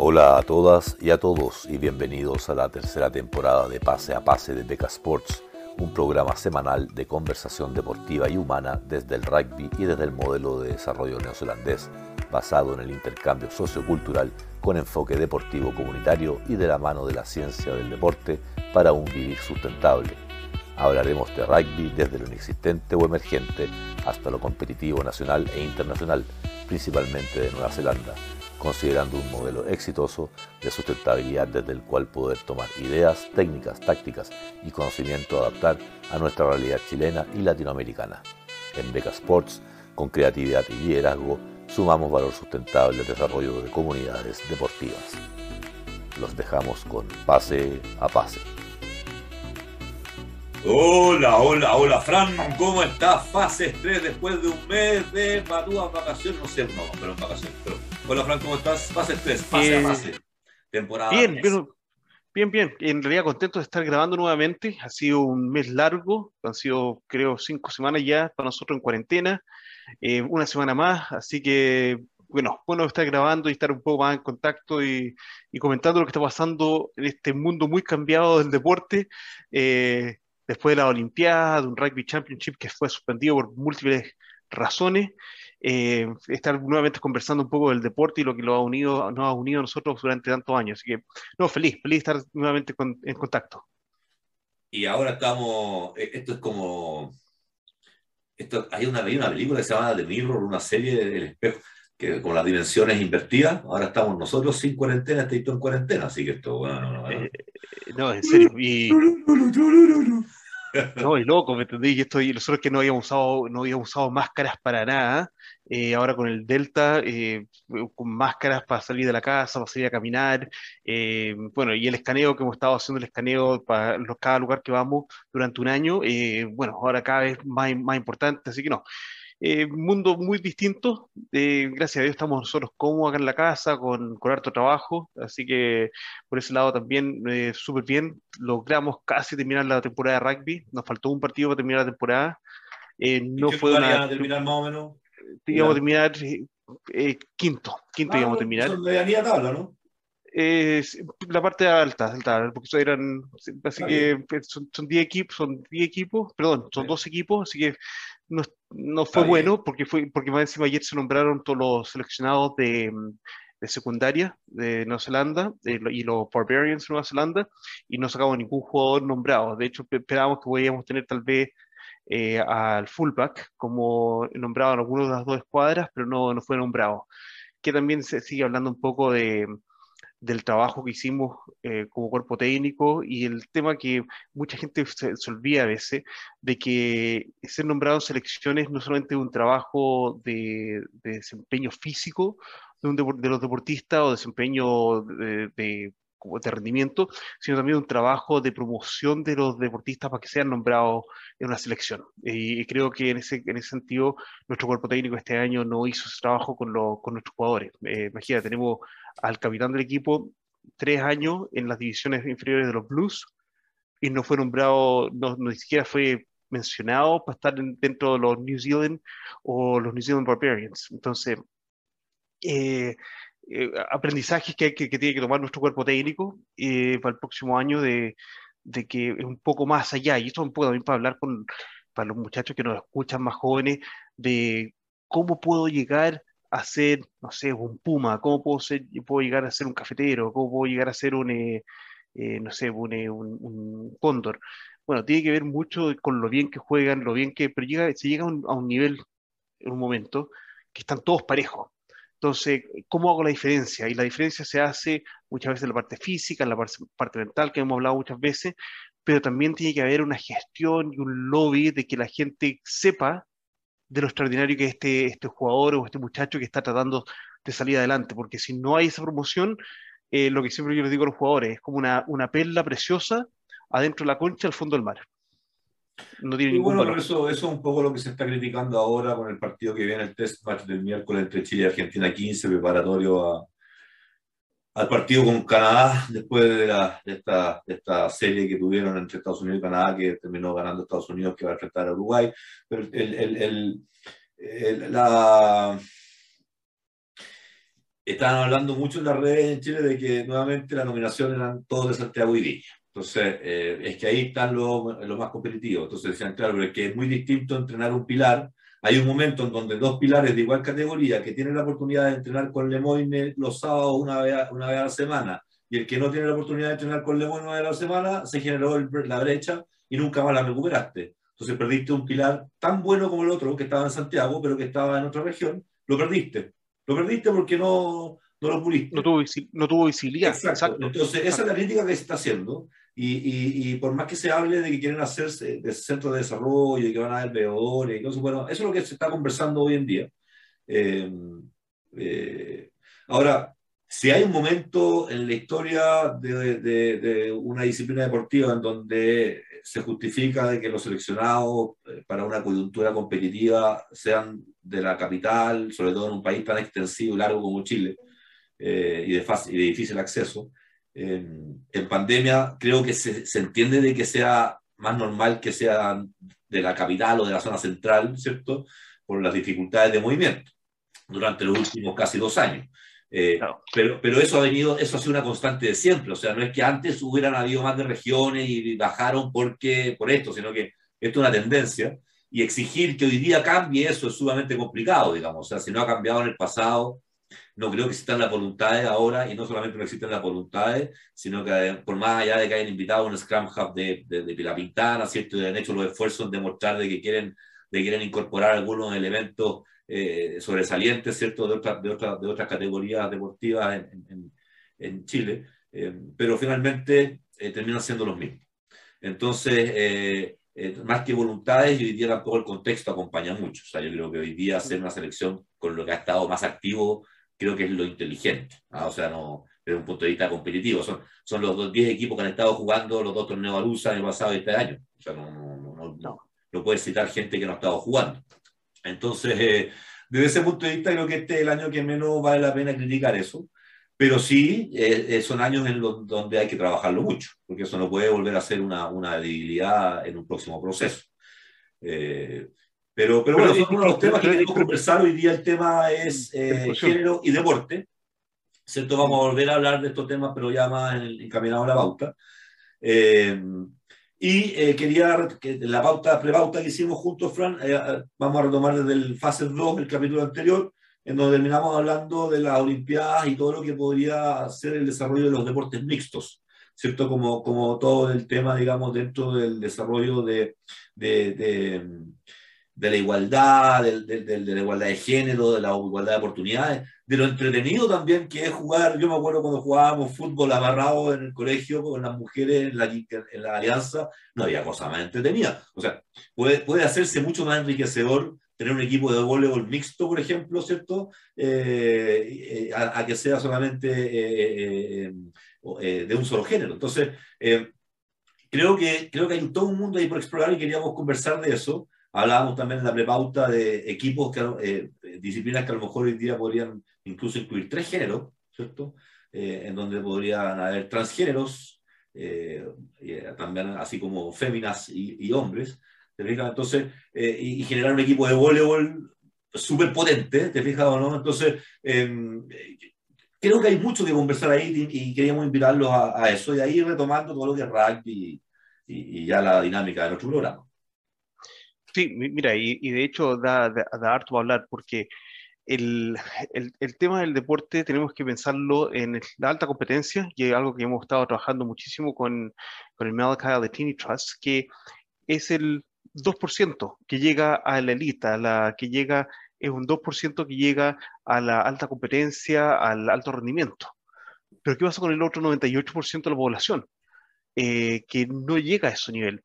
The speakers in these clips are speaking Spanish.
Hola a todas y a todos y bienvenidos a la tercera temporada de Pase a Pase de Beca Sports, un programa semanal de conversación deportiva y humana desde el rugby y desde el modelo de desarrollo neozelandés, basado en el intercambio sociocultural con enfoque deportivo comunitario y de la mano de la ciencia del deporte para un vivir sustentable. Hablaremos de rugby desde lo inexistente o emergente hasta lo competitivo nacional e internacional, principalmente de Nueva Zelanda, considerando un modelo exitoso de sustentabilidad desde el cual poder tomar ideas, técnicas, tácticas y conocimiento a adaptar a nuestra realidad chilena y latinoamericana. En Beca Sports, con creatividad y liderazgo, sumamos valor sustentable al desarrollo de comunidades deportivas. Los dejamos con pase a pase. Hola, hola, hola, Fran, ¿cómo estás? Fase 3 después de un mes de Badúa vacaciones, no sé, no, pero en vacaciones. Pero... Hola, Fran, ¿cómo estás? Fase 3, pase a pase. Temporada. Bien, pero, bien, bien. En realidad contento de estar grabando nuevamente. Ha sido un mes largo, han sido, creo, cinco semanas ya para nosotros en cuarentena. Eh, una semana más, así que bueno, bueno estar grabando y estar un poco más en contacto y, y, comentando lo que está pasando en este mundo muy cambiado del deporte. Eh, después de la Olimpiada, de un Rugby Championship que fue suspendido por múltiples razones, eh, estar nuevamente conversando un poco del deporte y lo que lo ha unido, nos ha unido a nosotros durante tantos años. Así que, no, feliz, feliz de estar nuevamente con, en contacto. Y ahora estamos, eh, esto es como, esto, hay, una, hay una película que se llama The Mirror, una serie del espejo, que con las dimensiones invertidas, ahora estamos nosotros sin cuarentena, este en cuarentena, así que esto, bueno, no, no, eh, no en serio, y... No, y loco, ¿me entendí? Y esto, y nosotros que no habíamos usado, no habíamos usado máscaras para nada, eh, ahora con el Delta, eh, con máscaras para salir de la casa, para salir a caminar, eh, bueno, y el escaneo que hemos estado haciendo, el escaneo para los, cada lugar que vamos durante un año, eh, bueno, ahora cada vez más, más importante, así que no, eh, mundo muy distinto. Eh, gracias a Dios estamos nosotros cómodos acá en la casa, con, con harto trabajo, así que por ese lado también súper bien. Logramos casi terminar la temporada de rugby, nos faltó un partido para terminar la temporada. No fue una... terminar más o menos? Íbamos a terminar eh, quinto, quinto ah, íbamos a terminar. Medianía tabla, ¿no? Eh, la parte alta, alta porque eran, así que son, son 10 equipos, son 10 equipos, perdón, son 12 equipos, así que no, no fue Está bueno porque fue porque más encima ayer se nombraron todos los seleccionados de, de secundaria de Nueva Zelanda de, y los Barbarians de Nueva Zelanda y no sacamos ningún jugador nombrado. De hecho, esperábamos que podíamos tener tal vez eh, al fullback como nombrado en algunas de las dos escuadras, pero no, no fue nombrado. Que también se sigue hablando un poco de, del trabajo que hicimos eh, como cuerpo técnico y el tema que mucha gente se, se, olvida a veces, de que ser nombrado en selecciones no solamente un trabajo de, de desempeño físico de, un de, los deportistas o desempeño de, de, rendimiento, sino también un trabajo de promoción de los deportistas para que sean nombrados en una selección. Y creo que en ese, en ese sentido nuestro cuerpo técnico este año no hizo ese trabajo con, lo, con nuestros jugadores. Eh, imagina, tenemos al capitán del equipo tres años en las divisiones inferiores de los Blues y no fue nombrado, no, no ni siquiera fue mencionado para estar en, dentro de los New Zealand o los New Zealand Barbarians. Entonces, eh, eh, aprendizajes que, que, tiene que tomar nuestro cuerpo técnico eh, para el próximo año de, que es un poco más allá, y esto es un poco también para hablar con para los muchachos que nos escuchan más jóvenes, de cómo puedo llegar a ser, no sé, un puma, cómo puedo, ser, puedo llegar a ser un cafetero, cómo puedo llegar a ser un, eh, eh, no sé, un, un, un, cóndor. Bueno, tiene que ver mucho con lo bien que juegan, lo bien que, pero llega, se llega a un, a un nivel, en un momento, que están todos parejos. Entonces, ¿cómo hago la diferencia? Y la diferencia se hace muchas veces en la parte física, en la parte, mental, que hemos hablado muchas veces, pero también tiene que haber una gestión y un lobby de que la gente sepa de lo extraordinario que es este, este jugador o este muchacho que está tratando de salir adelante, porque si no hay esa promoción, eh, lo que siempre yo les digo a los jugadores, es como una, una perla preciosa adentro de la concha al fondo del mar. No tiene y ningún bueno, valor. eso, eso es un poco lo que se está criticando ahora con el partido que viene, el test match del miércoles entre Chile y Argentina 15, preparatorio a, al partido con Canadá, después de, la, de, esta, de, esta, serie que tuvieron entre Estados Unidos y Canadá, que terminó ganando Estados Unidos, que va a enfrentar a Uruguay. Pero el, el, el, la, estaban hablando mucho en las redes en Chile de que nuevamente la nominación eran todos de Santiago y Viña. Entonces, eh, es que ahí están los lo más competitivos. Entonces decían, claro, pero es que es muy distinto entrenar un pilar. Hay un momento en donde dos pilares de igual categoría que tienen la oportunidad de entrenar con Lemoyne los sábados una vez, una vez a la semana y el que no tiene la oportunidad de entrenar con Lemoyne una vez a la semana, se generó la brecha y nunca más la recuperaste. Entonces perdiste un pilar tan bueno como el otro, que estaba en Santiago, pero que estaba en otra región, lo perdiste. Lo perdiste porque no, no lo puliste. No tuvo, no tuvo visibilidad. Exacto. Entonces, esa es la crítica que se está haciendo. Y, y, y, por más que se hable de que quieren hacerse de centro de desarrollo y que van a haber veedores, y bueno, eso es lo que se está conversando hoy en día. Eh, eh, ahora, si hay un momento en la historia de, de, de, una disciplina deportiva en donde se justifica de que los seleccionados eh, para una coyuntura competitiva sean de la capital, sobre todo en un país tan extensivo y largo como Chile, eh, y, de fácil, y de difícil acceso, en, en pandemia creo que se, se, entiende de que sea más normal que sea de la capital o de la zona central, ¿cierto? Por las dificultades de movimiento durante los últimos casi dos años. Eh, claro. pero, pero eso ha venido, eso ha sido una constante de siempre. O sea, no es que antes hubieran habido más de regiones y bajaron porque, por esto, sino que esto es una tendencia. Y exigir que hoy día cambie eso es sumamente complicado, digamos. O sea, si no ha cambiado en el pasado, no creo que existan las voluntades ahora, y no solamente no existen las voluntades, sino que por más allá de que hayan invitado a un Scrum Hub de, de, de la Pintana, ¿cierto? Y han hecho los esfuerzos en demostrar de que quieren, de quieren incorporar algunos elementos eh, sobresalientes, ¿cierto? De, otra, de, otra, de otras categorías deportivas en, en, Chile, eh, pero finalmente eh, terminan siendo los mismos. Entonces, eh, eh, más que voluntades, hoy día tampoco el contexto acompaña mucho. O sea, yo creo que hoy día hacer una selección con lo que ha estado más activo, creo que es lo inteligente. ¿ah? O sea, no desde un punto de vista competitivo. Son, son los 10 equipos que han estado jugando los dos torneos Arusa el pasado y este año. O sea, no, no, no, no, no puedes citar gente que no ha estado jugando. Entonces, eh, desde ese punto de vista, creo que este es el año que menos vale la pena criticar eso. Pero sí, eh, son años en los donde hay que trabajarlo mucho, porque eso no puede volver a ser una, una debilidad en un próximo proceso. Eh, pero, pero, bueno, son uno de los temas que queremos conversar hoy día. El tema es eh, género y deporte. ¿Cierto? Vamos a volver a hablar de estos temas, pero ya más encaminado a la pauta. Eh, y eh, quería, que la pauta, prepauta que hicimos juntos, Fran, eh, vamos a retomar desde el fase 2, el capítulo anterior, en donde terminamos hablando de las Olimpiadas y todo lo que podría ser el desarrollo de los deportes mixtos, ¿cierto? Como, como todo el tema, digamos, dentro del desarrollo de, de, de, de la igualdad, de, de, de, la igualdad de género, de la igualdad de oportunidades, de lo entretenido también que es jugar. Yo me acuerdo cuando jugábamos fútbol amarrado en el colegio con las mujeres en la, en la alianza, no había cosa más entretenida. O sea, puede, puede hacerse mucho más enriquecedor tener un equipo de voleibol mixto, por ejemplo, ¿cierto? Eh, eh, a, que sea solamente eh, de un solo género. Entonces, creo, que, creo que hay todo un mundo ahí por explorar y queríamos conversar de eso. Hablábamos también en la prepauta de equipos, que, eh, disciplinas que a lo mejor hoy día podrían incluso incluir tres géneros, ¿cierto? en donde podrían haber transgéneros, también así como féminas y, y hombres. ¿te fijas? Entonces, eh, y, y, generar un equipo de voleibol súper potente, ¿te fijas o no? Entonces, eh, creo que hay mucho que conversar ahí y, y queríamos invitarlos a, a, eso, y ahí retomando todo lo que es rugby y, y, ya la dinámica de nuestro programa. Sí, mira, y, y de hecho da, da, da harto a hablar, porque el, el, el, tema del deporte tenemos que pensarlo en la alta competencia, y es algo que hemos estado trabajando muchísimo con, con el Malachi Latini Trust, que es el 2% que llega a la elite, a la que llega, es un 2% que llega a la alta competencia, al alto rendimiento. Pero ¿qué pasa con el otro 98% de la población? Eh, que no llega a ese nivel.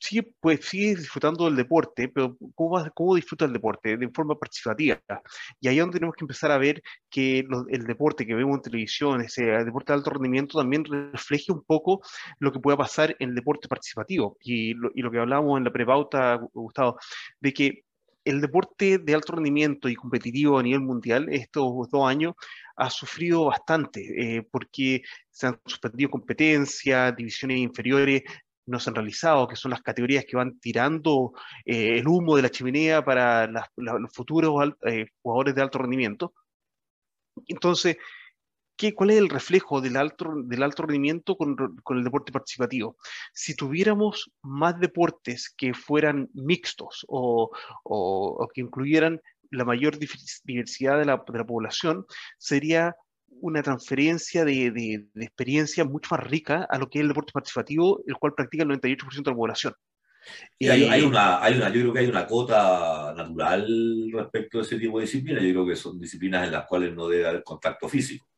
Sigue, pues, sigue disfrutando del deporte, pero ¿cómo, ¿cómo disfruta el deporte? De forma participativa. Y ahí es donde tenemos que empezar a ver que lo, el deporte que vemos en televisión, ese deporte de alto rendimiento, también refleje un poco lo que pueda pasar en el deporte participativo. Y lo, y lo que hablábamos en la prepauta, Gustavo, de que el deporte de alto rendimiento y competitivo a nivel mundial estos dos años ha sufrido bastante eh, porque se han suspendido competencias, divisiones inferiores no se han realizado, que son las categorías que van tirando eh, el humo de la chimenea para la, los futuros eh, jugadores de alto rendimiento. Entonces, ¿qué, ¿cuál es el reflejo del alto, del alto rendimiento con, con, el deporte participativo? Si tuviéramos más deportes que fueran mixtos o, o, o que incluyeran la mayor diversidad de la, de la población, sería una transferencia de, de, de, experiencia mucho más rica a lo que es el deporte participativo, el cual practica el 98% de la población. Y hay, hay, una, hay una, yo creo que hay una cota natural respecto a ese tipo de disciplinas. Yo creo que son disciplinas en las cuales no debe haber contacto físico,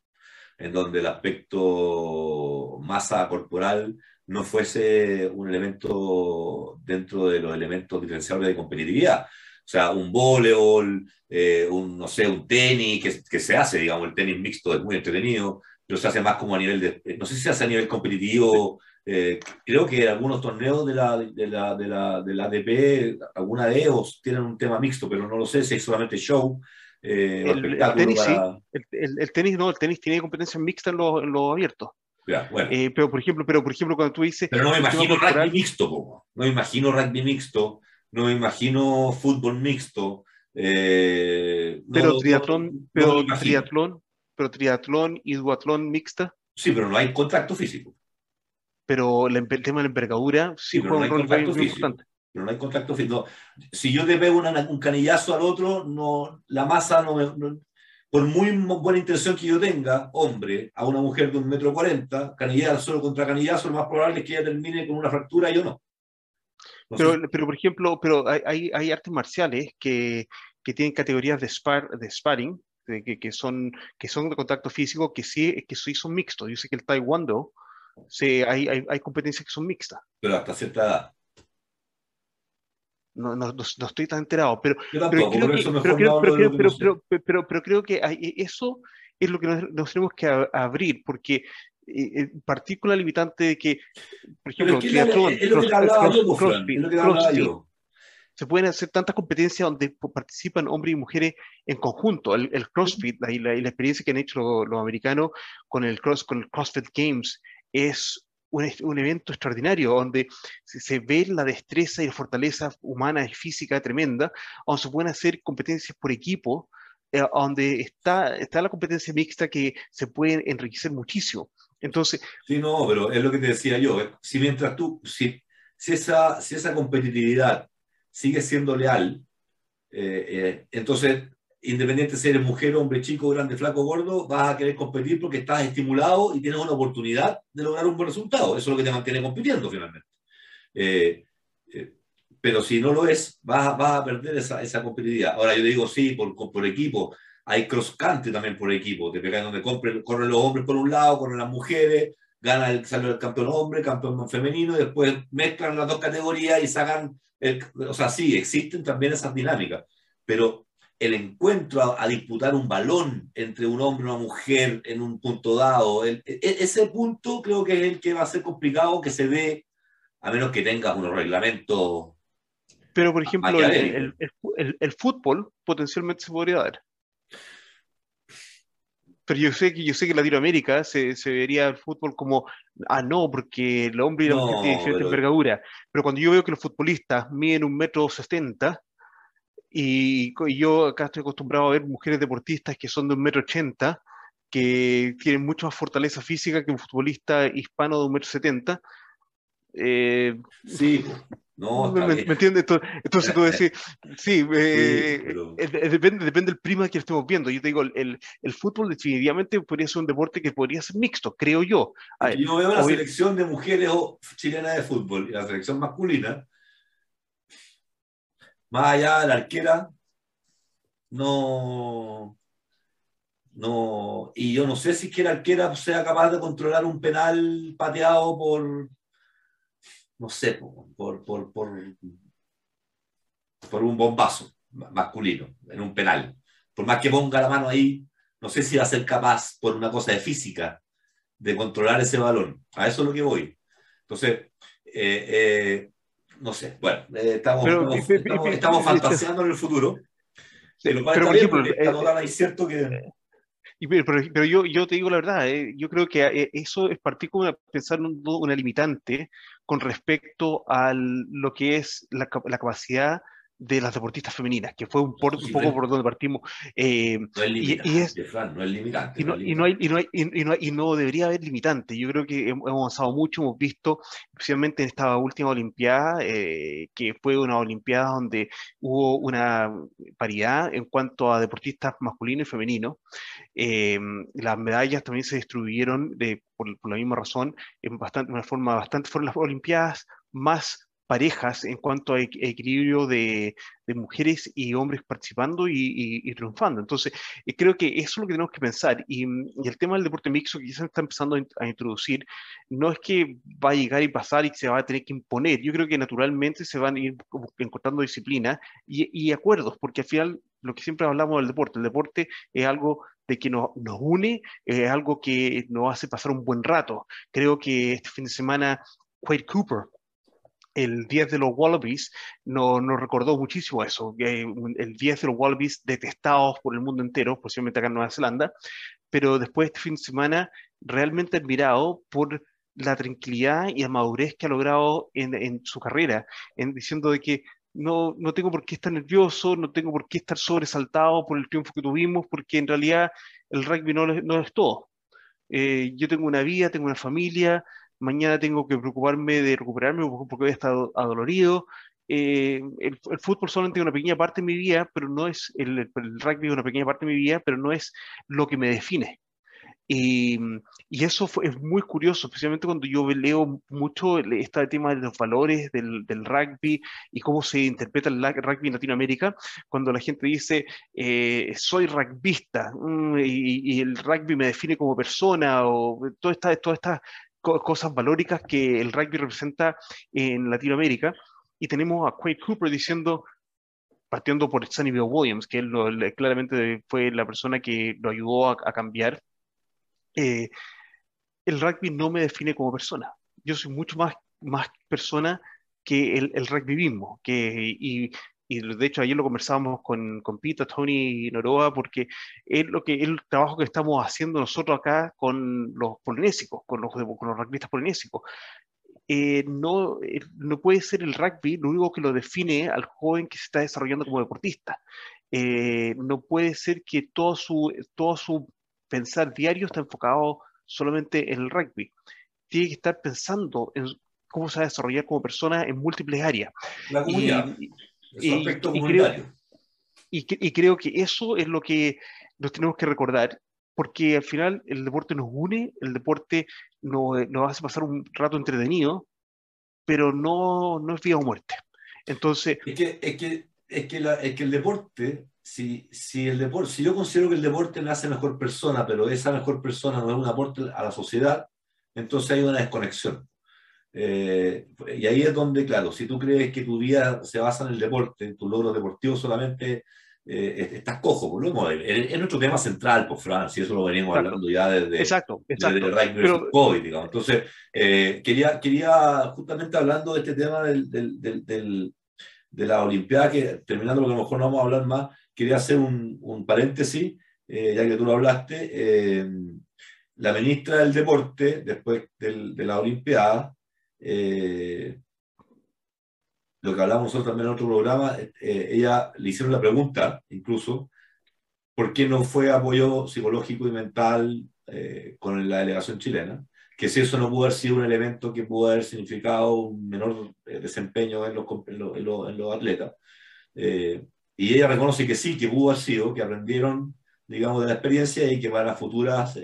en donde el aspecto masa corporal no fuese un elemento dentro de los elementos diferenciables de competitividad. O sea, un voleibol, eh, un, no sé, un tenis, que, que, se hace, digamos, el tenis mixto es muy entretenido, pero se hace más como a nivel de, no sé si se hace a nivel competitivo, eh, creo que algunos torneos de la, de la, de la, de la ATP, alguna de ellos tienen un tema mixto, pero no lo sé si es solamente show. Eh, el, el, tenis, para... sí. el, el, tenis no, el tenis tiene competencia mixta en los lo abiertos. Ya, bueno. eh, pero por ejemplo, pero por ejemplo cuando tú dices. Pero no me imagino rugby mixto, como. no me imagino rugby mixto, no me imagino fútbol mixto. Eh, pero no, triatlón, no, pero no triatlón, pero triatlón y duatlón mixta. Sí, pero no hay contacto físico. Pero el, el tema de la envergadura sí, sí juega no un rol muy físico. importante. Pero no hay contacto físico. No. Si yo te pego una, un canillazo al otro, no, la masa no me. No, por muy buena intención que yo tenga, hombre, a una mujer de un metro cuarenta, canillazo solo contra canillazo, lo más probable es que ella termine con una fractura y yo no. Pero, pero, por ejemplo, pero hay, hay, artes marciales que, que, tienen categorías de, spar, de sparring, de, que, que, son, que son de contacto físico, que sí, que sí son mixtos. Yo sé que el taekwondo, sí, hay, hay, hay competencias que son mixtas. Pero hasta cierta edad. No, no, no, no, estoy tan enterado, pero, pero, creo, que, creo, pero, pero, pero, creo que hay, eso es lo que nos, nos tenemos que a, abrir, porque eh, partícula limitante de que, por ejemplo, se pueden hacer tantas competencias donde participan hombres y mujeres en conjunto. El, el CrossFit y la, y la, experiencia que han hecho los, los americanos con el, cross, con el CrossFit Games es un, un, evento extraordinario donde se, se, ve la destreza y la fortaleza humana y física tremenda, donde se pueden hacer competencias por equipo, eh, donde está, está la competencia mixta que se puede enriquecer muchísimo. Entonces... Sí, no, pero es lo que te decía yo. ¿eh? Si mientras tú, si, si, esa, si esa competitividad sigue siendo leal, eh, eh, entonces independiente si eres mujer, hombre, chico, grande, flaco, gordo, vas a querer competir porque estás estimulado y tienes una oportunidad de lograr un buen resultado. Eso es lo que te mantiene compitiendo finalmente. Eh, eh, pero si no lo es, vas vas a perder esa, esa, competitividad. Ahora yo digo, sí, por, por equipo. Hay cross country también por equipo. Te pegan donde corren, corren los hombres por un lado, corren las mujeres, gana el, sale el campeón hombre, campeón femenino, y después mezclan las dos categorías y sacan. El, o sea, sí, existen también esas dinámicas. Pero el encuentro a, a, disputar un balón entre un hombre y una mujer en un punto dado, el, el, ese punto creo que es el que va a ser complicado que se dé, a menos que tengas unos reglamentos. Pero, por ejemplo, el, el, fútbol potencialmente se podría dar. Pero yo sé que yo sé que en Latinoamérica se, se vería el fútbol como, ah, no, porque el hombre y la mujer tienen diferente pero... envergadura. Pero cuando yo veo que los futbolistas miden un metro sesenta, y, y, yo acá estoy acostumbrado a ver mujeres deportistas que son de un metro ochenta, que tienen mucha más fortaleza física que un futbolista hispano de un metro setenta. Eh, sí, no, ¿me, me entiendes? Entonces, tú decís, sí, eh, sí pero... depende, depende del prima que estemos viendo. Yo te digo, el, el, fútbol definitivamente podría ser un deporte que podría ser mixto, creo yo. Yo veo la Hoy... selección de mujeres chilenas de fútbol y la selección masculina más allá de la arquera, no, no, y yo no sé si que la arquera sea capaz de controlar un penal pateado por, no sé, por, por, por, por un bombazo masculino en un penal. Por más que ponga la mano ahí, no sé si va a ser capaz, por una cosa de física, de controlar ese balón. A eso es lo que voy. Entonces, eh, eh, no sé, bueno, eh, estamos, pero, estamos, pero, estamos, estamos fantaseando en el futuro. Sí, pero, por ejemplo, está tan incierto que... Pero, pero, yo, yo te digo la verdad, eh, yo creo que eh, eso es partir como pensar en una limitante con respecto a lo que es la, la capacidad de las deportistas femeninas, que fue un, poco por donde partimos. Eh, no es limitante, no es limitante. Y no, y, no, debería haber limitante. Yo creo que hemos avanzado mucho, hemos visto, especialmente en esta última Olimpiada, eh, que fue una Olimpiada donde hubo una paridad en cuanto a deportistas masculinos y femeninos. Eh, las medallas también se distribuyeron de, por, la misma razón, en bastante, una forma bastante, fueron las Olimpiadas más parejas en cuanto a equilibrio de, mujeres y hombres participando y, triunfando. Entonces, eh, creo que eso es lo que tenemos que pensar. Y, el tema del deporte mixto que ya se está empezando a, introducir, no es que va a llegar y pasar y se va a tener que imponer. Yo creo que naturalmente se van a ir encontrando disciplinas y, acuerdos, porque al final lo que siempre hablamos del deporte, el deporte es algo de que nos, nos une, es algo que nos hace pasar un buen rato. Creo que este fin de semana Quade Cooper el 10 de los Wallabies nos no recordó muchísimo eso, el 10 de los Wallabies detestados por el mundo entero, posiblemente acá en Nueva Zelanda, pero después de este fin de semana realmente admirado por la tranquilidad y la madurez que ha logrado en, en su carrera, en diciendo de que no, no, tengo por qué estar nervioso, no tengo por qué estar sobresaltado por el triunfo que tuvimos, porque en realidad el rugby no, no es todo. Eh, yo tengo una vida, tengo una familia, mañana tengo que preocuparme de recuperarme porque voy a estar adolorido. Eh, el, fútbol solamente es una pequeña parte de mi vida, pero no es, el, el, rugby es una pequeña parte de mi vida, pero no es lo que me define. Y, y eso es muy curioso, especialmente cuando yo leo mucho este tema de los valores del, del rugby y cómo se interpreta el rugby en Latinoamérica, cuando la gente dice, eh, soy rugbyista mm, y, y, el rugby me define como persona, o toda esta, toda esta cosas valóricas que el rugby representa en Latinoamérica. Y tenemos a Quade Cooper diciendo, partiendo por Bill Williams, que él, claramente fue la persona que lo ayudó a, cambiar, eh, el rugby no me define como persona. Yo soy mucho más, más persona que el, el rugby mismo. Que, y y de hecho ayer lo conversábamos con, con Pita, Tony y Noroa, porque es lo que el trabajo que estamos haciendo nosotros acá con los polinésicos, con los, con los rugbyistas polinésicos. Eh, no, eh, no puede ser el rugby lo único que lo define al joven que se está desarrollando como deportista. Eh, no puede ser que todo su, todo su pensar diario está enfocado solamente en el rugby. Tiene que estar pensando en cómo se va a desarrollar como persona en múltiples áreas. La comunidad. Y, y, creo, y, creo que eso es lo que nos tenemos que recordar, porque al final el deporte nos une, el deporte nos, nos hace pasar un rato entretenido, pero no, no es vida o muerte. Entonces... Es que, es que, es que, la, es que el deporte, si, si, el deporte, si yo considero que el deporte me hace mejor persona, pero esa mejor persona no es un aporte a la sociedad, entonces hay una desconexión. Eh, y ahí es donde, claro, si tú crees que tu vida se basa en el deporte, en tu logro deportivo solamente, eh, estás cojo. Por lo es, es, nuestro tema central, por Francia, eso lo venimos hablando ya desde, exacto, exacto. desde Pero, COVID, digamos. Entonces, eh, quería, quería, justamente hablando de este tema del, del, del, de la Olimpiada, que terminando lo que a lo mejor no vamos a hablar más, quería hacer un, un paréntesis, ya que tú lo hablaste. la ministra del Deporte, después de la Olimpiada, eh, lo que hablamos nosotros también en otro programa, eh, ella le hicieron la pregunta, incluso, ¿por qué no fue apoyo psicológico y mental eh, con la delegación chilena? Que si eso no pudo haber sido un elemento que pudo haber significado un menor desempeño en los, en los, atletas. y ella reconoce que sí, que pudo haber sido, que aprendieron, digamos, de la experiencia y que para futuras,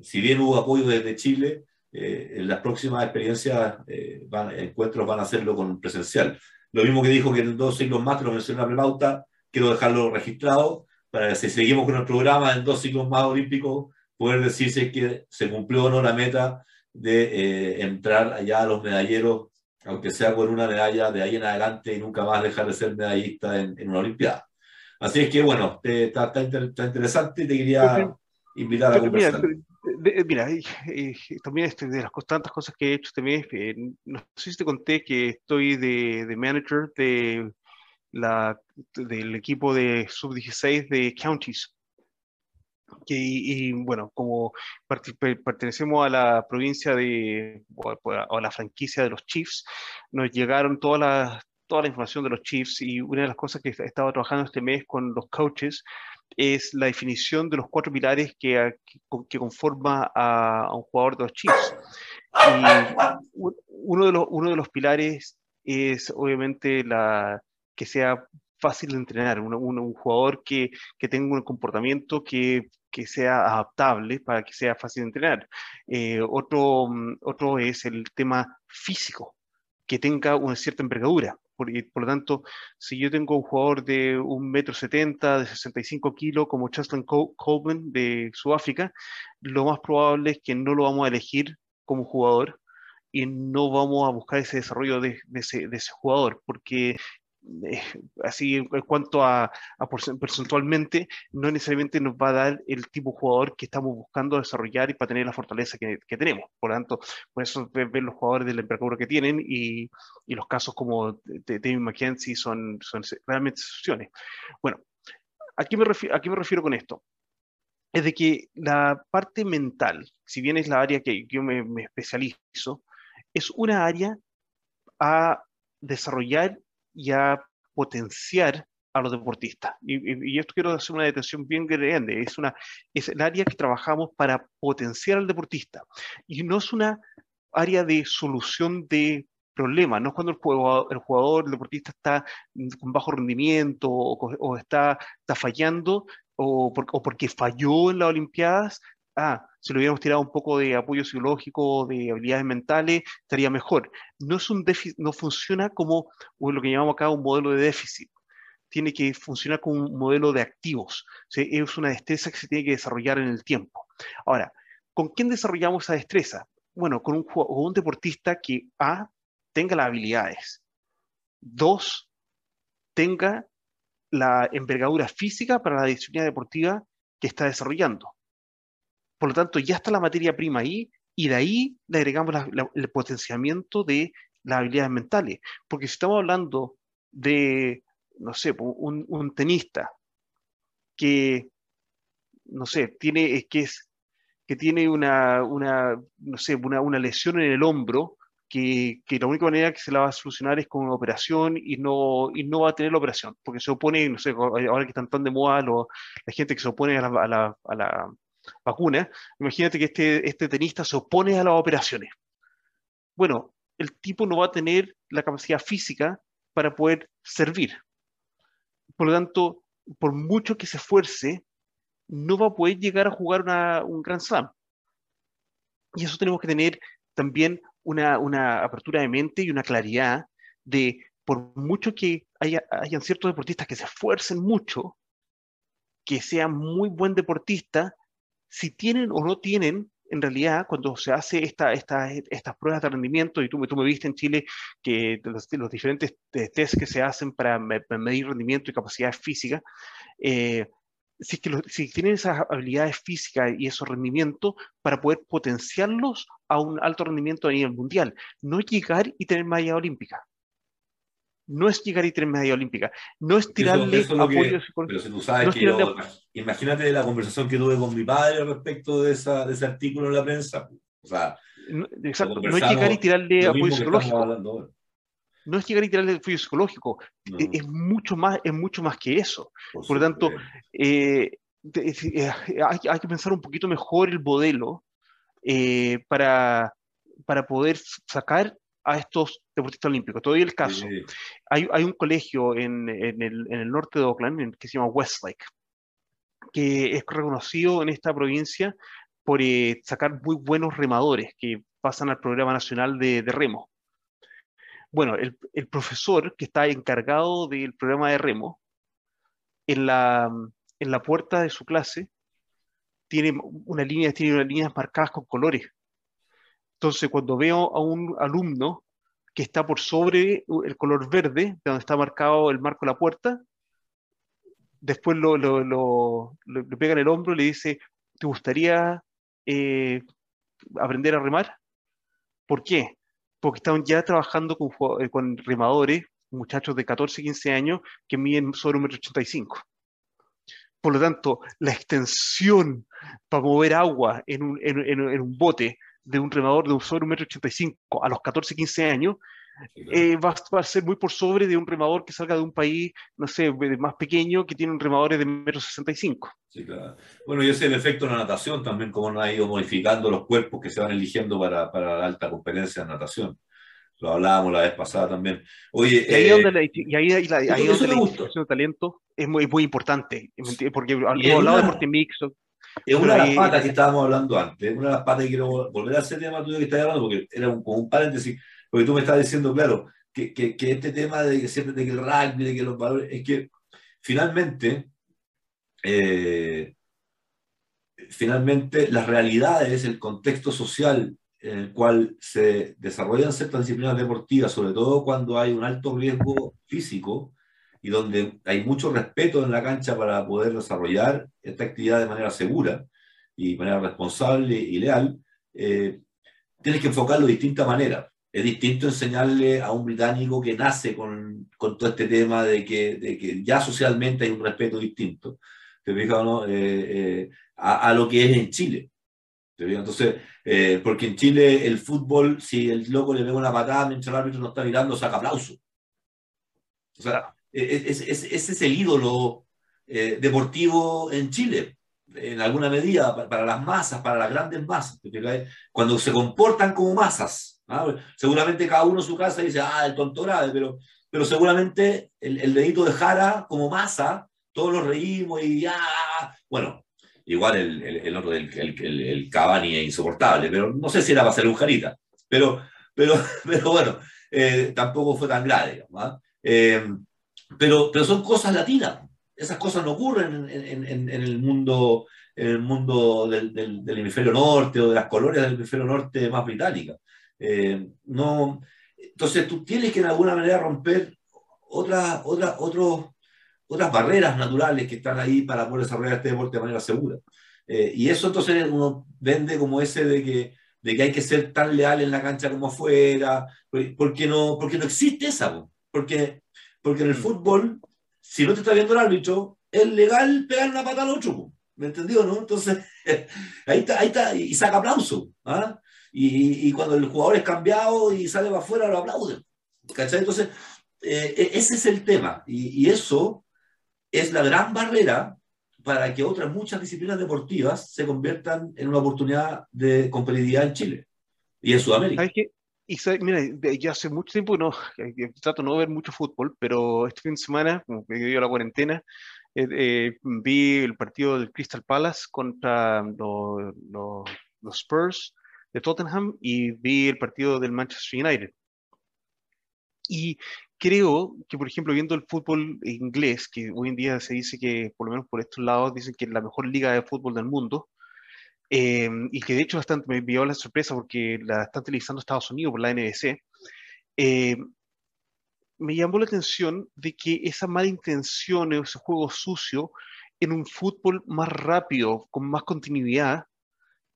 si bien hubo apoyo desde Chile, eh, en las próximas experiencias, eh, van, encuentros van a hacerlo con presencial. Lo mismo que dijo que en dos siglos más, que lo mencioné en la prepauta, quiero dejarlo registrado para que si seguimos con el programa en dos siglos más olímpicos, poder decirse que se cumplió o no la meta de eh, entrar allá a los medalleros, aunque sea con una medalla de ahí en adelante y nunca más dejar de ser medallista en, en una Olimpiada. Así es que, bueno, está, está, interesante y te quería invitar a conversar mira, también este, de las tantas cosas que he hecho también, eh, no sé si te conté que estoy de, de manager de la, del equipo de sub-16 de Counties. y, bueno, como pertenecemos a la provincia de, o a la franquicia de los Chiefs, nos llegaron todas las toda la información de los Chiefs y una de las cosas que he estado trabajando este mes con los coaches es la definición de los cuatro pilares que, que, conforma a, un jugador de los Chiefs. Y uno de los, uno de los pilares es obviamente la, que sea fácil de entrenar, un, un, jugador que, que, tenga un comportamiento que, que, sea adaptable para que sea fácil de entrenar. Eh, otro, otro es el tema físico, que tenga una cierta envergadura. Por, lo tanto, si yo tengo un jugador de un metro setenta, de 65 kilos, como Chaslin Coleman de Sudáfrica, lo más probable es que no lo vamos a elegir como jugador y no vamos a buscar ese desarrollo de ese, jugador, porque eh, así en cuanto a, a, porcentualmente, no necesariamente nos va a dar el tipo de jugador que estamos buscando desarrollar y para tener la fortaleza que, tenemos. Por lo tanto, por eso ven los jugadores de la envergadura que tienen y, y, los casos como David McKenzie son, son realmente excepciones. Bueno, ¿a qué, me refiero, ¿a qué me refiero con esto? Es de que la parte mental, si bien es la área que yo me especializo, es una área a desarrollar y a potenciar a los deportistas. Y, esto quiero hacer una detención bien grande. Es, una, es el área que trabajamos para potenciar al deportista. Y no es una área de solución de problemas, no es cuando el jugador, el, jugador, el deportista está con bajo rendimiento o, está, está fallando o, o porque falló en las Olimpiadas, ah, si lo hubiéramos tirado un poco de apoyo psicológico, de habilidades mentales, estaría mejor. No, es un déficit, no funciona como lo que llamamos acá un modelo de déficit. Tiene que funcionar como un modelo de activos. Es una destreza que se tiene que desarrollar en el tiempo. Ahora, ¿con quién desarrollamos esa destreza? Bueno, con un, con un deportista que A, tenga las habilidades. Dos, tenga la envergadura física para la disciplina deportiva que está desarrollando. Por lo tanto, ya está la materia prima ahí y de ahí le agregamos el potenciamiento de las habilidades mentales. Porque si estamos hablando de, no sé, un, tenista que, no sé, tiene, que es, que tiene una, una no sé, una, una, lesión en el hombro, que, que, la única manera que se la va a solucionar es con una operación y no, y no va a tener la operación, porque se opone, no sé, ahora que están tan de moda la gente que se opone a la vacuna, imagínate que este, este tenista se opone a las operaciones. Bueno, el tipo no va a tener la capacidad física para poder servir. Por lo tanto, por mucho que se esfuerce, no va a poder llegar a jugar un Grand Slam. Y eso tenemos que tener también una, una, apertura de mente y una claridad de, por mucho que haya, hayan ciertos deportistas que se esfuercen mucho, que sean muy buen deportista, si tienen o no tienen, en realidad, cuando se hace esta, esta, estas pruebas de rendimiento, y tú, tú me viste en Chile que los, diferentes test que se hacen para medir rendimiento y capacidades físicas, eh, si, si tienen esas habilidades físicas y esos rendimientos para poder potenciarlos a un alto rendimiento a nivel mundial, no llegar y tener medalla olímpica no es llegar y tener medalla olímpica, no es tirarle apoyo Pero si tú sabes que yo, imagínate la conversación que tuve con mi padre respecto de, esa, de ese artículo en la prensa. O sea, no, exacto, no es llegar y tirarle apoyo psicológico. No es llegar y tirarle apoyo psicológico, es, mucho más, es mucho más que eso. Por, lo tanto, eh, eh, hay, hay, que pensar un poquito mejor el modelo eh, para, para poder sacar a estos deportistas olímpicos. Todavía el caso. Hay, hay, un colegio en, en, el, en, el, norte de Oakland que se llama Westlake, que es reconocido en esta provincia por eh, sacar muy buenos remadores que pasan al programa nacional de, de remo. Bueno, el, el, profesor que está encargado del programa de remo, en la, en la puerta de su clase, tiene una línea, tiene unas líneas marcadas con colores entonces, cuando veo a un alumno que está por sobre el color verde, de donde está marcado el marco de la puerta, después lo, lo, lo, le pega en el hombro y le dice, ¿te gustaría eh, aprender a remar? ¿Por qué? Porque están ya trabajando con, eh, con remadores, muchachos de 14, 15 años, que miden sobre 1,85 m. Por lo tanto, la extensión para mover agua en un, en, en un bote de un remador de un solo 1,85 m a los 14, 15 años, eh, va, a ser muy por sobre de un remador que salga de un país, no sé, más pequeño, que tiene un remadores de metro 65. Sí, claro. Bueno, y ese es el efecto de la natación también, como ha ido modificando los cuerpos que se van eligiendo para, para la alta competencia de natación. Lo hablábamos la vez pasada también. Oye, y ahí, eh, donde la, y ahí, ahí, ahí donde la de talento es muy, muy importante, porque hablado de deporte mixto. Es una de las patas que estábamos hablando antes, una de las patas que quiero volver a ese tema tuyo que estás hablando, porque era un, como un paréntesis, porque tú me estás diciendo, claro, que, que, que, este tema de que siempre de que el rugby, de que los valores, es que finalmente, eh, finalmente las realidades, el contexto social en el cual se desarrollan ciertas disciplinas deportivas, sobre todo cuando hay un alto riesgo físico y donde hay mucho respeto en la cancha para poder desarrollar esta actividad de manera segura y de manera responsable y leal, eh, tienes que enfocarlo de distinta manera. Es distinto enseñarle a un británico que nace con, con todo este tema de que, de que, ya socialmente hay un respeto distinto, ¿te fijas, no? Eh, eh, a, a, lo que es en Chile. Entonces, eh, porque en Chile el fútbol, si el loco le pega una patada mientras el árbitro no está mirando, saca aplauso. O sea, e, e, ese es, el ídolo eh, deportivo en Chile, en alguna medida, para, las masas, para las grandes masas. Cuando se comportan como masas. ¿ah? Seguramente cada uno en su casa dice, ah, el tonto grave, pero, pero seguramente el, el dedito de Jara como masa, todos nos reímos y ya, ah, bueno, Igual el, el, otro, el, el, el, Cavani es insoportable, pero no sé si era para ser un jarita. Pero, pero, pero bueno, eh, tampoco fue tan grave, ¿ah? eh, pero, pero son cosas latinas. Esas cosas no ocurren en, en, en el mundo, en el mundo del, del, hemisferio norte o de las colonias del hemisferio norte más británica. Eh, no, entonces tú tienes que de alguna manera romper otra, otra, otros otras barreras naturales que están ahí para poder desarrollar este deporte de manera segura. Eh, y eso entonces uno vende como ese de que, de que hay que ser tan leal en la cancha como afuera, porque no, porque no existe esa, porque, porque en el mm. fútbol, si no te está viendo el árbitro, es legal pegar una pata al otro, ¿me entendió, no? Entonces, ahí está, ahí está, y saca aplauso, ¿ah? y, y, cuando el jugador es cambiado y sale para afuera, lo aplauden, ¿cachai? Entonces, eh, e-, ese es el tema, y, y eso es la gran barrera para que otras muchas disciplinas deportivas se conviertan en una oportunidad de competitividad en Chile y en Sudamérica. Y mira, ya hace mucho tiempo no, trato de no ver mucho fútbol, pero este fin de semana, como que dio la cuarentena, eh, eh, vi el partido del Crystal Palace contra los, los Spurs de Tottenham y vi el partido del Manchester United. Y creo que, por ejemplo, viendo el fútbol inglés, que hoy en día se dice que, por lo menos por estos lados, dicen que es la mejor liga de fútbol del mundo, eh, y que de hecho bastante me envió la sorpresa porque la están utilizando Estados Unidos por la NBC, eh, me llamó la atención de que esa mala intención, ese juego sucio, en un fútbol más rápido, con más continuidad,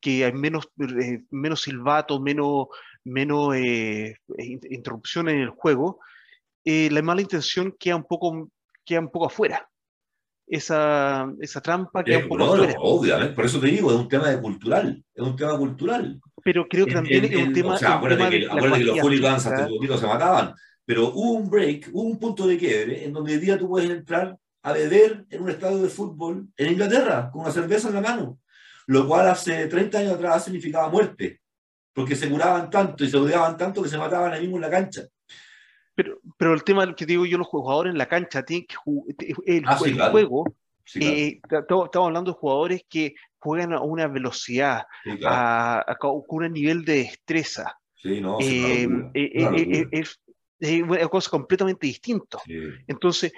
que hay menos, eh, menos silbato, menos, menos interrupción en el juego, eh, la mala intención queda un poco, queda un poco afuera. Esa, esa trampa queda un poco afuera. obviamente, por eso te digo, es un tema de cultural, es un tema cultural. Pero creo que también es un tema. O sea, acuérdate, que, que, los hooligans hasta poquito se mataban, pero hubo un break, hubo un punto de quiebre en donde hoy día tú puedes entrar a beber en un estadio de fútbol en Inglaterra con una cerveza en la mano, lo cual hace 30 años atrás significaba muerte, porque se curaban tanto y se odiaban tanto que se mataban ahí mismo en la cancha. Pero, el tema que digo yo, los jugadores en la cancha tienen que el, ah, juego. Eh, estamos hablando de jugadores que juegan a una velocidad, a, con un nivel de destreza. Sí, no, eh, eh, es, una cosa completamente distinta. Entonces,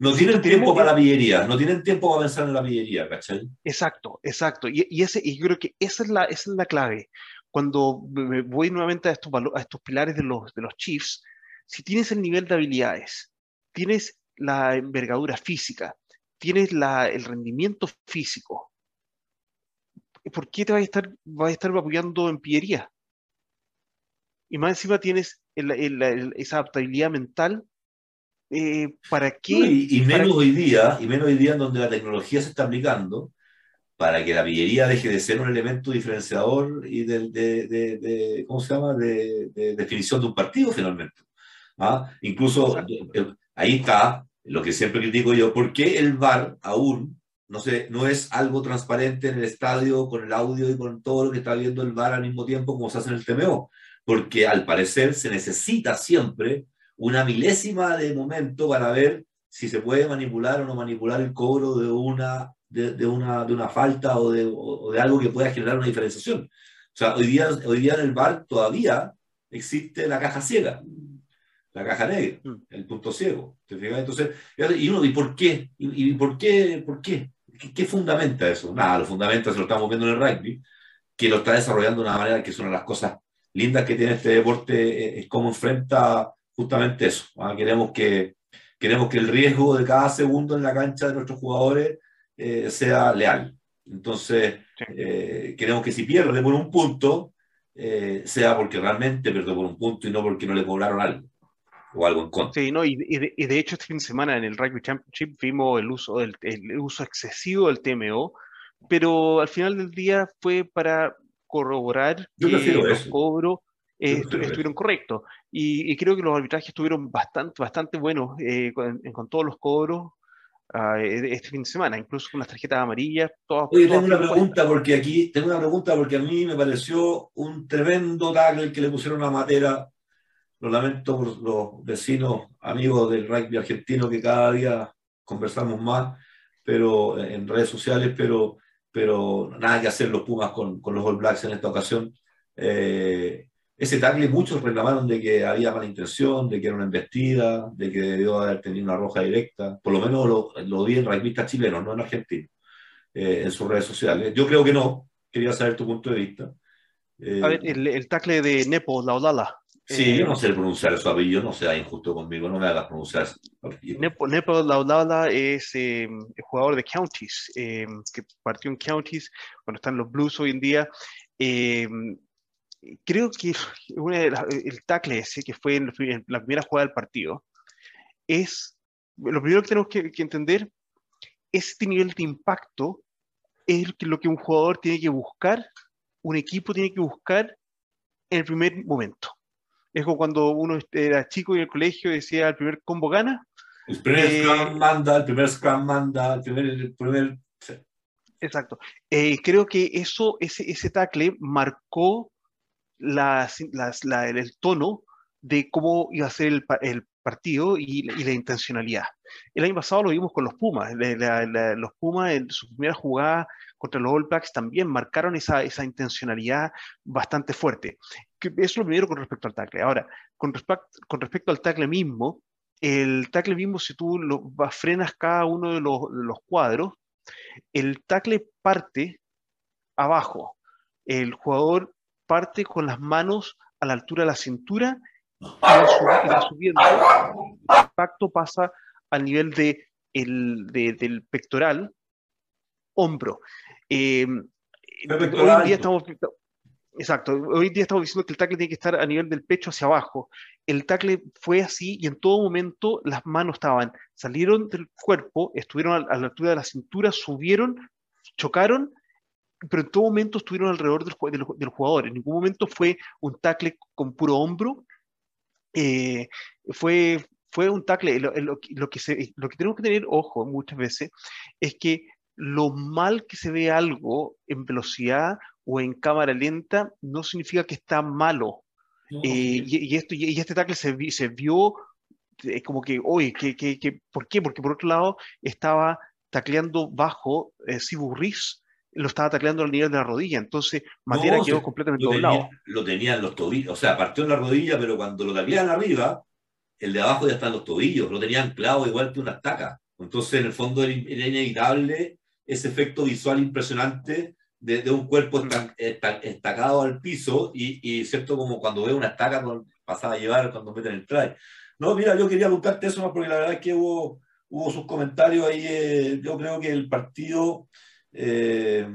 no tienen tiempo para la pillería, no tienen tiempo para pensar en la pillería, ¿cachai? Exacto, exacto. Y, y, ese, y yo creo que esa es la, esa es la clave. Cuando me voy nuevamente a estos, a estos pilares de los, de los Chiefs, si tienes el nivel de habilidades, tienes la envergadura física, tienes el rendimiento físico, ¿por qué te vas a estar, vas a estar apoyando en pillería? Y más encima tienes esa adaptabilidad mental. Eh, ¿Para qué? y, menos hoy día, y menos hoy día en donde la tecnología se está aplicando, para que la pillería deje de ser un elemento diferenciador y de, de, ¿cómo se llama?, de, definición de un partido finalmente. ¿Ah? Incluso ahí está lo que siempre critico yo, ¿por qué el VAR aún no, sé, no es algo transparente en el estadio con el audio y con todo lo que está viendo el VAR al mismo tiempo como se hace en el TMO? Porque al parecer se necesita siempre una milésima de momento para ver si se puede manipular o no manipular el cobro de una, de, una, de una falta o de, de, algo que pueda generar una diferenciación. O sea, hoy día, hoy día en el VAR todavía existe la caja ciega la caja negra, mm. el punto ciego. Entonces, y uno, ¿y por qué? ¿Y, por qué? ¿Por qué? qué? fundamenta eso? Nada, lo fundamenta, se lo estamos viendo en el rugby, que lo está desarrollando de una manera que es una de las cosas lindas que tiene este deporte, eh, es cómo enfrenta justamente eso. ¿ah? Queremos, que, queremos que el riesgo de cada segundo en la cancha de nuestros jugadores eh, sea leal. Entonces, eh, queremos que si pierde por un punto, sea porque realmente perdió por un punto y no porque no le cobraron algo o algo en contra. Sí, no, y, de, hecho este fin de semana en el Rugby Championship vimos el uso, del, el uso excesivo del TMO, pero al final del día fue para corroborar que los cobros eh, estuvieron correctos. Y, creo que los arbitrajes estuvieron bastante, bastante buenos eh, con, todos los cobros uh, este fin de semana, incluso con las tarjetas amarillas. Todas, Oye, tengo una pregunta porque aquí, tengo una pregunta porque a mí me pareció un tremendo tackle que le pusieron a Matera lo lamento por los vecinos, amigos del rugby argentino que cada día conversamos más pero en redes sociales, pero, pero nada que hacer los Pumas con, los All Blacks en esta ocasión. Eh, ese tackle muchos reclamaron de que había mala intención, de que era una embestida, de que debió haber tenido una roja directa. Por lo menos lo, lo vi en rugbyistas chilenos, no en argentinos, eh, en sus redes sociales. Yo creo que no. Quería saber tu punto de vista. a ver, el, el tackle de Nepo, la Odala, Sí, yo no sé pronunciar su apellido, no sea injusto conmigo, no me hagas pronunciar su apellido. Nepo, Nepo Laudala es eh, el jugador de Counties, eh, que partió en Counties cuando están los Blues hoy en día. Eh, creo que el tackle ese, que fue en la primera jugada del partido, es lo primero que tenemos que, que entender, este nivel de impacto es lo que un jugador tiene que buscar, un equipo tiene que buscar en el primer momento es como cuando uno era chico y en el colegio decía el primer combo gana. El primer eh, Scrum manda, el primer Scrum manda, el primer... primer Exacto. Eh, creo que eso, ese, ese tackle marcó la, el tono de cómo iba a ser el, el partido y, y, la intencionalidad. El año pasado lo vimos con los Pumas. los Pumas en su primera jugada contra los All Blacks también marcaron esa, esa intencionalidad bastante fuerte. Eso es lo primero con respecto al tackle. Ahora, con, respecto, con respecto al tackle mismo, el tackle mismo, si tú lo, frenas cada uno de los, los cuadros, el tackle parte abajo. El jugador parte con las manos a la altura de la cintura y va subiendo. El impacto pasa al nivel de el, del pectoral, hombro. Eh, hoy día estamos, exacto, hoy día estamos diciendo que el tackle tiene que estar a nivel del pecho hacia abajo. El tackle fue así y en todo momento las manos estaban, salieron del cuerpo, estuvieron a, la altura de la cintura, subieron, chocaron, pero en todo momento estuvieron alrededor del, del, jugador. En ningún momento fue un tackle con puro hombro. Eh, fue, fue un tackle. Lo, lo, que se, lo que tenemos que tener ojo muchas veces es que lo mal que se ve algo en velocidad o en cámara lenta no significa que está malo. Eh, y, esto, y, este tackle se, se vio eh, como que, oye, que, que, ¿por qué? Porque por otro lado estaba tacleando bajo eh, lo estaba tacleando al nivel de la rodilla, entonces Matera quedó completamente lo doblado. Tenía, lo tenía en los tobillos, o sea, partió en la rodilla, pero cuando lo tacleaban arriba, el de abajo ya está en los tobillos, lo tenían clavo igual que una estaca. Entonces, en el fondo era inevitable ese efecto visual impresionante de, un cuerpo estacado al piso y, y, cierto como cuando veo una estaca pasada a llevar cuando meten el try. No, mira, yo quería preguntarte eso más porque la verdad es que hubo, hubo sus comentarios ahí. Eh, yo creo que el partido, eh,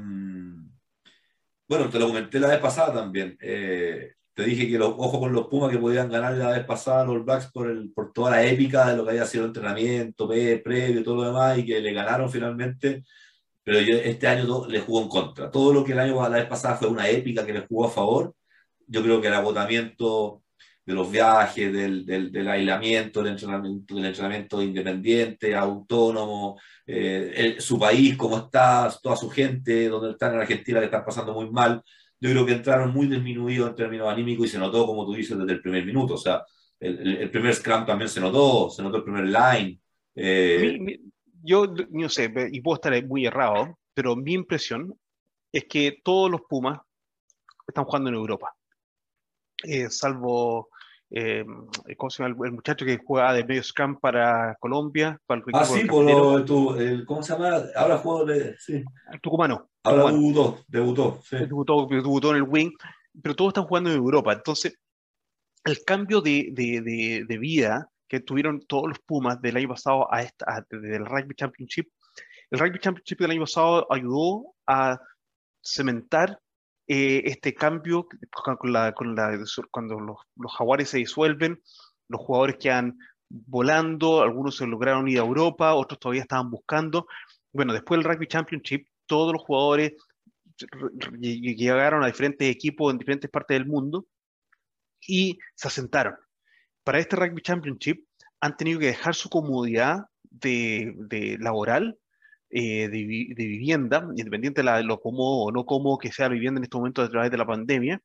bueno, te lo comenté la vez pasada también. Eh, te dije que los ojos con los Pumas que podían ganar la vez pasada los Blacks por, el, por toda la épica de lo que había sido el entrenamiento, previo, todo lo demás, y que le ganaron finalmente pero este año le jugó en contra. Todo lo que el año la vez pasada fue una épica que le jugó a favor, yo creo que el agotamiento de los viajes, del, del, del aislamiento, del entrenamiento, del entrenamiento independiente, autónomo, eh, su país, cómo está, toda su gente, donde están en Argentina, que están pasando muy mal. Yo creo que entraron muy disminuidos en términos anímicos y se notó, como tú dices, desde el primer minuto. O sea, el, el primer scrum también se notó, se notó el primer line. Eh, yo no sé, y puedo estar muy errado, pero mi impresión es que todos los Pumas están jugando en Europa. Eh, salvo, eh, ¿cómo se llama? El, muchacho que juega de medio scrum para Colombia. Para el ah, sí, por lo, el, ¿cómo se llama? Ahora juego de... Sí. Tucumano. Ahora debutó, debutó, sí. debutó, debutó en el Wing, pero todos están jugando en Europa. Entonces, el cambio de, de, de, de vida que tuvieron todos los Pumas del año pasado a esta, del Rugby Championship, el Rugby Championship del año pasado ayudó a cementar eh, este cambio con la, con la, cuando los, los, jaguares se disuelven, los jugadores quedan volando, algunos se lograron ir a Europa, otros todavía estaban buscando. Bueno, después del Rugby Championship, todos los jugadores llegaron a diferentes equipos en diferentes partes del mundo y se asentaron para este Rugby Championship han tenido que dejar su comodidad de, laboral, eh, de, vivienda, independiente de lo cómodo o no cómodo que sea la vivienda en este momento a través de la pandemia,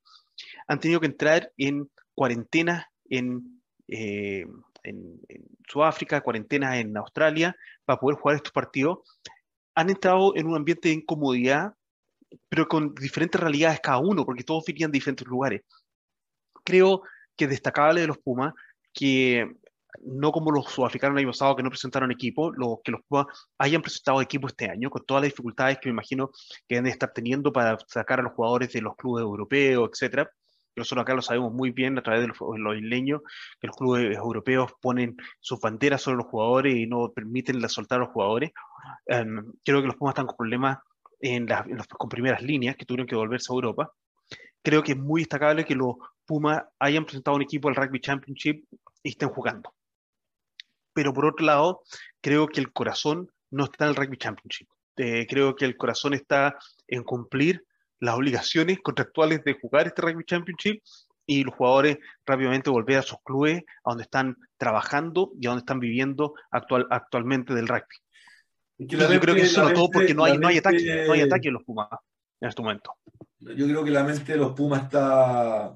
han tenido que entrar en cuarentena en, eh, en, Sudáfrica, cuarentena en Australia, para poder jugar estos partidos. Han entrado en un ambiente de incomodidad, pero con diferentes realidades cada uno, porque todos vivían de diferentes lugares. Creo que destacable de los Pumas que no como los sudafricanos el año pasado que no presentaron equipo, lo, que los Pumas hayan presentado equipo este año, con todas las dificultades que me imagino que deben de estar teniendo para sacar a los jugadores de los clubes europeos, etcétera. Nosotros acá lo sabemos muy bien a través de los, los isleños, que los clubes europeos ponen sus banderas sobre los jugadores y no permiten soltar a los jugadores. Um, creo que los Pumas están con problemas en, las, con primeras líneas, que tuvieron que volverse a Europa. Creo que es muy destacable que los Pumas hayan presentado un equipo al Rugby Championship y estén jugando. Pero por otro lado, creo que el corazón no está en el Rugby Championship. Eh, creo que el corazón está en cumplir las obligaciones contractuales de jugar este Rugby Championship y los jugadores rápidamente volver a sus clubes, a donde están trabajando y a donde están viviendo actual, actualmente del rugby. yo creo que eso no todo porque no hay, no hay ataque, no hay ataque en los Pumas en este momento. Yo creo que la mente de los Pumas está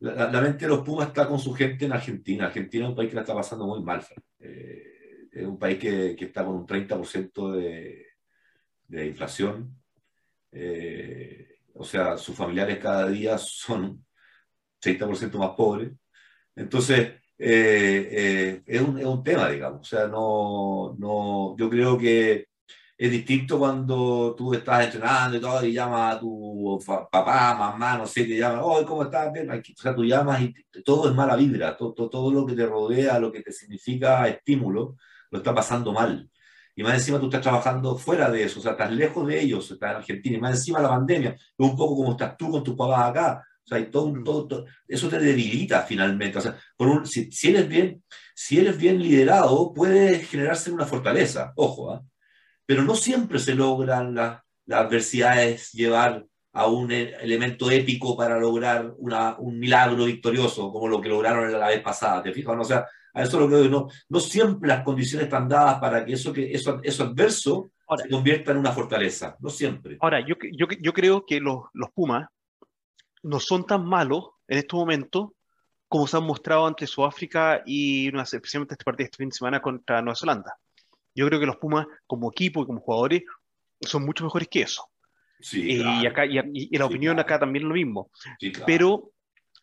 la, mente de los Pumas está con su gente en Argentina. Argentina es un país que la está pasando muy mal. Eh, es un país que, que, está con un 30% de, de, inflación. Eh, o sea, sus familiares cada día son 30% más pobres. Entonces, eh, es, un, es, un, tema, digamos. O sea, no, no, yo creo que es distinto cuando tú estás entrenando y todo y llamas a tu papá, mamá, no sé, te llaman, oh, ¿cómo estás? O sea, tú llamas y todo es mala vibra, todo, todo, lo que te rodea, lo que te significa estímulo, lo está pasando mal. Y más encima tú estás trabajando fuera de eso, o sea, estás lejos de ellos, estás en Argentina, y más encima la pandemia, es un poco como estás tú con tus papás acá, o sea, y todo, mm. todo, eso te debilita finalmente. O sea, por un, si, si, eres bien, si eres bien liderado, puede generarse una fortaleza, ojo, ¿ah? Pero no siempre se logran las, adversidades llevar a un e, elemento épico para lograr una, un milagro victorioso, como lo que lograron la vez pasada, ¿te fijas? O sea, a eso lo que no, no siempre las condiciones están dadas para que eso, que eso, eso adverso se convierta en una fortaleza, no siempre. Ahora, yo, yo, yo creo que los, los Pumas no son tan malos en estos momentos como se han mostrado ante Sudáfrica y especialmente este partido este fin de semana contra Nueva Zelanda. Yo creo que los Pumas, como equipo y como jugadores, son mucho mejores que eso. Sí, eh, y, acá, y, la opinión acá también es lo mismo. Pero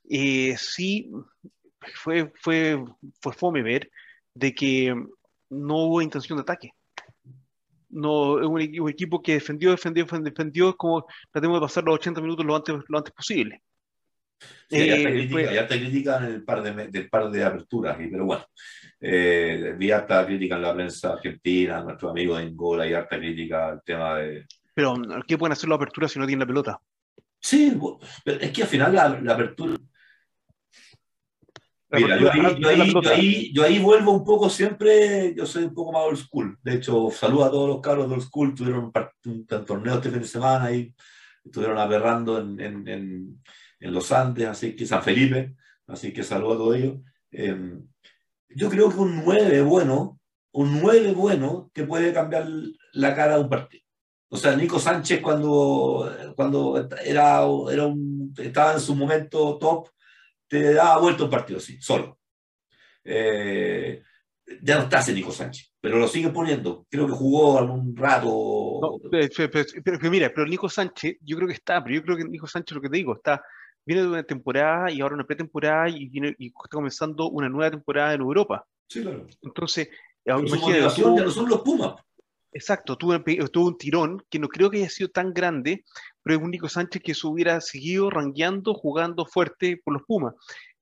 eh, sí fue, fue, fue fome ver de que no hubo intención de ataque. No, un, un equipo que defendió, defendió, defendió, como tratemos de pasar los 80 minutos lo antes, lo antes posible. Sí, harta eh, crítica, en el par de, del par de aperturas, pero bueno, eh, vi harta crítica en la prensa argentina, nuestro amigo de Angola, y harta crítica al tema de... Pero, ¿qué pueden hacer la apertura si no tienen la pelota? Sí, es que al final la, apertura... Mira, yo ahí, yo, ahí, vuelvo un poco siempre, yo soy un poco más old school. De hecho, saludo a todos los carros de old school, tuvieron un, torneo este fin de semana y estuvieron aberrando en, en, en, los Andes, así que San Felipe, así que saludo a todos ellos. Em, yo creo que un 9 bueno, un 9 bueno que puede cambiar la cara de un partido. O sea, Nico Sánchez cuando, cuando era, era un, estaba en su momento top, te daba vuelta un partido así, solo. Eh, ya no está ese Nico Sánchez, pero lo sigue poniendo. Creo que jugó algún rato. pero, mira, pero Nico Sánchez, yo creo que está, pero yo creo que Nico Sánchez, lo que te digo, está, viene de una temporada y ahora una pretemporada y, viene, y está comenzando una nueva temporada en Europa. Sí, claro. Entonces, su motivación ya no son los Pumas. Exacto, tuvo, tuvo, un tirón que no creo que haya sido tan grande, pero es un Nico Sánchez que se hubiera seguido rangueando, jugando fuerte por los Pumas.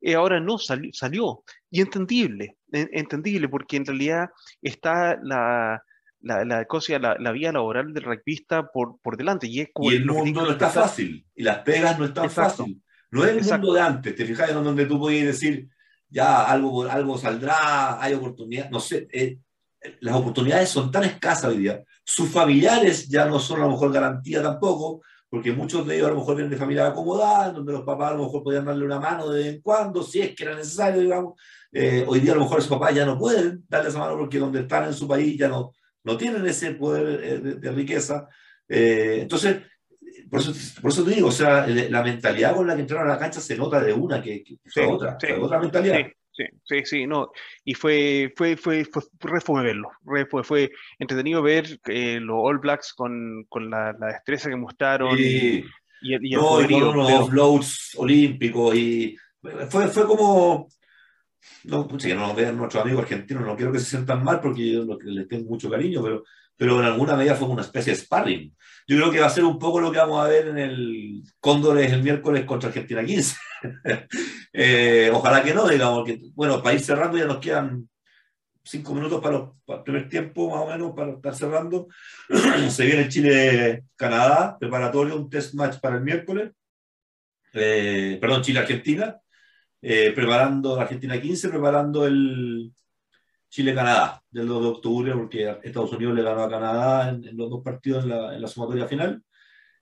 y ahora no, salió, salió. Y entendible, entendible, porque en realidad está la, la, la, cosa, la, la, vía laboral del rugbyista por, por delante. Y, es y el mundo no está fácil, y las pegas no están fácil. No es el mundo de antes, te fijas en donde tú podías decir, ya algo, algo saldrá, hay oportunidad, no sé, eh, las oportunidades son tan escasas hoy día, sus familiares ya no son a lo mejor garantía tampoco, porque muchos de ellos a lo mejor vienen de familia acomodada, donde los papás a lo mejor podían darle una mano de vez en cuando, si es que era necesario, digamos. Eh, hoy día a lo mejor esos papás ya no pueden darle esa mano porque donde están en su país ya no, no tienen ese poder eh, de, riqueza. Eh, entonces, por eso, por eso te digo, o sea, la mentalidad con la que entraron a la cancha se nota de una que, que otra, otra mentalidad. Sí, sí, sí, no. Y fue, fue, fue, fue, fue verlo. Fue, fue entretenido ver eh, los All Blacks con, con la, la, destreza que mostraron. Y, y, y, no, y con unos offloads olímpicos. Y fue, fue como. No, que no nos vean nuestros amigos argentinos, no quiero que se sientan mal porque yo les tengo mucho cariño, pero, pero en alguna medida fue una especie de sparring. Yo creo que va a ser un poco lo que vamos a ver en el Cóndores el miércoles contra Argentina 15. Eh, ojalá que no, digamos, que, bueno, para ir cerrando ya nos quedan cinco minutos para, el primer tiempo, más o menos, para estar cerrando. Se viene Chile-Canadá, preparatorio, un test match para el miércoles. Eh, perdón, Chile-Argentina. Eh, preparando Argentina 15, preparando el Chile-Canadá del 2 de octubre, porque Estados Unidos le ganó a Canadá en, los dos partidos en la, en la sumatoria final.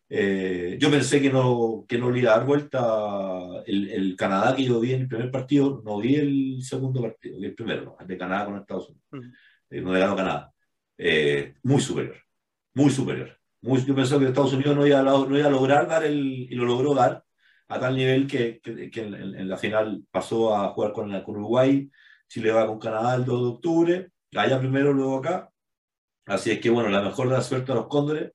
Eh, yo pensé que no, que no le iba a dar vuelta el, el, Canadá que yo vi en el primer partido, no vi el segundo partido, vi el primero, el de Canadá con Estados Unidos, eh, no le ganó Canadá. Eh, muy superior, muy superior. Muy, yo pensé que Estados Unidos no iba, a, no iba a lograr dar el, y lo logró dar a tal nivel que, que, que en, en, la final pasó a jugar con, con Uruguay, Chile va con Canadá el 2 de octubre, allá primero, luego acá. Así es que bueno, la mejor de la suerte a los cóndores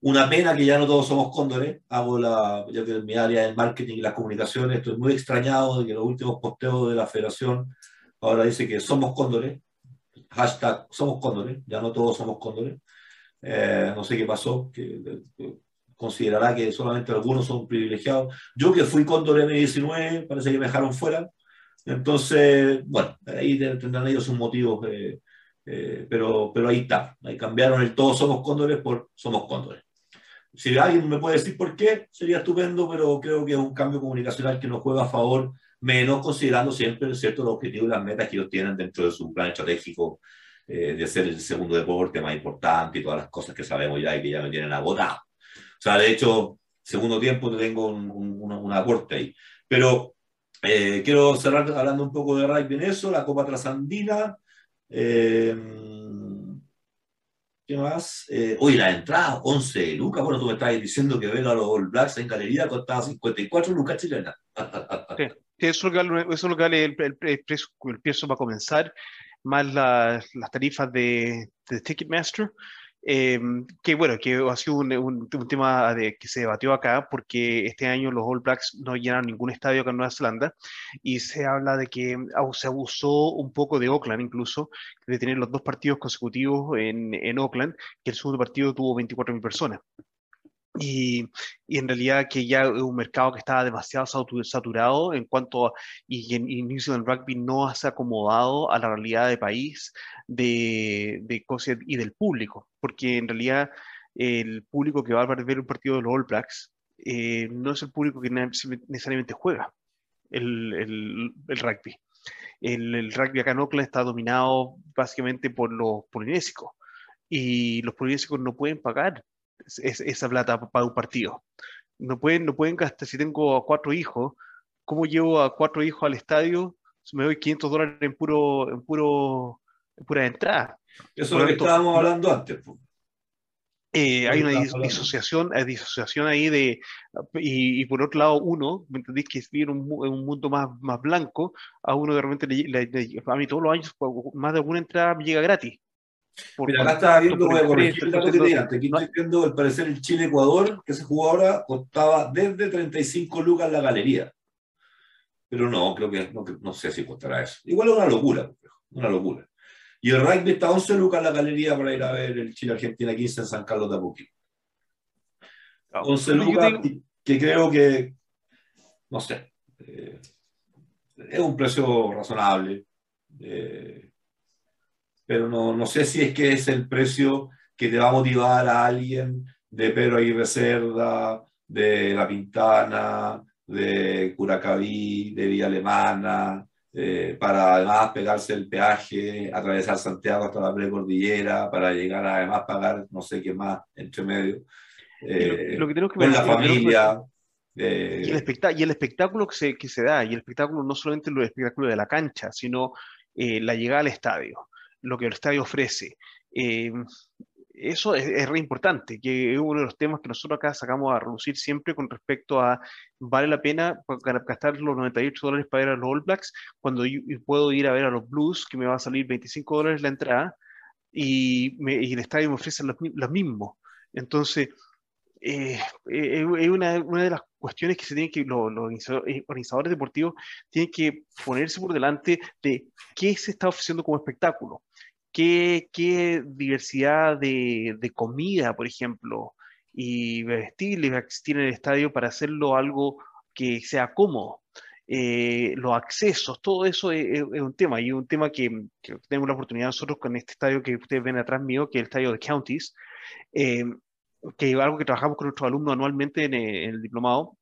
una pena que ya no todos somos cóndores. Hago la, ya que en mi área del marketing y las comunicaciones, estoy muy extrañado de que los últimos posteos de la federación ahora dice que somos cóndores. Hashtag somos cóndores. Ya no todos somos cóndores. Eh, no sé qué pasó, que, considerará que solamente algunos son privilegiados. Yo que fui cóndor M19, parece que me dejaron fuera. Entonces, bueno, ahí tendrán ellos un motivo. Eh, eh, pero, pero ahí está. Ahí cambiaron el todos somos cóndores por somos cóndores. Si alguien me puede decir por qué, sería estupendo, pero creo que es un cambio comunicacional que nos juega a favor, menos considerando siempre ¿cierto? los objetivos y las metas que ellos tienen dentro de su plan estratégico eh, de ser el segundo deporte más importante y todas las cosas que sabemos ya y que ya me tienen agotado. O sea, de hecho, segundo tiempo tengo un, un, un aporte ahí. Pero eh, quiero cerrar hablando un poco de rugby en eso, la Copa Trasandina. Eh, ¿Qué más? Eh, oye, la entrada, 11 lucas. Bueno, tú me estabas diciendo que ver a los All Blacks en galería costaba 54 lucas chilenas. sí, eso, es lo que vale, el, precio, el precio va a comenzar, más las tarifas de, de Ticketmaster. Eh, que bueno, que ha sido un, tema que se debatió acá porque este año los All Blacks no llenaron ningún estadio acá en Nueva Zelanda y se habla de que se abusó un poco de Auckland incluso, de tener los dos partidos consecutivos en, en Auckland, que el segundo partido tuvo 24.000 personas. Y, y, en realidad que ya es un mercado que estaba demasiado saturado en cuanto a, y y New Zealand Rugby no se ha acomodado a la realidad de país de, de cosas y del público, porque en realidad el público que va a ver un partido de los All Blacks eh, no es el público que necesariamente juega el, el, el rugby. El, rugby acá en Oakland está dominado básicamente por los polinésicos y los polinésicos no pueden pagar esa plata para un partido. No pueden, no pueden gastar, si tengo cuatro hijos, ¿cómo llevo a cuatro hijos al estadio? Me doy 500 dólares en puro, en puro, en pura entrada. Eso es lo que estábamos hablando antes. Eh, hay una disociación, hay disociación ahí de, y, por otro lado uno, ¿me entendéis? Que vivir en un, mundo más, más blanco, a uno de repente, le, a mí todos los años, más de alguna entrada me llega gratis. Mira, acá estaba viendo, voy a corregir el dato que te antes. Aquí estoy viendo, al parecer, el Chile-Ecuador, que se jugó ahora, costaba desde 35 lucas la galería. Pero no, creo que no, no sé si costará eso. Igual es una locura, una locura. Y el rugby está 11 lucas en la galería para ir a ver el Chile-Argentina 15 en San Carlos de Apoquín. 11 lucas, que creo que, no sé, eh, es un precio razonable. Eh, pero no, no, sé si es que es el precio que te va a motivar a alguien de Pedro Aguirre Cerda, de La Pintana, de Curacaví, de Villa Alemana, eh, para además pegarse el peaje, atravesar Santiago hasta la precordillera, para llegar a además pagar no sé qué más entre medio. Eh, lo, que tenemos que con la familia. Eh, y, el y, el espectáculo que se, que se da, y el espectáculo no solamente el espectáculo de la cancha, sino la llegada al estadio, lo que el estadio ofrece. Eso es, re importante, que es uno de los temas que nosotros acá sacamos a reducir siempre con respecto a vale la pena gastar los 98 dólares para ir a los All Blacks cuando yo, puedo ir a ver a los Blues, que me va a salir 25 dólares la entrada y, el estadio me ofrece lo, mismo. Entonces, eh, eh, es una, una, de las cuestiones que se tienen que, los, los, organizadores deportivos tienen que ponerse por delante de qué se está ofreciendo como espectáculo qué, diversidad de, comida, por ejemplo, y vestibles va a existir en el estadio para hacerlo algo que sea cómodo. Eh, los accesos, todo eso es, un tema, y un tema que, tenemos la oportunidad nosotros con este estadio que ustedes ven atrás mío, que es el estadio de Counties, eh, que es algo que trabajamos con nuestros alumnos anualmente en, el diplomado,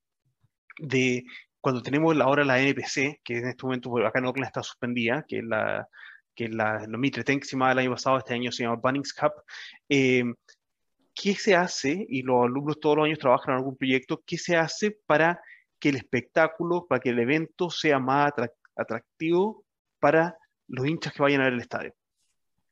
de cuando tenemos la hora la NPC, que en este momento acá en Oakland está suspendida, que es la, que la, Mitre Tank se el año pasado, este año se llama Bunnings Cup. Eh, ¿Qué se hace? Y los alumnos todos los años trabajan en algún proyecto. ¿Qué se hace para que el espectáculo, para que el evento sea más atractivo para los hinchas que vayan a ver el estadio?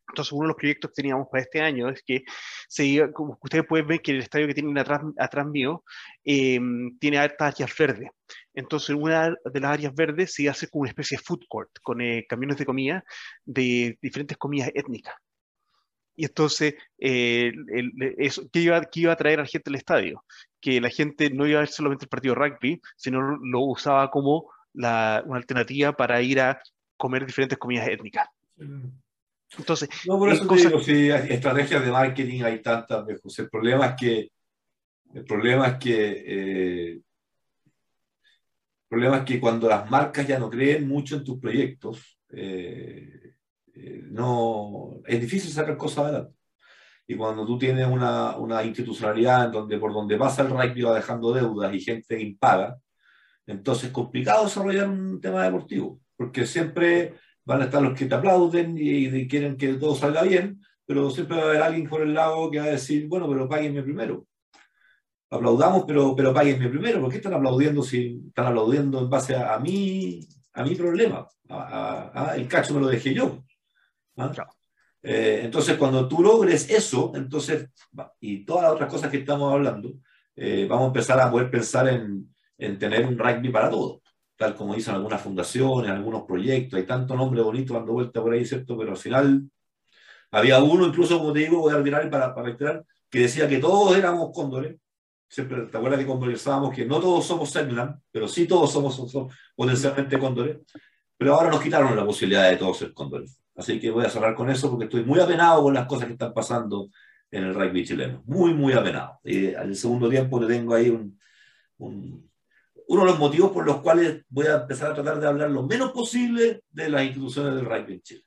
Entonces, uno de los proyectos que teníamos para este año es que, se, como ustedes pueden ver que el estadio que tienen atrás, atrás mío eh, tiene altas áreas verdes. Entonces, una de las áreas verdes se hace como una especie de food court, con eh, camiones de comida de diferentes comidas étnicas. Y entonces, eh, eso, ¿qué, iba, ¿qué, iba, a traer a la gente al estadio? Que la gente no iba a ver solamente el partido de rugby, sino lo usaba como la, una alternativa para ir a comer diferentes comidas étnicas. Entonces, no, por eso te digo, si hay estrategias de marketing hay tantas, José. El problema es que, el problema es que, eh, el problema es que cuando las marcas ya no creen mucho en tus proyectos, eh, eh, no, es difícil sacar cosas adelante. Y cuando tú tienes una, una, institucionalidad en donde por donde pasa el rugby va dejando deudas y gente impaga, entonces es complicado desarrollar un tema deportivo, porque siempre van a estar los que te aplauden y, quieren que todo salga bien, pero siempre va a haber alguien por el lado que va a decir, bueno, pero páguenme primero. Aplaudamos, pero, pero páguenme primero. ¿Por qué están aplaudiendo si están aplaudiendo en base a, a mí, a mi problema? A, el cacho me lo dejé yo. ¿ah? Eh, entonces, cuando tú logres eso, entonces, y todas las otras cosas que estamos hablando, eh, vamos a empezar a poder pensar en, en tener un rugby para todos tal como dicen algunas fundaciones, algunos proyectos, hay tanto nombre bonito dando vuelta por ahí, ¿cierto? Pero al final había uno, incluso como te digo, voy a olvidar para, para reiterar, que decía que todos éramos cóndores. Siempre, ¿te acuerdas que conversábamos que no todos somos Segland, pero sí todos somos, potencialmente cóndores? Pero ahora nos quitaron la posibilidad de todos ser cóndores. Así que voy a cerrar con eso porque estoy muy apenado con las cosas que están pasando en el rugby chileno. Muy, muy apenado. Y al segundo tiempo le tengo ahí un uno de los motivos por los cuales voy a empezar a tratar de hablar lo menos posible de las instituciones del rugby en Chile.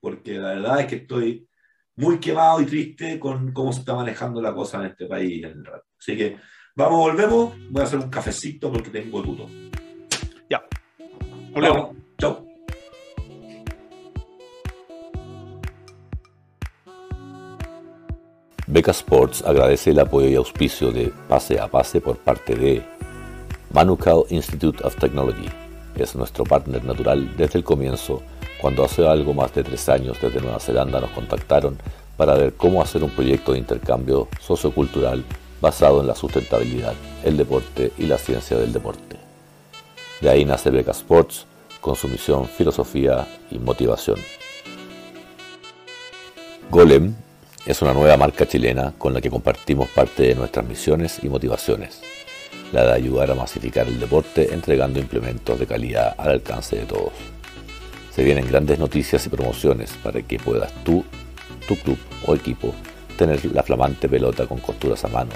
Porque la verdad es que estoy muy quemado y triste con cómo se está manejando la cosa en este país en el rugby. Así que vamos, volvemos. Voy a hacer un cafecito porque tengo tuto. Ya. Volvemos. Chao. Beca Sports agradece el apoyo y auspicio de Pase a Pase por parte de Manukau Institute of Technology. Es nuestro partner natural desde el comienzo, cuando hace algo más de tres años desde Nueva Zelanda nos contactaron para ver cómo hacer un proyecto de intercambio sociocultural basado en la sustentabilidad, el deporte y la ciencia del deporte. De ahí nace Beca Sports, con su misión, filosofía y motivación. Golem es una nueva marca chilena con la que compartimos parte de nuestras misiones y motivaciones, la de ayudar a masificar el deporte entregando implementos de calidad al alcance de todos. Se vienen grandes noticias y promociones para que puedas tú, tu club o equipo tener la flamante pelota con costuras a mano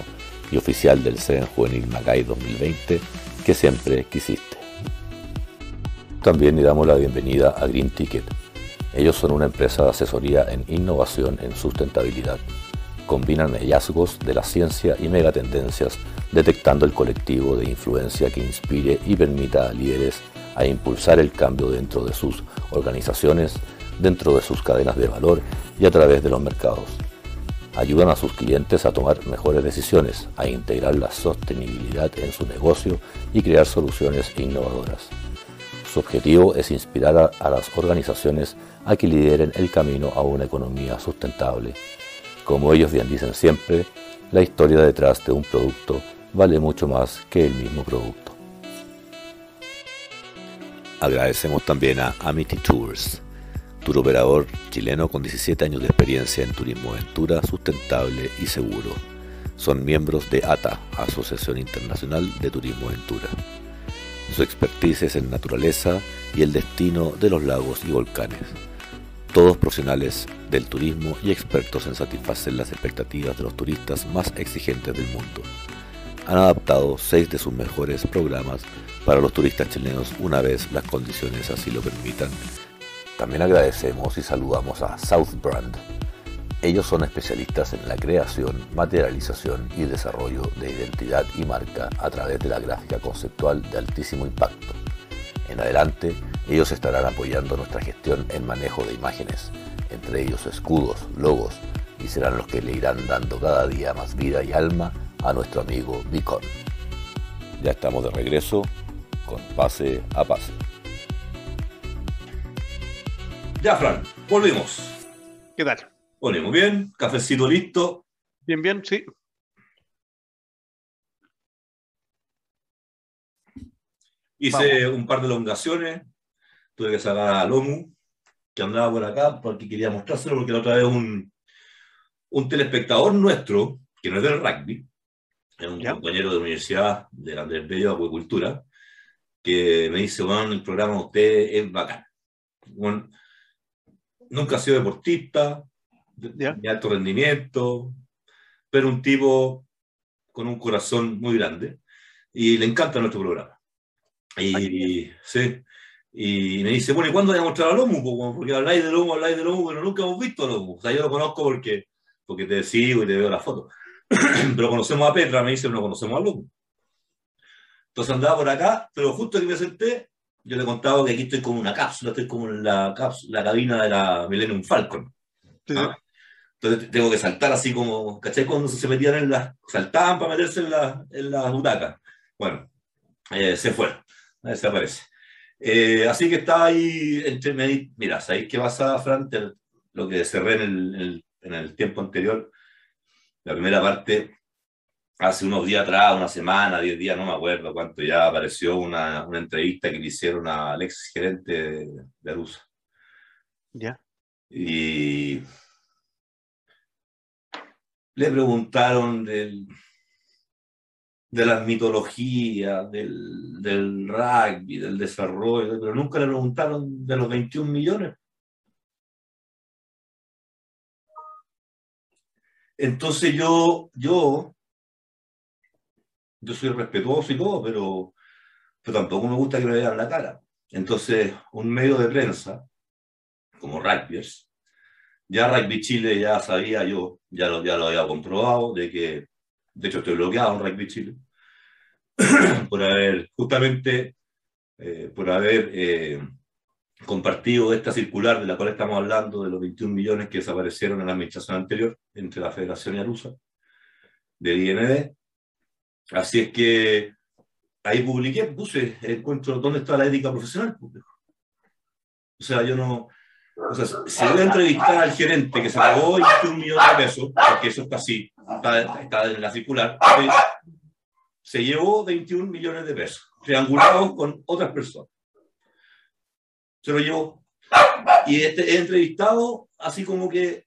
y oficial del CEN Juvenil Macay 2020 que siempre quisiste. También le damos la bienvenida a Green Ticket. Ellos son una empresa de asesoría en innovación en sustentabilidad. Combinan hallazgos de la ciencia y megatendencias detectando el colectivo de influencia que inspire y permita a líderes a impulsar el cambio dentro de sus organizaciones, dentro de sus cadenas de valor y a través de los mercados. Ayudan a sus clientes a tomar mejores decisiones, a integrar la sostenibilidad en su negocio y crear soluciones innovadoras. Su objetivo es inspirar a, las organizaciones a que lideren el camino a una economía sustentable. Como ellos bien dicen siempre, la historia detrás de un producto vale mucho más que el mismo producto. Agradecemos también a Amity Tours, tour operador chileno con 17 años de experiencia en turismo aventura sustentable y seguro. Son miembros de ATA, Asociación Internacional de Turismo Aventura. Su expertise es en naturaleza y el destino de los lagos y volcanes. Todos profesionales del turismo y expertos en satisfacer las expectativas de los turistas más exigentes del mundo. Han adaptado seis de sus mejores programas para los turistas chilenos una vez las condiciones así lo permitan. También agradecemos y saludamos a South Brand, ellos son especialistas en la creación, materialización y desarrollo de identidad y marca a través de la gráfica conceptual de altísimo impacto. En adelante, ellos estarán apoyando nuestra gestión en manejo de imágenes, entre ellos escudos, logos, y serán los que le irán dando cada día más vida y alma a nuestro amigo Beacon. Ya estamos de regreso con Pase a Pase. Ya, Fran, volvimos. ¿Qué tal? Ponemos bien, cafecito listo. Bien, bien, sí. Hice un par de elongaciones, tuve que sacar a Lomu, que andaba por acá, porque quería mostrárselo, porque la otra vez un, un telespectador nuestro, que no es del rugby, es un compañero de la Universidad de Andrés Bello de Acuicultura, que me dice, bueno, el programa de usted es bacán. Bueno, nunca ha sido deportista, de, alto rendimiento, pero un tipo con un corazón muy grande y le encanta nuestro programa. Y, sí, y me dice, bueno, ¿y cuándo voy a mostrar a Lomu? Porque habláis de Lomu, habláis de Lomu, pero nunca hemos visto a Lomu. O sea, yo lo conozco porque, porque te sigo y te veo la foto. pero conocemos a Petra, me dice, no conocemos a Lomu. Entonces andaba por acá, pero justo que me senté, yo le contaba que aquí estoy como una cápsula, estoy como en la, cápsula, la cabina de la Millennium Falcon. ¿Ah? Entonces tengo que saltar así como, ¿cachai? Cuando se metían en las, saltaban para meterse en la, en la butaca. Bueno, eh, se fue, desaparece. Eh, así que estaba ahí entre Mira, ¿sabéis qué pasa, Fran? Lo que cerré en el, en el tiempo anterior, la primera parte, hace unos días atrás, una semana, diez días, no me acuerdo cuánto, ya apareció una, una entrevista que le hicieron al ex gerente de, de Arusa. Ya. Y le preguntaron del, de las mitologías, del, del, rugby, del desarrollo, pero nunca le preguntaron de los 21 millones. Entonces yo, yo, yo soy respetuoso y todo, pero, pero tampoco me gusta que me vean la cara. Entonces, un medio de prensa, como rugbyers, ya Rugby Chile ya sabía yo, ya lo, ya lo había comprobado, de que, de hecho estoy bloqueado en Rugby Chile, por haber, justamente, eh, por haber eh, compartido esta circular de la cual estamos hablando, de los 21 millones que desaparecieron en la administración anterior entre la Federación y Arusa, del IND. Así es que ahí publiqué, puse, encuentro dónde está la ética profesional. Pues, o sea, yo no. Sea, si voy a entrevistar al gerente que se pagó 21 millones de pesos, porque eso está así, está, en la circular, se llevó 21 millones de pesos, triangulados con otras personas. Se lo llevó. Y este, entrevistado así como que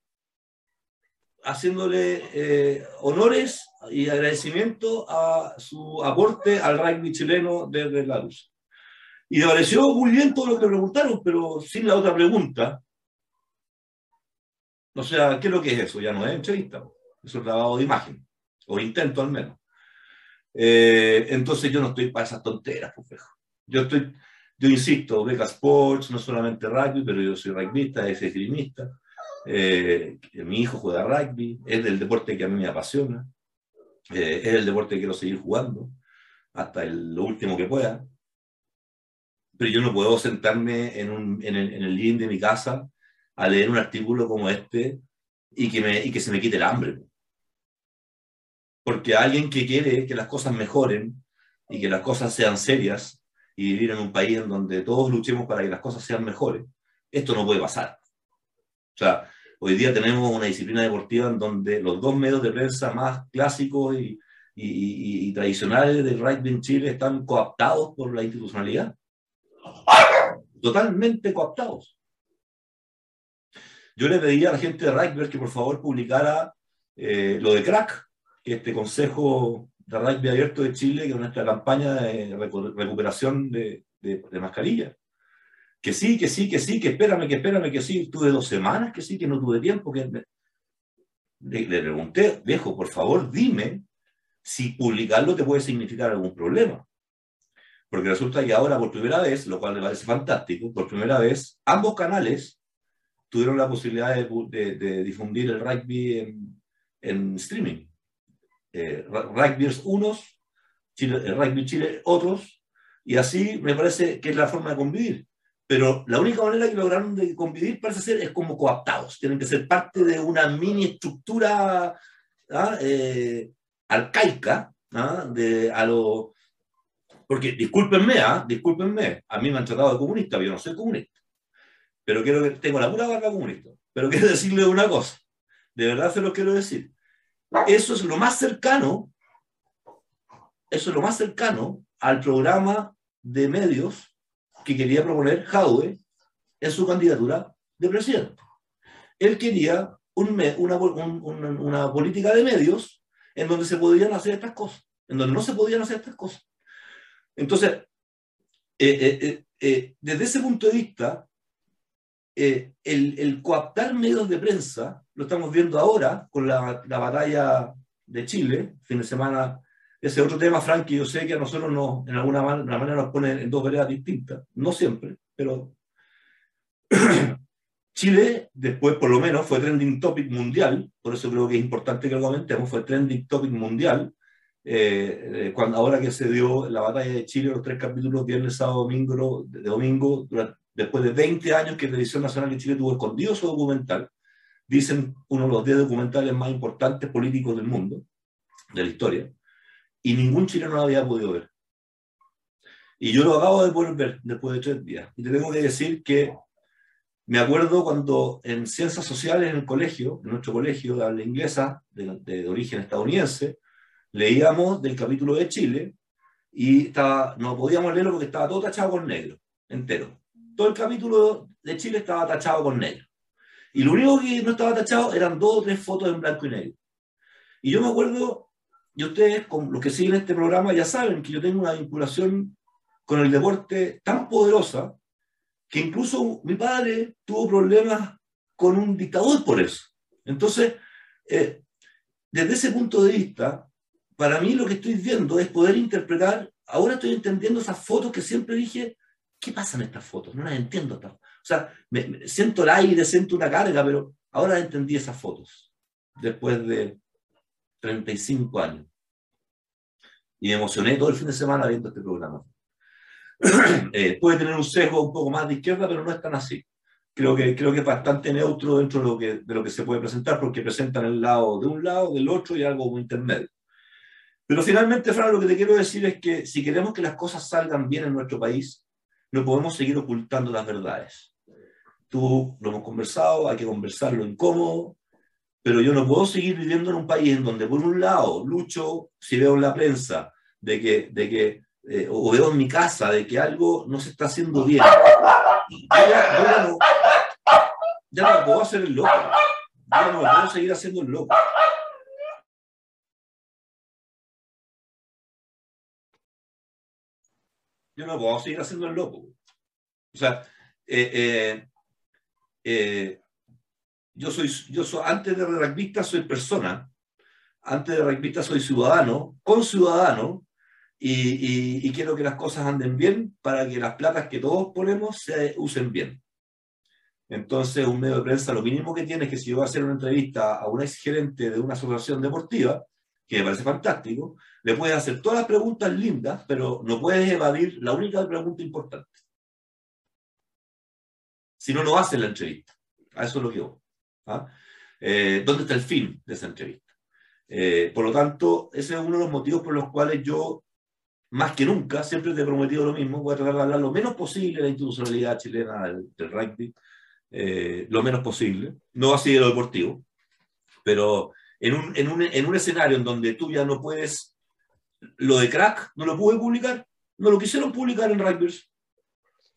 haciéndole eh, honores y agradecimiento a su aporte al rugby chileno desde la luz. Y le pareció muy bien todo lo que preguntaron, pero sin la otra pregunta. O sea, ¿qué es lo que es eso? Ya no es entrevista, eso es grabado de imagen, o intento al menos. Eh, entonces yo no estoy para esas tonteras, pues, Yo estoy, yo insisto, Beca Sports, no solamente rugby, pero yo soy rugbyista, es esgrimista. Eh, mi hijo juega rugby, es del deporte que a mí me apasiona, eh, es el deporte que quiero seguir jugando hasta el, lo último que pueda pero yo no puedo sentarme en, un, en, el, en el living de mi casa a leer un artículo como este y que, me, y que se me quite el hambre. Porque alguien que quiere que las cosas mejoren y que las cosas sean serias y vivir en un país en donde todos luchemos para que las cosas sean mejores, esto no puede pasar. O sea, hoy día tenemos una disciplina deportiva en donde los dos medios de prensa más clásicos y, y, y, y tradicionales del rugby en Chile están coaptados por la institucionalidad totalmente cooptados. Yo le pedí a la gente de Rugby que por favor publicara eh, lo de Crack, que este Consejo de Rugby Abierto de Chile, que es nuestra campaña de recuperación de, de, mascarilla. Que sí, que sí, que sí, que espérame, que espérame, que sí. Tuve dos semanas, que sí, que no tuve tiempo. Que le, le pregunté, viejo, por favor, dime si publicarlo te puede significar algún problema. Porque resulta que ahora por primera vez, lo cual me parece fantástico, por primera vez ambos canales tuvieron la posibilidad de, de, difundir el rugby en, en streaming. Eh, rugbyers unos, Chile, el rugby Chile otros, y así me parece que es la forma de convivir. Pero la única manera que lograron de convivir parece ser es como coaptados, tienen que ser parte de una mini estructura ¿ah? eh, arcaica ¿ah? de, a lo porque, discúlpenme, ¿ah? discúlpenme, a mí me han tratado de comunista, yo no soy comunista. Pero quiero que tengo la pura barba comunista. Pero quiero decirle una cosa, de verdad se lo quiero decir. Eso es lo más cercano, eso es lo más cercano al programa de medios que quería proponer Jadwe en su candidatura de presidente. Él quería un, una, una política de medios en donde se podían hacer estas cosas, en donde no se podían hacer estas cosas. Entonces, eh, eh, eh, desde ese punto de vista, el, el, coaptar medios de prensa, lo estamos viendo ahora con la, la, batalla de Chile, fin de semana, ese otro tema, Frank, que yo sé que a nosotros nos, en alguna manera nos pone en dos veredas distintas, no siempre, pero Chile, después por lo menos, fue trending topic mundial, por eso creo que es importante que lo comentemos, fue trending topic mundial eh, cuando, ahora que se dio la batalla de Chile, los tres capítulos, viernes, sábado, domingo, de domingo, después de 20 años que Televisión Nacional de Chile tuvo escondido su documental, dicen uno de los 10 documentales más importantes políticos del mundo, de la historia, y ningún chileno lo había podido ver. Y yo lo acabo de poder ver después de tres días. Y te tengo que decir que me acuerdo cuando en ciencias sociales en el colegio, en nuestro colegio de habla inglesa, de, de origen estadounidense, leíamos del capítulo de Chile y estaba, no podíamos leerlo porque estaba todo tachado con negro, entero. Todo el capítulo de Chile estaba tachado con negro. Y lo único que no estaba tachado eran dos o tres fotos en blanco y negro. Y yo me acuerdo, y ustedes, con los que siguen este programa, ya saben que yo tengo una vinculación con el deporte tan poderosa que incluso mi padre tuvo problemas con un dictador por eso. Entonces, eh, desde ese punto de vista, para mí lo que estoy viendo es poder interpretar, ahora estoy entendiendo esas fotos que siempre dije, ¿qué pasa en estas fotos? No las entiendo. O sea, siento el aire, siento una carga, pero ahora entendí esas fotos, después de 35 años. Y me emocioné todo el fin de semana viendo este programa. Eh, puede tener un sesgo un poco más de izquierda, pero no es tan así. Creo que, creo que es bastante neutro dentro de lo, que, de lo que se puede presentar, porque presentan el lado de un lado, del otro y algo muy intermedio. Pero finalmente, Fran, lo que te quiero decir es que si queremos que las cosas salgan bien en nuestro país, no podemos seguir ocultando las verdades. Tú lo hemos conversado, hay que conversarlo incómodo, pero yo no puedo seguir viviendo en un país en donde, por un lado, lucho, si veo en la prensa, de que, de que eh, o veo en mi casa, de que algo no se está haciendo bien. ya, no, ya no puedo hacer el loco. Ya no puedo seguir haciendo el loco. Yo no puedo seguir haciendo el loco. O sea, eh, eh, eh, yo soy, yo soy, antes de rugbyista soy persona, antes de rugbyista soy ciudadano, con ciudadano, y, y, quiero que las cosas anden bien para que las platas que todos ponemos se usen bien. Entonces, un medio de prensa lo mínimo que tiene es que si yo voy a hacer una entrevista a un ex gerente de una asociación deportiva, que me parece fantástico, le puedes hacer todas las preguntas lindas, pero no puedes evadir la única pregunta importante. Si no, no haces la entrevista. A eso es lo que yo. ¿ah? Eh, ¿Dónde está el fin de esa entrevista? Eh, por lo tanto, ese es uno de los motivos por los cuales yo, más que nunca, siempre te he prometido lo mismo, voy a tratar de hablar lo menos posible de la institucionalidad chilena del, rugby, eh, lo menos posible, no así de lo deportivo, pero en un, en, un, en un escenario en donde tú ya no puedes lo de crack no lo pude publicar, no lo quisieron publicar en Rugby.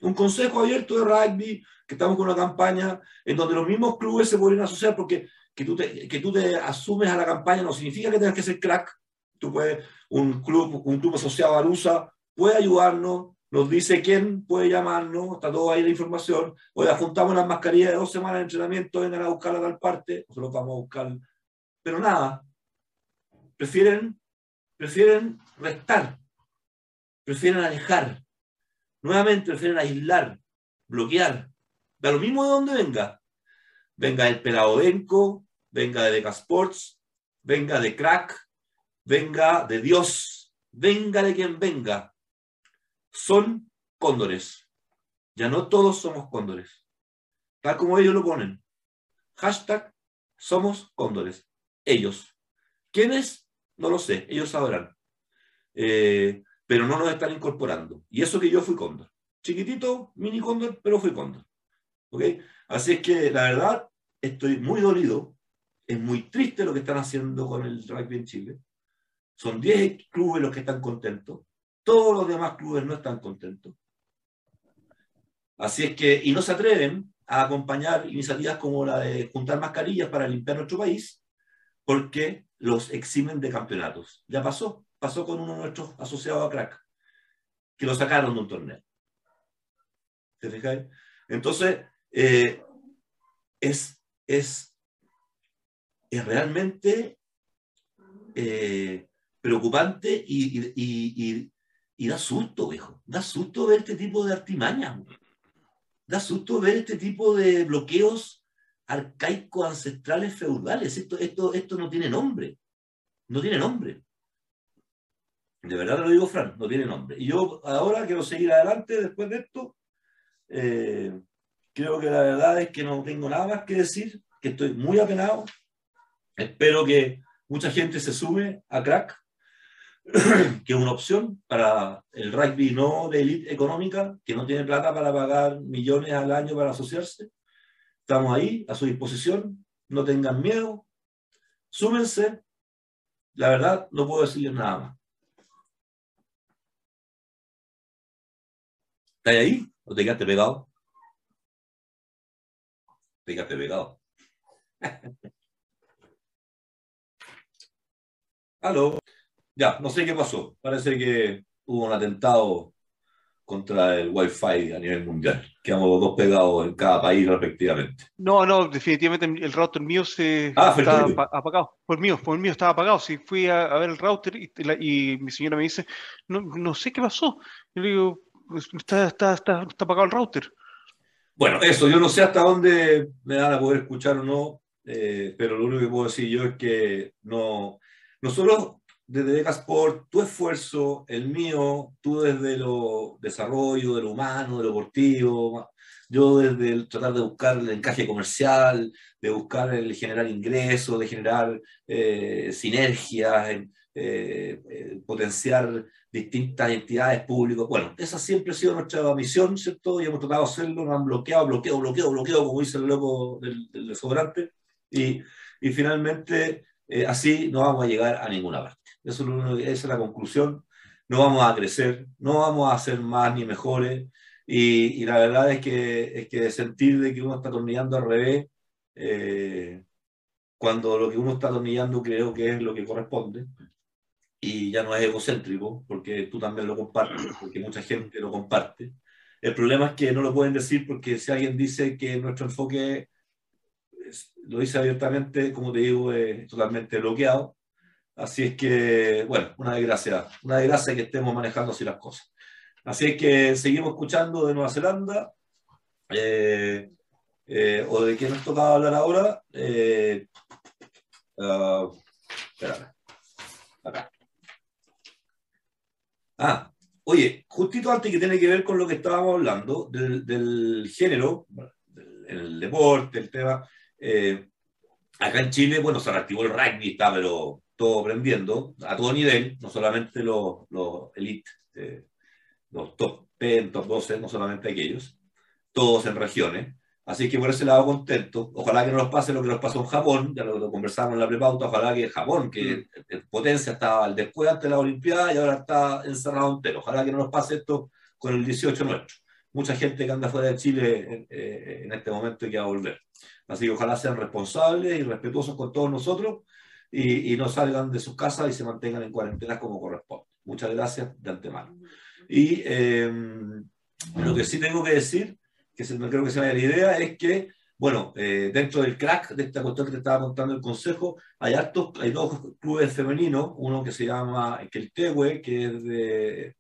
Un consejo abierto de rugby, que estamos con una campaña en donde los mismos clubes se podrían asociar porque que tú, te, que tú te asumes a la campaña no significa que tengas que ser crack. Tú puedes, un club, un club asociado a Arusa puede ayudarnos, nos dice quién puede llamarnos, está todo ahí la información. Oye, juntamos las mascarillas de dos semanas de entrenamiento, vengan a buscarla a tal parte, nosotros vamos a buscar. Pero nada, prefieren prefieren restar, prefieren alejar, nuevamente prefieren aislar, bloquear. Da lo mismo de donde venga. Venga del Pelaodenco, venga de Deca Sports, venga de Crack, venga de Dios, venga de quien venga. Son cóndores. Ya no todos somos cóndores. Tal como ellos lo ponen. Hashtag somos cóndores. Ellos. ¿Quiénes? No lo sé, ellos sabrán. Eh, pero no nos están incorporando. Y eso que yo fui cóndor. Chiquitito, mini cóndor, pero fui cóndor. ¿Ok? Así es que la verdad, estoy muy dolido. Es muy triste lo que están haciendo con el rugby en Chile. Son 10 clubes los que están contentos. Todos los demás clubes no están contentos. Así es que, y no se atreven a acompañar iniciativas como la de juntar mascarillas para limpiar nuestro país, porque los eximen de campeonatos. Ya pasó, pasó con uno de nuestros asociados a Crack, que lo sacaron de un torneo. ¿Te fijáis? Entonces, eh, es, es, es realmente eh, preocupante y, y, y, da susto, viejo. Da susto ver este tipo de artimañas. Da susto ver este tipo de bloqueos arcaicos ancestrales feudales. Esto, esto, esto no tiene nombre. No tiene nombre. De verdad lo digo, Fran, no tiene nombre. Y yo ahora quiero seguir adelante después de esto. Eh, creo que la verdad es que no tengo nada más que decir, que estoy muy apenado. Espero que mucha gente se sume a Crack, que es una opción para el rugby no de élite económica, que no tiene plata para pagar millones al año para asociarse. Estamos ahí, a su disposición. No tengan miedo. Súmense. La verdad, no puedo decirles nada más. ¿Estás ahí? ¿O te quedaste pegado? Te quedaste pegado. Aló. Ya, no sé qué pasó. Parece que hubo un atentado contra el Wi-Fi a nivel mundial. Quedamos los dos pegados en cada país respectivamente. No, no, definitivamente el router mío se ah, está apagado. Por mío, por mío estaba apagado. Si fui a, ver el router y, mi señora me dice, no, no sé qué pasó. Yo le digo, está, está, está, está, apagado el router. Bueno, eso, yo no sé hasta dónde me van a poder escuchar o no, eh, pero lo único que puedo decir yo es que no, nosotros desde Decasport, tu esfuerzo, el mío, tú desde lo desarrollo, de lo humano, de lo deportivo, yo desde el tratar de buscar el encaje comercial, de buscar el generar ingresos, de generar eh, sinergias, eh, eh, potenciar distintas entidades públicas. Bueno, esa siempre ha sido nuestra misión, ¿cierto? Y hemos tratado de hacerlo, nos han bloqueado, bloqueo, bloqueo, bloqueo, como dice el loco del, del y finalmente, así no vamos a llegar a ninguna parte. Eso es esa es la conclusión. No vamos a crecer, no vamos a ser más ni mejores. Y, la verdad es que, es que sentir de que uno está atornillando al revés, eh, cuando lo que uno está atornillando creo que es lo que corresponde, y ya no es egocéntrico, porque tú también lo compartes, porque mucha gente lo comparte. El problema es que no lo pueden decir porque si alguien dice que nuestro enfoque lo dice abiertamente, como te digo, es totalmente bloqueado. Así es que, bueno, una desgracia, una desgracia que estemos manejando así las cosas. Así es que seguimos escuchando de Nueva Zelanda. Eh, eh, o de qué nos tocaba hablar ahora. Eh, espérame. Acá. Ah, oye, justito antes que tiene que ver con lo que estábamos hablando del, género, el deporte, el tema. acá en Chile, bueno, se reactivó el rugby, está pero todo aprendiendo a todo nivel, no solamente los, los elite los top 10, top 12, no solamente aquellos, todos en regiones. Así que por ese lado contento. Ojalá que no nos pase lo que nos pasó en Japón, ya lo, conversamos en la prepauta, ojalá que Japón, que mm. en potencia estaba después antes de la Olimpiada y ahora está encerrado entero. Ojalá que no nos pase esto con el 18 nuestro. Mucha gente que anda fuera de Chile eh, en este momento y que va a volver. Así que ojalá sean responsables y respetuosos con todos nosotros y, y no salgan de sus casas y se mantengan en cuarentena como corresponde. Muchas gracias de antemano. Y em, lo que sí tengo que decir, que no creo que sea la idea, es que, bueno, eh, dentro del crack de esta cuestión que te estaba contando el consejo, hay, hartos, hay dos clubes femeninos, uno que se llama Queltehue, que es de,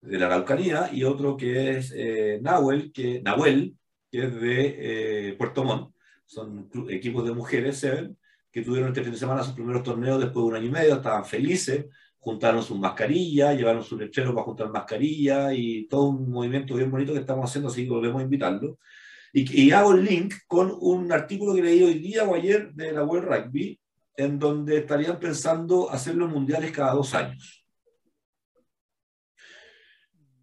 de la Araucanía, y otro que es eh, Nahuel, que, Nahuel, que es de eh, Puerto Montt. Son equipos de mujeres, Seven, que tuvieron este fin de semana sus primeros torneos después de un año y medio, estaban felices, juntaron sus mascarillas, llevaron su lechero para juntar mascarillas y todo un movimiento bien bonito que estamos haciendo, así que volvemos a invitarlo. Y, y, hago el link con un artículo que leí hoy día o ayer de la World Rugby, en donde estarían pensando hacer los mundiales cada dos años.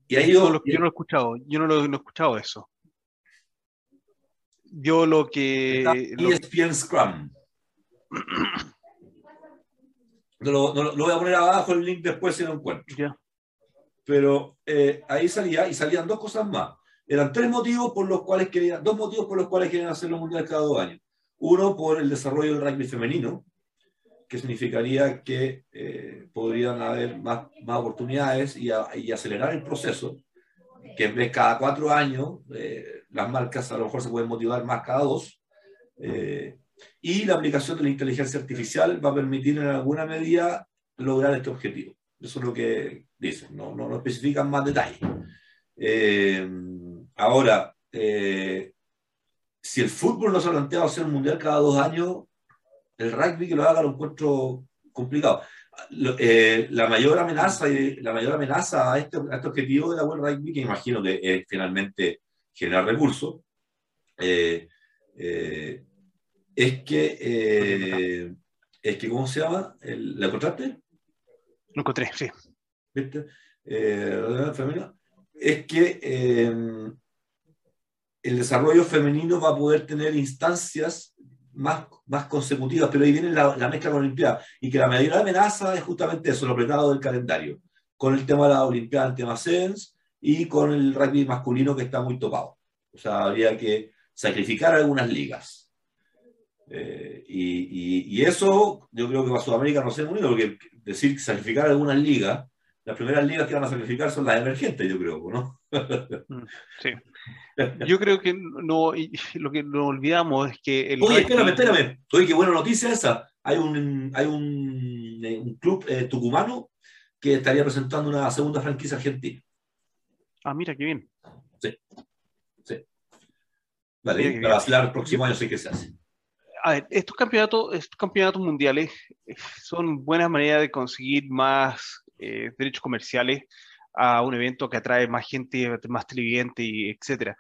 Y ahí yo, yo no lo he escuchado, yo no lo, he escuchado eso. Yo lo que... ESPN Scrum. Lo, lo, voy a poner abajo el link después si lo encuentro. Pero eh, ahí salía y salían dos cosas más. Eran tres motivos por los cuales querían, dos motivos por los cuales quieren hacer los mundiales cada dos años. Uno por el desarrollo del rugby femenino, que significaría que eh, podrían haber más, más oportunidades y, y, acelerar el proceso, que en vez cada cuatro años, eh, las marcas a lo mejor se pueden motivar más cada dos. Y la aplicación de la inteligencia artificial va a permitir en alguna medida lograr este objetivo. Eso es lo que dicen, no, no, no especifican más detalles. Eh, ahora, eh, si el fútbol no se ha planteado hacer un mundial cada dos años, el rugby que lo haga lo encuentro complicado. Eh, la mayor amenaza la mayor amenaza a este, a este objetivo de la World Rugby, que imagino que es finalmente generar recursos, es que, eh, es que, ¿cómo se llama? ¿La encontraste? Lo encontré, sí. ¿Viste? Eh, es que eh, el desarrollo femenino va a poder tener instancias más, más consecutivas, pero ahí viene la, la mezcla con la Olimpiada. Y que la mayor amenaza es justamente eso, lo apretado del calendario, con el tema de la Olimpiada en tema SENS y con el rugby masculino que está muy topado. O sea, habría que sacrificar algunas ligas. Eh, y, y, eso yo creo que para Sudamérica no sé muy bien, porque decir sacrificar algunas ligas, las primeras ligas que van a sacrificar son las emergentes, yo creo, ¿no? Mm, sí. Yo creo que no, lo que nos olvidamos es que... El Oye, espérame, espérame. Oye, qué buena noticia esa. Hay un, hay un, eh, un club eh, tucumano que estaría presentando una segunda franquicia argentina. Ah, mira, qué bien. Sí. Sí. Vale, para el próximo año sí que se hace estos campeonatos, estos campeonatos mundiales eh, son buenas maneras de conseguir más eh, derechos comerciales a un evento que atrae más gente, más televidente, y etcétera.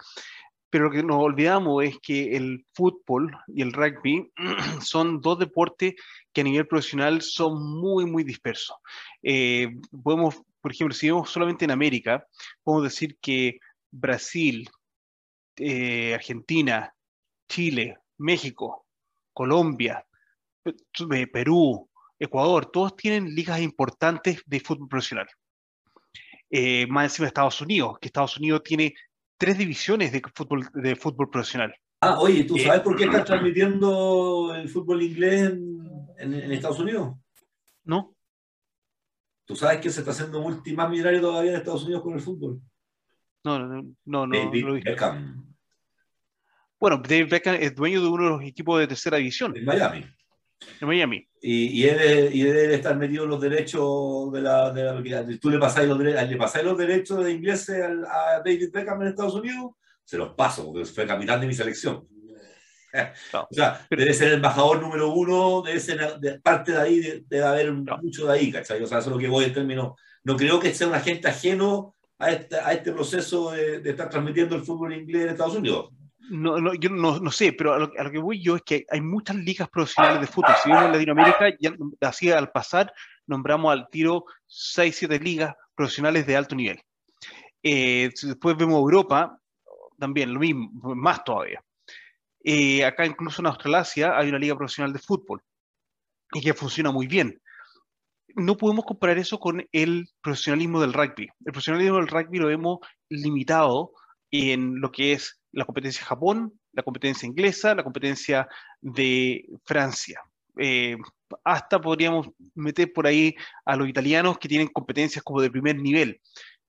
Pero lo que nos olvidamos es que el fútbol y el rugby son dos deportes que a nivel profesional son muy, muy dispersos. Eh, por ejemplo, si vemos solamente en América, podemos decir que Brasil, eh, Argentina, Chile, México, Colombia, eh, Perú, Ecuador, todos tienen ligas importantes de fútbol profesional. más encima de Estados Unidos, que Estados Unidos tiene tres divisiones de fútbol, de fútbol profesional. Ah, oye, ¿tú sabes por qué están transmitiendo el fútbol inglés en, en, Estados Unidos? No. ¿Tú sabes que se está haciendo multimillonario todavía en Estados Unidos con el fútbol? No, no, no. no David no Beckham. Bueno, David Beckham es dueño de uno de los equipos de tercera división. En Miami. En Miami. Y, y, él, y él debe estar metido en los derechos de la. De la tú le pasáis los, le pasáis los derechos de ingleses a David Beckham en Estados Unidos, se los paso, porque fue capitán de mi selección. No, o sea, debe ser el embajador número uno, debe ser de, parte de ahí, debe haber no. mucho de ahí, ¿cachai? O sea, eso es lo que voy en términos. No creo que sea un agente ajeno a este, a este proceso de, de estar transmitiendo el fútbol inglés en Estados Unidos. No, no, yo no, no sé, pero a lo, que voy yo es que hay muchas ligas profesionales de fútbol. Si vemos en Latinoamérica, ya, así al pasar, nombramos al tiro 6, 7 ligas profesionales de alto nivel. Eh, después vemos Europa, también lo mismo, más todavía. Eh, acá incluso en Australasia hay una liga profesional de fútbol y que funciona muy bien. No podemos comparar eso con el profesionalismo del rugby. El profesionalismo del rugby lo hemos limitado en lo que es la competencia de Japón, la competencia inglesa, la competencia de Francia. Eh, hasta podríamos meter por ahí a los italianos que tienen competencias como de primer nivel.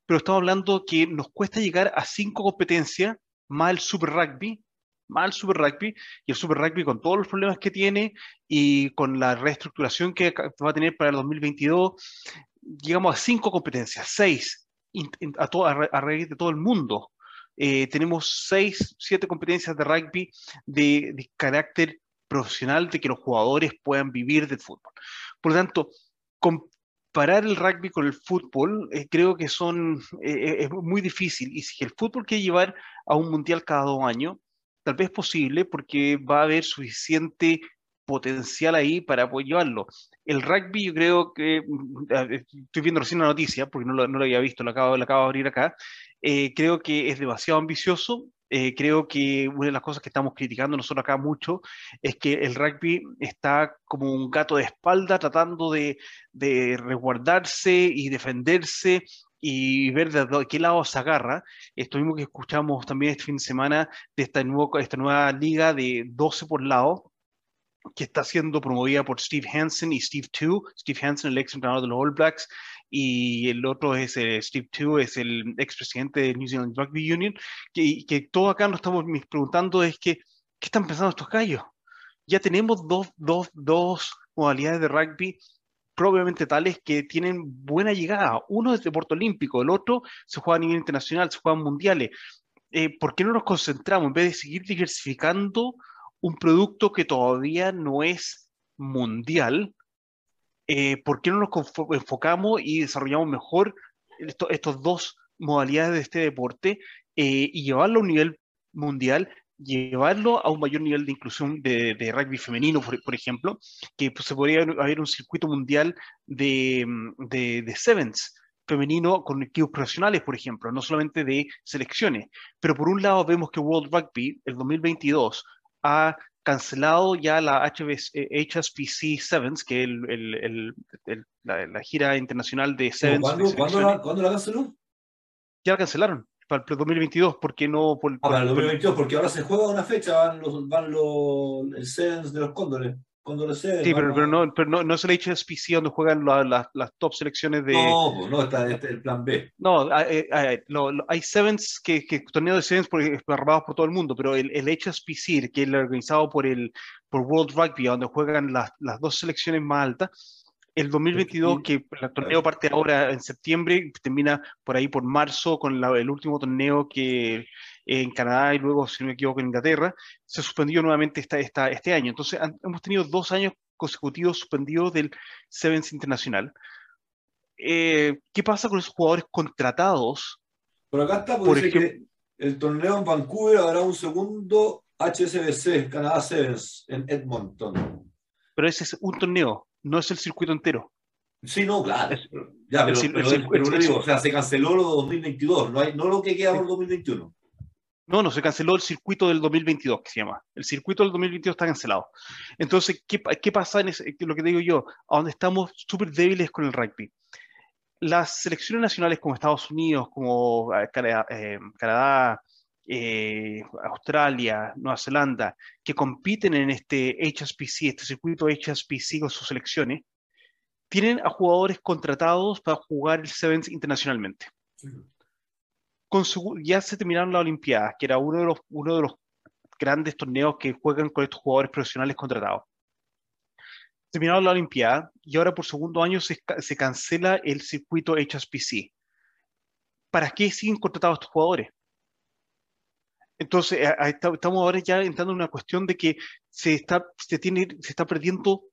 Pero estamos hablando que nos cuesta llegar a cinco competencias, más el Super Rugby, más el Super Rugby, y el Super Rugby con todos los problemas que tiene y con la reestructuración que va a tener para el 2022, llegamos a cinco competencias, seis a, a, a raíz de todo el mundo. Eh, tenemos seis, siete competencias de rugby de, de, carácter profesional, de que los jugadores puedan vivir del fútbol. Por lo tanto, comparar el rugby con el fútbol eh, creo que son, eh, es muy difícil. Y si el fútbol quiere llevar a un mundial cada dos años, tal vez es posible porque va a haber suficiente potencial ahí para poder llevarlo. El rugby, yo creo que, estoy viendo recién la noticia, porque no lo, no lo había visto, lo acabo, lo acabo de abrir acá, eh, creo que es demasiado ambicioso. Eh, creo que una de las cosas que estamos criticando nosotros acá mucho es que el rugby está como un gato de espalda tratando de, de resguardarse y defenderse y ver de qué lado se agarra. Esto mismo que escuchamos también este fin de semana de esta, nuevo, esta nueva liga de 12 por lado, que está siendo promovida por Steve Hansen y Steve Two. Steve Hansen, el ex entrenador de los All Blacks, y el otro es eh, Steve Two, es el expresidente de New Zealand Rugby Union, que, que todo acá nos estamos preguntando es que, ¿qué están pensando estos gallos? Ya tenemos dos, dos, dos modalidades de rugby probablemente tales que tienen buena llegada. Uno es deporte olímpico, el otro se juega a nivel internacional, se juegan mundiales. Eh, ¿Por qué no nos concentramos en vez de seguir diversificando un producto que todavía no es mundial? Eh, ¿Por qué no nos enfocamos y desarrollamos mejor esto, estos dos modalidades de este deporte eh, y llevarlo a un nivel mundial llevarlo a un mayor nivel de inclusión de, de rugby femenino, por, por, ejemplo, que pues, se podría haber un circuito mundial de, de, de sevens femenino con equipos profesionales, por ejemplo, no solamente de selecciones. Pero por un lado vemos que World Rugby, el 2022, ha cancelado ya la HSBC Sevens, que es el, el, el, la, la, gira internacional de Sevens. ¿Cuándo, ¿cuándo, la, ¿Cuándo la canceló? Ya la cancelaron para el 2022, ¿por qué no? Por, ah, para el 2022, porque ahora se juega una fecha, van los, van los el Sevens de los Cóndores. Cóndores Sevens, sí, pero, pero, no, pero no, no es el HSPC donde juegan la, la, las top selecciones de. No, pues no, está este, el plan B. No, hay, hay, lo, lo, hay Sevens que, que torneos de Sevens por, armados por todo el mundo, pero el, el HSPC, que es el organizado por, el, por World Rugby, donde juegan las, las dos selecciones más altas, El 2022, que el torneo parte ahora en septiembre, termina por ahí por marzo con el último torneo que en Canadá y luego, si no me equivoco, en Inglaterra, se suspendió nuevamente esta, esta, este año. Entonces, hemos tenido dos años consecutivos suspendidos del Sevens Internacional. Eh, ¿Qué pasa con esos jugadores contratados? Por acá está, porque por que el torneo en Vancouver habrá un segundo HSBC, Canadá Sevens, en Edmonton. Pero ese es un torneo, no es el circuito entero. Sí, no, claro. ya, pero, pero, digo, o sea, se canceló lo de 2022, no, hay, no lo que queda por 2021. No, no, se canceló el circuito del 2022, que se llama. El circuito del 2022 está cancelado. Entonces, ¿qué, qué pasa en ese, lo que digo yo? A donde estamos súper débiles con el rugby. Las selecciones nacionales como Estados Unidos, como eh, eh, Canadá, eh, Australia, Nueva Zelanda, que compiten en este HSPC, este circuito HSPC con sus selecciones, tienen a jugadores contratados para jugar el Sevens internacionalmente. Con ya se terminaron las Olimpiadas, que era uno de, los, uno de los grandes torneos que juegan con estos jugadores profesionales contratados. Terminaron la Olimpiada y ahora por segundo año se, se cancela el circuito HSPC. ¿Para qué siguen contratados estos jugadores? Entonces, estamos ahora ya entrando en una cuestión de que se está, se tiene, se está perdiendo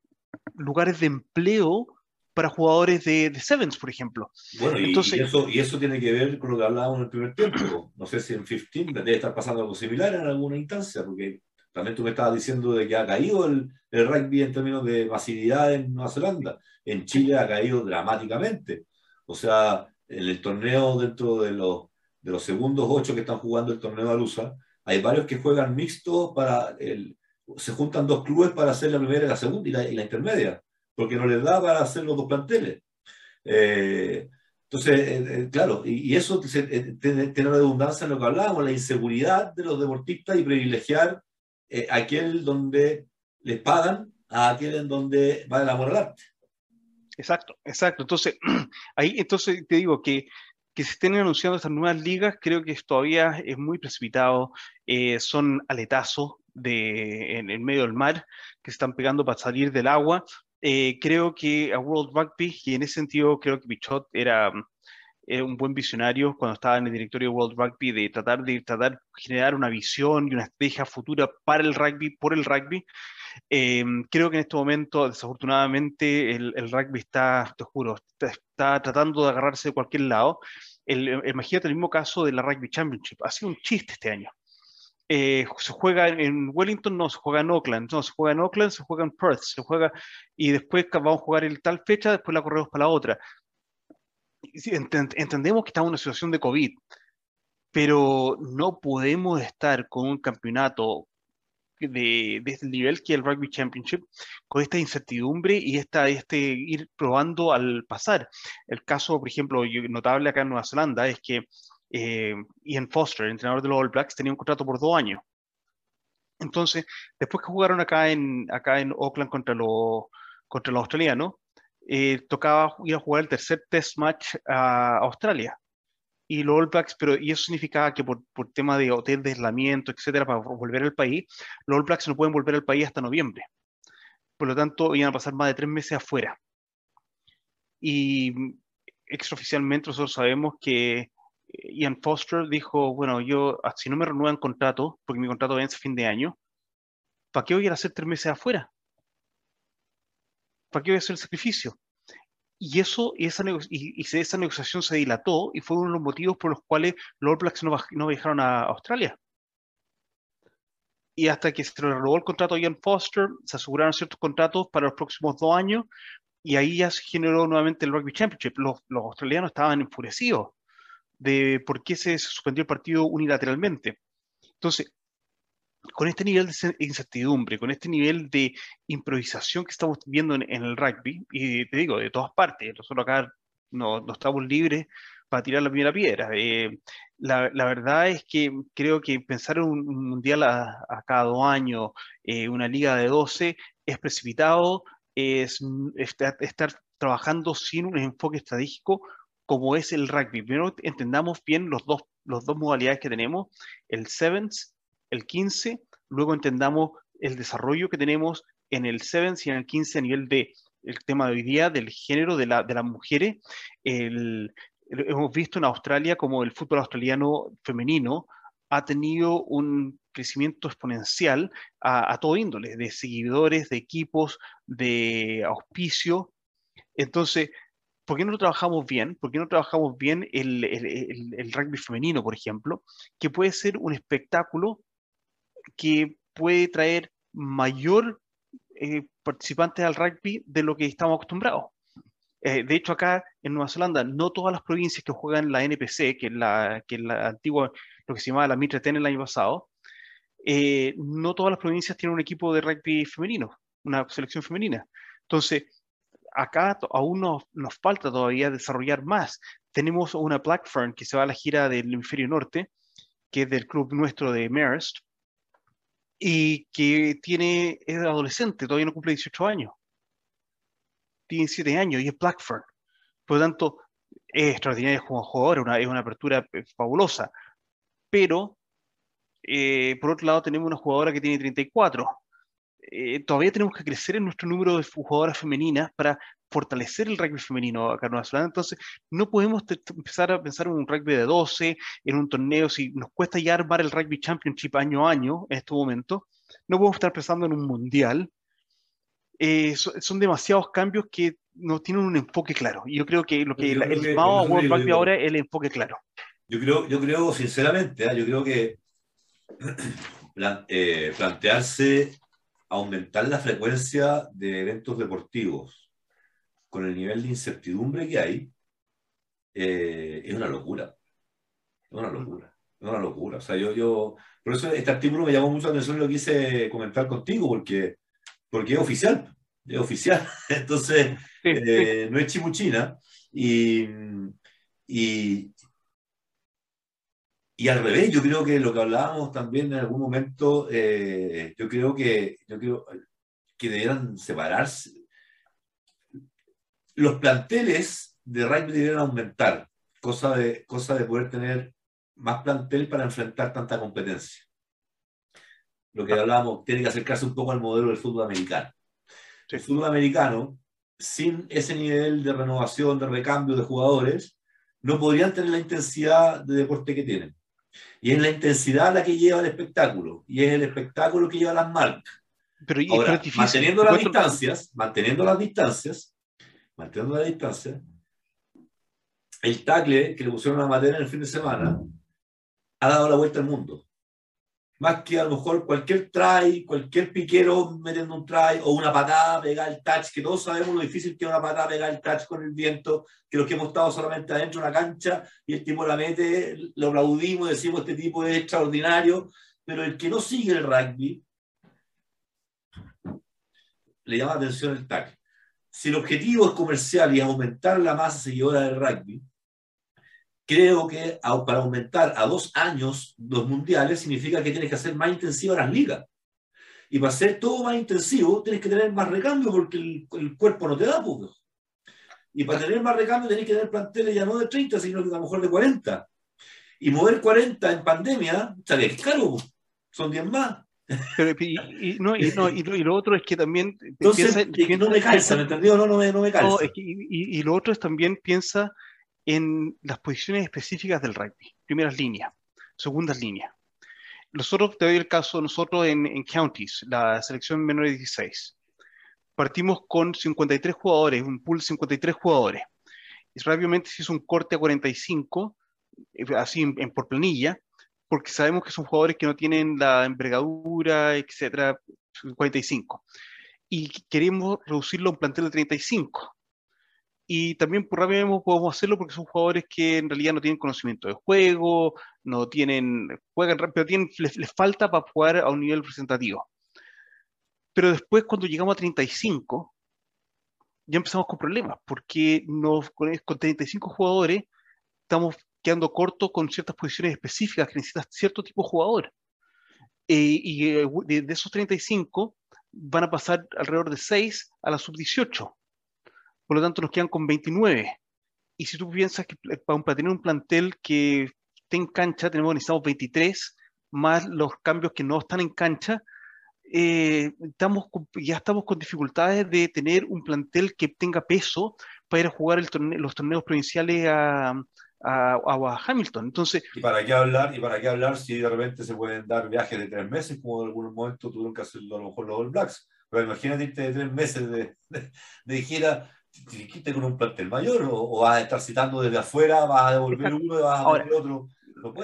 lugares de empleo para jugadores de, de Sevens, por ejemplo. Bueno, y, Entonces, eso, y eso tiene que ver con lo que hablábamos en el primer tiempo. No sé si en 15 debe estar pasando algo similar en alguna instancia, porque también tú me estabas diciendo de que ha caído el, el rugby en términos de masividad en Nueva Zelanda. En Chile ha caído dramáticamente. O sea, en el torneo dentro de los de los segundos ocho que están jugando el torneo de Alusa, hay varios que juegan mixto para el, se juntan dos clubes para hacer la primera y la segunda y la, intermedia, porque no les da para hacer los dos planteles. Eh, entonces, eh, eh, claro, y, eso tiene, redundancia en lo que hablábamos, la inseguridad de los deportistas y privilegiar aquel donde les pagan a aquel en donde va el amor al arte. Exacto, exacto. Entonces, ahí entonces te digo que que se estén anunciando estas nuevas ligas, creo que todavía es muy precipitado, eh, son aletazos de, en el medio del mar que se están pegando para salir del agua. Eh, creo que a World Rugby, y en ese sentido creo que Bichot era, un buen visionario cuando estaba en el directorio de World Rugby, de tratar de tratar generar una visión y una estrategia futura para el rugby, por el rugby. Eh, creo que en este momento, desafortunadamente, el, rugby está, te juro, está, tratando de agarrarse de cualquier lado. El, imagínate el mismo caso de la Rugby Championship. Ha sido un chiste este año. Eh, se juega en Wellington, no, se juega en Oakland, no, se juega en Oakland, se juega en Perth, se juega y después vamos a jugar el tal fecha, después la corremos para la otra. Entendemos que estamos en una situación de COVID, pero no podemos estar con un campeonato de, de este nivel que el Rugby Championship, con esta incertidumbre y esta, este ir probando al pasar. El caso, por ejemplo, notable acá en Nueva Zelanda es que eh, Ian Foster, entrenador de los All Blacks, tenía un contrato por dos años. Entonces, después que jugaron acá en, acá en Auckland contra los, contra los australianos, eh, tocaba ir a jugar el tercer test match a Australia y los All Blacks, pero y eso significaba que por, por tema de hotel de aislamiento, etcétera, para volver al país, los All Blacks no pueden volver al país hasta noviembre. Por lo tanto, iban a pasar más de tres meses afuera. Y extraoficialmente nosotros sabemos que Ian Foster dijo, bueno, yo, ah, si no me renuevan contrato, porque mi contrato vence fin de año, ¿para qué voy a hacer tres meses afuera? ¿Para qué voy a hacer el sacrificio? Y eso, y esa, y, esa negociación se dilató y fue uno de los motivos por los cuales los All Blacks no, no viajaron a Australia. Y hasta que se renovó el contrato a Ian Foster, se aseguraron ciertos contratos para los próximos dos años y ahí ya se generó nuevamente el Rugby Championship. Los, los australianos estaban enfurecidos de por qué se suspendió el partido unilateralmente. Entonces, con este nivel de incertidumbre, con este nivel de improvisación que estamos viendo en, el rugby, y te digo, de todas partes, nosotros acá no, no estamos libres para tirar la primera piedra. Eh, la, la, verdad es que creo que pensar en un, mundial a, cada dos años, eh, una liga de 12, es precipitado, es, estar, estar trabajando sin un enfoque estratégico como es el rugby. Primero entendamos bien los dos, los dos modalidades que tenemos, el sevens el 15, luego entendamos el desarrollo que tenemos en el 7 y en el 15 a nivel de el tema de hoy día del género de, la, de las mujeres. hemos visto en Australia como el fútbol australiano femenino ha tenido un crecimiento exponencial a, a, todo índole, de seguidores, de equipos, de auspicio. Entonces, ¿por qué no trabajamos bien? ¿Por qué no trabajamos bien el, el, el, rugby femenino, por ejemplo? Que puede ser un espectáculo que puede traer mayor eh, participantes al rugby de lo que estamos acostumbrados. Eh, de hecho, acá en Nueva Zelanda, no todas las provincias que juegan la NPC, que es la, que la antigua, lo que se llamaba la Mitre Ten el año pasado, eh, no todas las provincias tienen un equipo de rugby femenino, una selección femenina. Entonces, acá aún nos, nos falta todavía desarrollar más. Tenemos una Blackfern que se va a la gira del hemisferio norte, que es del club nuestro de Marist, y que tiene, es adolescente, todavía no cumple 18 años. Tiene 7 años y es Blackfern. Por lo tanto, es extraordinario como jugador, una, es una apertura eh, fabulosa. Pero, eh, por otro lado, tenemos una jugadora que tiene 34. Eh, todavía tenemos que crecer en nuestro número de jugadoras femeninas para fortalecer el rugby femenino acá en Nueva Zelanda. Entonces, no podemos empezar a pensar en un rugby de 12, en un torneo, si nos cuesta ya armar el rugby championship año a año en este momento, no podemos estar pensando en un mundial. Eh, son demasiados cambios que no tienen un enfoque claro. Y yo creo que lo que el, el World Rugby ahora es el enfoque claro. Yo creo, yo creo sinceramente, ¿eh? yo creo que eh, plantearse aumentar la frecuencia de eventos deportivos con el nivel de incertidumbre que hay, eh, es una locura. Es una locura. Es una locura. O sea, yo, yo, por eso este artículo me llamó mucho la atención y lo quise comentar contigo, porque, porque es oficial. Es oficial. Entonces, eh, no es chimuchina. Y, y, y al revés, yo creo que lo que hablábamos también en algún momento, eh, yo creo que, yo creo que debieran separarse, los planteles de rugby deberían aumentar, cosa de, cosa de poder tener más plantel para enfrentar tanta competencia. Lo que hablábamos, tiene que acercarse un poco al modelo del fútbol americano. El fútbol americano, sin ese nivel de renovación, de recambio de jugadores, no podrían tener la intensidad de deporte que tienen. Y es la intensidad la que lleva el espectáculo, y es el espectáculo que lleva las marcas. Pero, Ahora, manteniendo las distancias, manteniendo las distancias, manteniendo la distancia, el tackle que le pusieron a Matera en el fin de semana ha dado la vuelta al mundo. Más que a lo mejor cualquier try, cualquier piquero metiendo un try o una patada pegar el touch, que todos sabemos lo difícil que es una patada pegar el touch con el viento, que los que hemos estado solamente adentro de una cancha y el tipo la mete, lo aplaudimos, decimos este tipo es extraordinario, pero el que no sigue el rugby le llama atención el tackle si el objetivo es comercial y aumentar la masa seguidora del rugby, creo que para aumentar a dos años los mundiales significa que tienes que hacer más intensivas las ligas. Y para hacer todo más intensivo, tienes que tener más recambio porque el, cuerpo no te da poco. Y para tener más recambio, tienes que tener planteles ya no de 30, sino que a lo mejor de 40. Y mover 40 en pandemia, sale caro, son 10 más y, no, y, no, y, lo otro es que también Entonces, piensa, no me calza, ¿me entendió? No, no me, no me calza. y, lo otro es también piensa en las posiciones específicas del rugby, primeras líneas, segundas líneas. Nosotros, te doy el caso, nosotros en, en Counties, la selección menor de 16, partimos con 53 jugadores, un pool de 53 jugadores. Y rápidamente se hizo un corte a 45, eh, así en por planilla, porque sabemos que son jugadores que no tienen la envergadura, etcétera, 45. Y queremos reducirlo a un plantel de 35. Y también por rápido podemos hacerlo porque son jugadores que en realidad no tienen conocimiento de juego, no tienen, juegan pero tienen, les, les falta para jugar a un nivel representativo. Pero después cuando llegamos a 35, ya empezamos con problemas, porque con 35 jugadores estamos quedando corto con ciertas posiciones específicas que necesitas cierto tipo de jugador. Eh, y eh, de, esos 35 van a pasar alrededor de 6 a la sub-18. Por lo tanto, nos quedan con 29. Y si tú piensas que para, tener un plantel que esté en cancha, tenemos, necesitamos 23, más los cambios que no están en cancha, eh, estamos, ya estamos con dificultades de tener un plantel que tenga peso para ir a jugar los torneos provinciales a, a, Hamilton. Entonces, ¿Y para qué hablar? ¿Y para qué hablar si de repente se pueden dar viajes de tres meses, como en algún momento tuvieron que hacerlo a lo mejor los All Blacks? Pero imagínate irte de tres meses de, de, gira, te con un plantel mayor o, vas a estar citando desde afuera, vas a devolver uno y vas a devolver otro.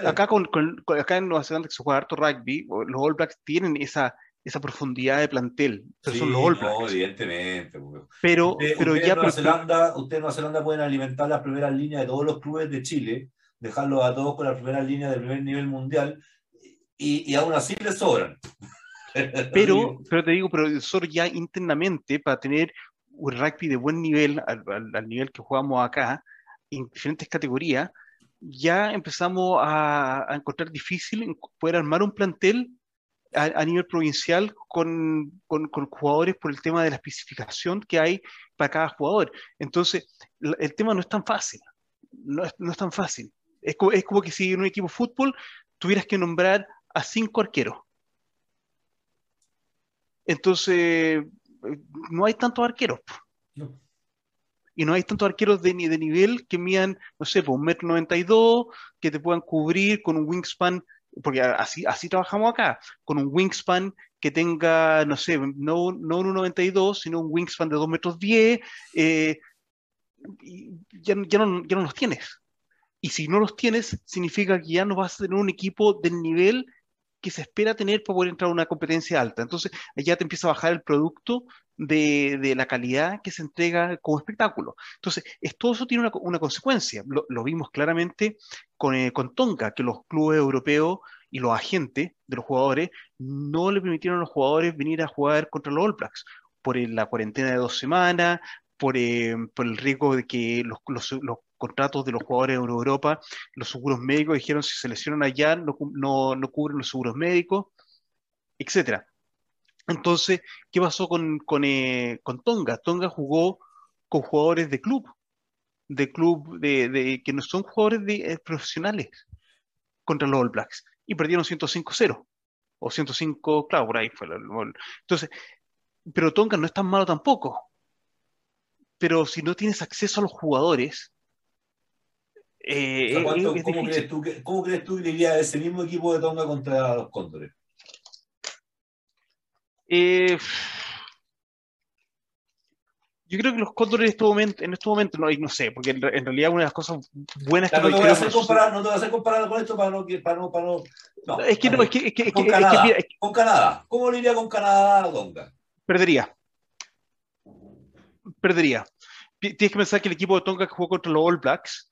acá, con, con, acá en Nueva Zelanda que se juega harto rugby, los All Blacks tienen esa, esa profundidad de plantel. Pero son los All Blacks. No, evidentemente. Pero, pero ya. En Nueva Zelanda, usted en Nueva Zelanda pueden alimentar las primeras líneas de todos los clubes de Chile, dejarlos a todos con las primeras líneas del primer nivel mundial, y, y aún así les sobran. Pero, pero te digo, pero nosotros ya internamente, para tener un rugby de buen nivel, al, al, nivel que jugamos acá, en diferentes categorías, ya empezamos a, a encontrar difícil poder armar un plantel a, nivel provincial con, con, con, jugadores por el tema de la especificación que hay para cada jugador. Entonces, el tema no es tan fácil. No es, no es tan fácil. Es como, es como que si en un equipo de fútbol tuvieras que nombrar a cinco arqueros. Entonces, no hay tantos arqueros. Y no hay tantos arqueros de, de nivel que midan, no sé, por un metro noventa y dos, que te puedan cubrir con un wingspan porque así, así trabajamos acá, con un wingspan que tenga, no sé, no, no un 1,92, sino un wingspan de 2 metros 10, eh, ya, ya, no, ya no los tienes. Y si no los tienes, significa que ya no vas a tener un equipo del nivel que se espera tener para poder entrar a una competencia alta. Entonces, ya te empieza a bajar el producto de, de la calidad que se entrega como espectáculo. Entonces, es, todo eso tiene una, una consecuencia. Lo, vimos claramente con, eh, con Tonga, que los clubes europeos y los agentes de los jugadores no le permitieron a los jugadores venir a jugar contra los All Blacks por la cuarentena de dos semanas, por, eh, por, el riesgo de que los, los, los, contratos de los jugadores de Europa, los seguros médicos dijeron si se lesionan allá no, no, no cubren los seguros médicos, etcétera. Entonces, ¿qué pasó con, con, eh, con, Tonga? Tonga jugó con jugadores de club, de club de, de que no son jugadores eh, profesionales contra los All Blacks y perdieron 105-0 o 105, claro, por ahí fue. El, el, entonces, pero Tonga no es tan malo tampoco. Pero si no tienes acceso a los jugadores, eh, o sea, ¿cómo, ¿cómo, crees tú que, ¿Cómo crees tú que iría ese mismo equipo de Tonga contra los Cóndores? Eh, yo creo que los Cóndores en este momento, en este momento no, no sé, porque en, en, realidad una de las cosas buenas que no, no, te voy a hacer comparar, no te voy a hacer comparar con esto para no, para no, para no, no es que no, es que, es que, con, es que, Canadá, es que, mira, con Canadá, ¿cómo le iría con Canadá a Tonga? Perdería. Perdería. Tienes que pensar que el equipo de Tonga que jugó contra los All Blacks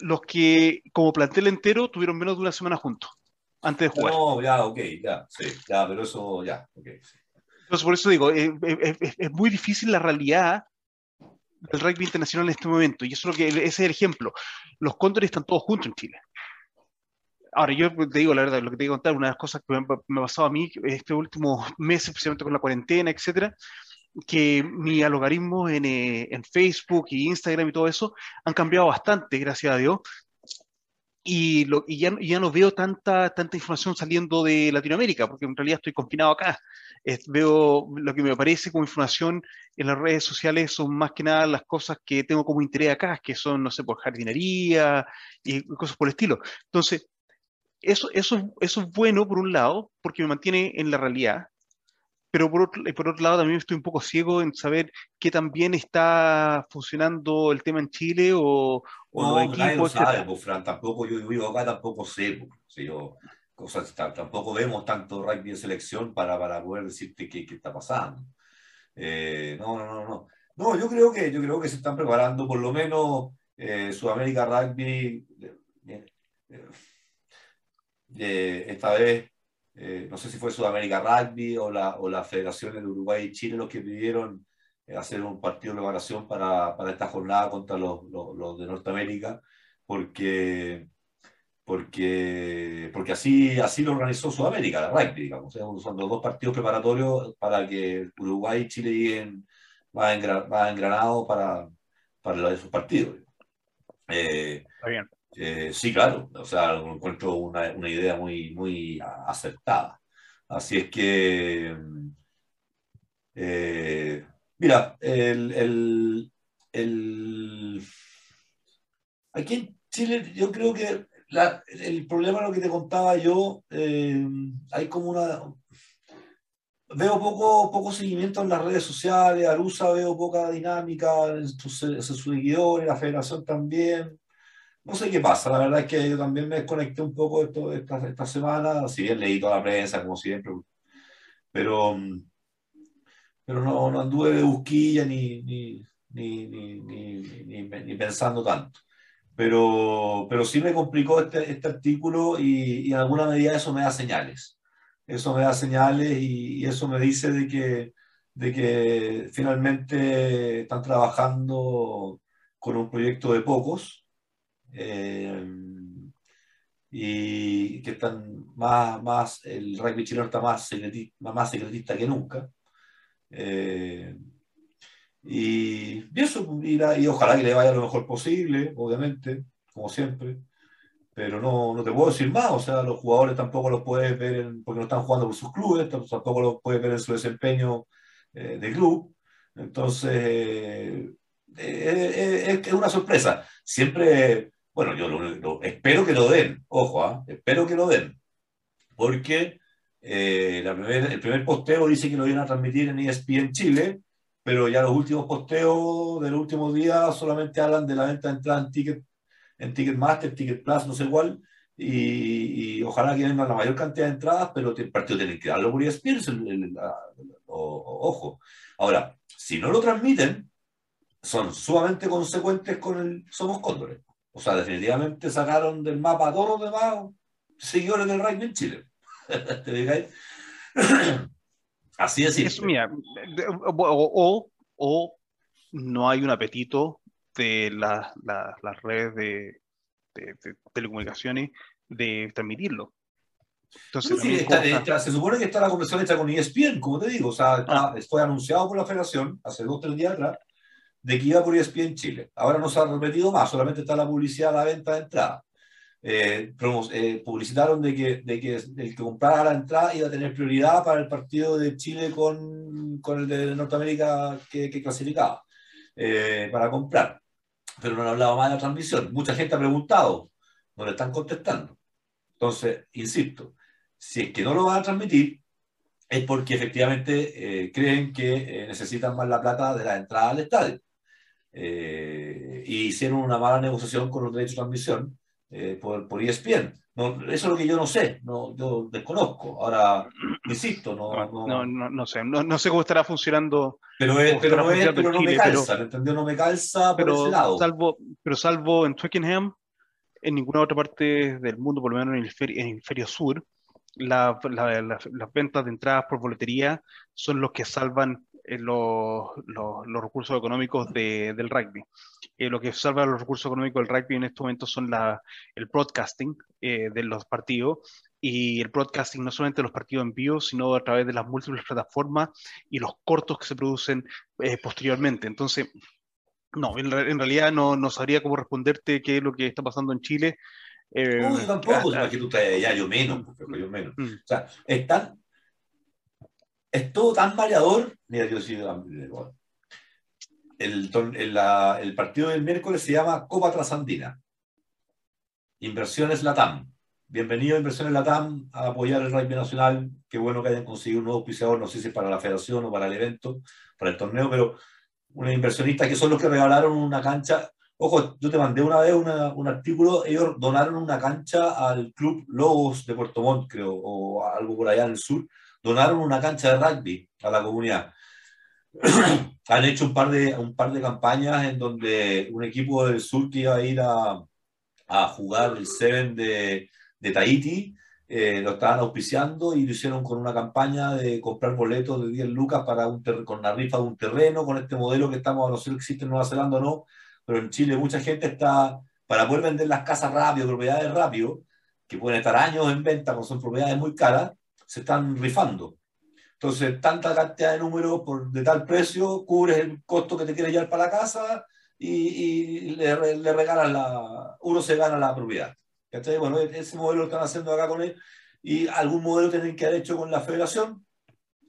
los que como plantel entero tuvieron menos de una semana juntos antes de jugar. No, ya, ok, ya, sí, ya, pero eso, ya, ok. Sí. Entonces, por eso digo, es, es, es, muy difícil la realidad del rugby internacional en este momento, y eso es lo que, ese es el ejemplo. Los cóndores están todos juntos en Chile. Ahora, yo te digo la verdad, lo que te voy a contar, una de las cosas que me, me ha pasado a mí este último mes, especialmente con la cuarentena, etcétera, que mi algoritmo en, eh, en, Facebook y Instagram y todo eso han cambiado bastante, gracias a Dios. Y, lo, y, ya, ya, no veo tanta, tanta información saliendo de Latinoamérica, porque en realidad estoy confinado acá. Veo lo que me aparece como información en las redes sociales son más que nada las cosas que tengo como interés acá, que son, no sé, por jardinería y cosas por el estilo. Entonces, eso, eso, eso es bueno por un lado, porque me mantiene en la realidad, pero por otro, por otro lado también estoy un poco ciego en saber qué también está funcionando el tema en Chile o, o no, los equipos. Lo sabe, pues, Fran, tampoco yo vivo acá, tampoco sé, pues, si yo, cosas, tampoco vemos tanto rugby de selección para, para poder decirte qué, qué está pasando. Eh, no, no, no, no. No, yo creo que, yo creo que se están preparando, por lo menos eh, Sudamérica Rugby, eh, eh esta vez eh, no sé si fue Sudamérica Rugby o, la, o las federaciones de Uruguay y Chile los que pidieron eh, hacer un partido de preparación para, para, esta jornada contra los, los, de Norteamérica, porque, porque, porque así, así lo organizó Sudamérica, la rugby, digamos. Son los dos partidos preparatorios para que Uruguay y Chile lleguen más, engra, más engranados para, para esos partidos. Eh, Está bien. Eh, sí, claro, o sea, encuentro una, una, idea muy, muy acertada. Así es que, eh, mira, el, aquí en Chile yo creo que el problema, lo que te contaba yo, eh, hay como una... Veo poco, poco seguimiento en las redes sociales, Arusa veo poca dinámica en sus, seguidores, la federación también. No sé qué pasa, la verdad es que yo también me desconecté un poco de esta, esta semana, si bien leí toda la prensa, como siempre, pero, pero no, no anduve de busquilla ni, ni, ni, ni, ni pensando tanto pero, pero sí me complicó este, este artículo y, y, en alguna medida eso me da señales. Eso me da señales y, eso me dice de que, de que finalmente están trabajando con un proyecto de pocos eh, y que están más, más, el rugby chileno está más secretista, más secretista que nunca. Eh, y, eso, y, ojalá que le vaya lo mejor posible, obviamente, como siempre. Pero no, no te puedo decir más, o sea, los jugadores tampoco los puedes ver porque no están jugando por sus clubes, tampoco los puedes ver en su desempeño eh, de club. Entonces, eh, eh, es una sorpresa. Siempre, bueno, yo espero que lo den, ojo, ¿ah? espero que lo den, porque la el primer posteo dice que lo iban a transmitir en ESPN Chile, pero ya los últimos posteos de los últimos días solamente hablan de la venta de entrada en Ticket, en Ticketmaster, Ticket Plus, no sé cuál, y, ojalá que vengan la mayor cantidad de entradas, pero el partido tiene que darlo por ESPN, ojo. Ahora, si no lo transmiten, son sumamente consecuentes con el Somos Cóndores. O sea, definitivamente sacaron del mapa a todos los demás seguidores del rugby en Chile. ¿Te digáis? Así es. Mira, o, o, no hay un apetito de las redes de, telecomunicaciones de transmitirlo. Entonces, se supone que está la conversación hecha con ESPN, como te digo. O sea, ah. estoy anunciado por la federación hace dos o tres días atrás de que iba por ESPN Chile. Ahora no se ha repetido más, solamente está la publicidad a la venta de entrada. Eh, eh, publicitaron de que, de que el que comprara la entrada iba a tener prioridad para el partido de Chile con, con el de Norteamérica que, que clasificaba eh, para comprar. Pero no han hablado más de la transmisión. Mucha gente ha preguntado, no le están contestando. Entonces, insisto, si es que no lo van a transmitir, es porque efectivamente creen que necesitan más la plata de la entrada al estadio. Y hicieron una mala negociación con los derechos de transmisión eh, por, por ESPN. No, eso es lo que yo no sé, no, yo desconozco. Ahora, insisto, no, no, no, no, sé, no, sé cómo estará funcionando. Pero, es, pero, no, es, pero no me calza, pero, ¿entendió? No me calza por ese lado. Salvo, pero salvo en Twickenham, en ninguna otra parte del mundo, por lo menos en el hemisferio, en el hemisferio sur, la, la, las ventas de entradas por boletería son los que salvan eh, los, los, los, recursos económicos de, del rugby. Eh, lo que salva los recursos económicos del rugby en estos momentos son la, el broadcasting eh, de los partidos y el broadcasting no solamente de los partidos en vivo, sino a través de las múltiples plataformas y los cortos que se producen posteriormente. Entonces, no, en, realidad no, no, sabría cómo responderte qué es lo que está pasando en Chile. Uy, tampoco, que tú estás allá, yo menos, yo menos. Mm. O sea, están es todo tan variador. Mira, yo sí, el, partido del miércoles se llama Copa Trasandina. Inversiones Latam. Bienvenido a Inversiones Latam a apoyar el rugby nacional. Qué bueno que hayan conseguido un nuevo auspiciador, no sé si para la federación o para el evento, para el torneo, pero unos inversionistas que son los que regalaron una cancha. Ojo, yo te mandé una vez un artículo, ellos donaron una cancha al Club Lobos de Puerto Montt, creo, o algo por allá en el sur, donaron una cancha de rugby a la comunidad. Han hecho un par, de, un par de campañas en donde un equipo del sur que iba a ir a, a jugar el Seven de, de Tahiti, eh, lo estaban auspiciando y lo hicieron con una campaña de comprar boletos de 10 lucas para un con la rifa de un terreno, con este modelo que estamos, no sé si existe en Nueva Zelanda o no, pero en Chile mucha gente está, para poder vender las casas rápido, propiedades rápido, que pueden estar años en venta, porque son propiedades muy caras, se están rifando. Entonces, tanta cantidad de números por, de tal precio, cubres el costo que te quieres llevar para la casa y, le, regalas la, uno se gana la propiedad. Bueno, ese modelo lo están haciendo acá con él y algún modelo tienen que haber hecho con la federación,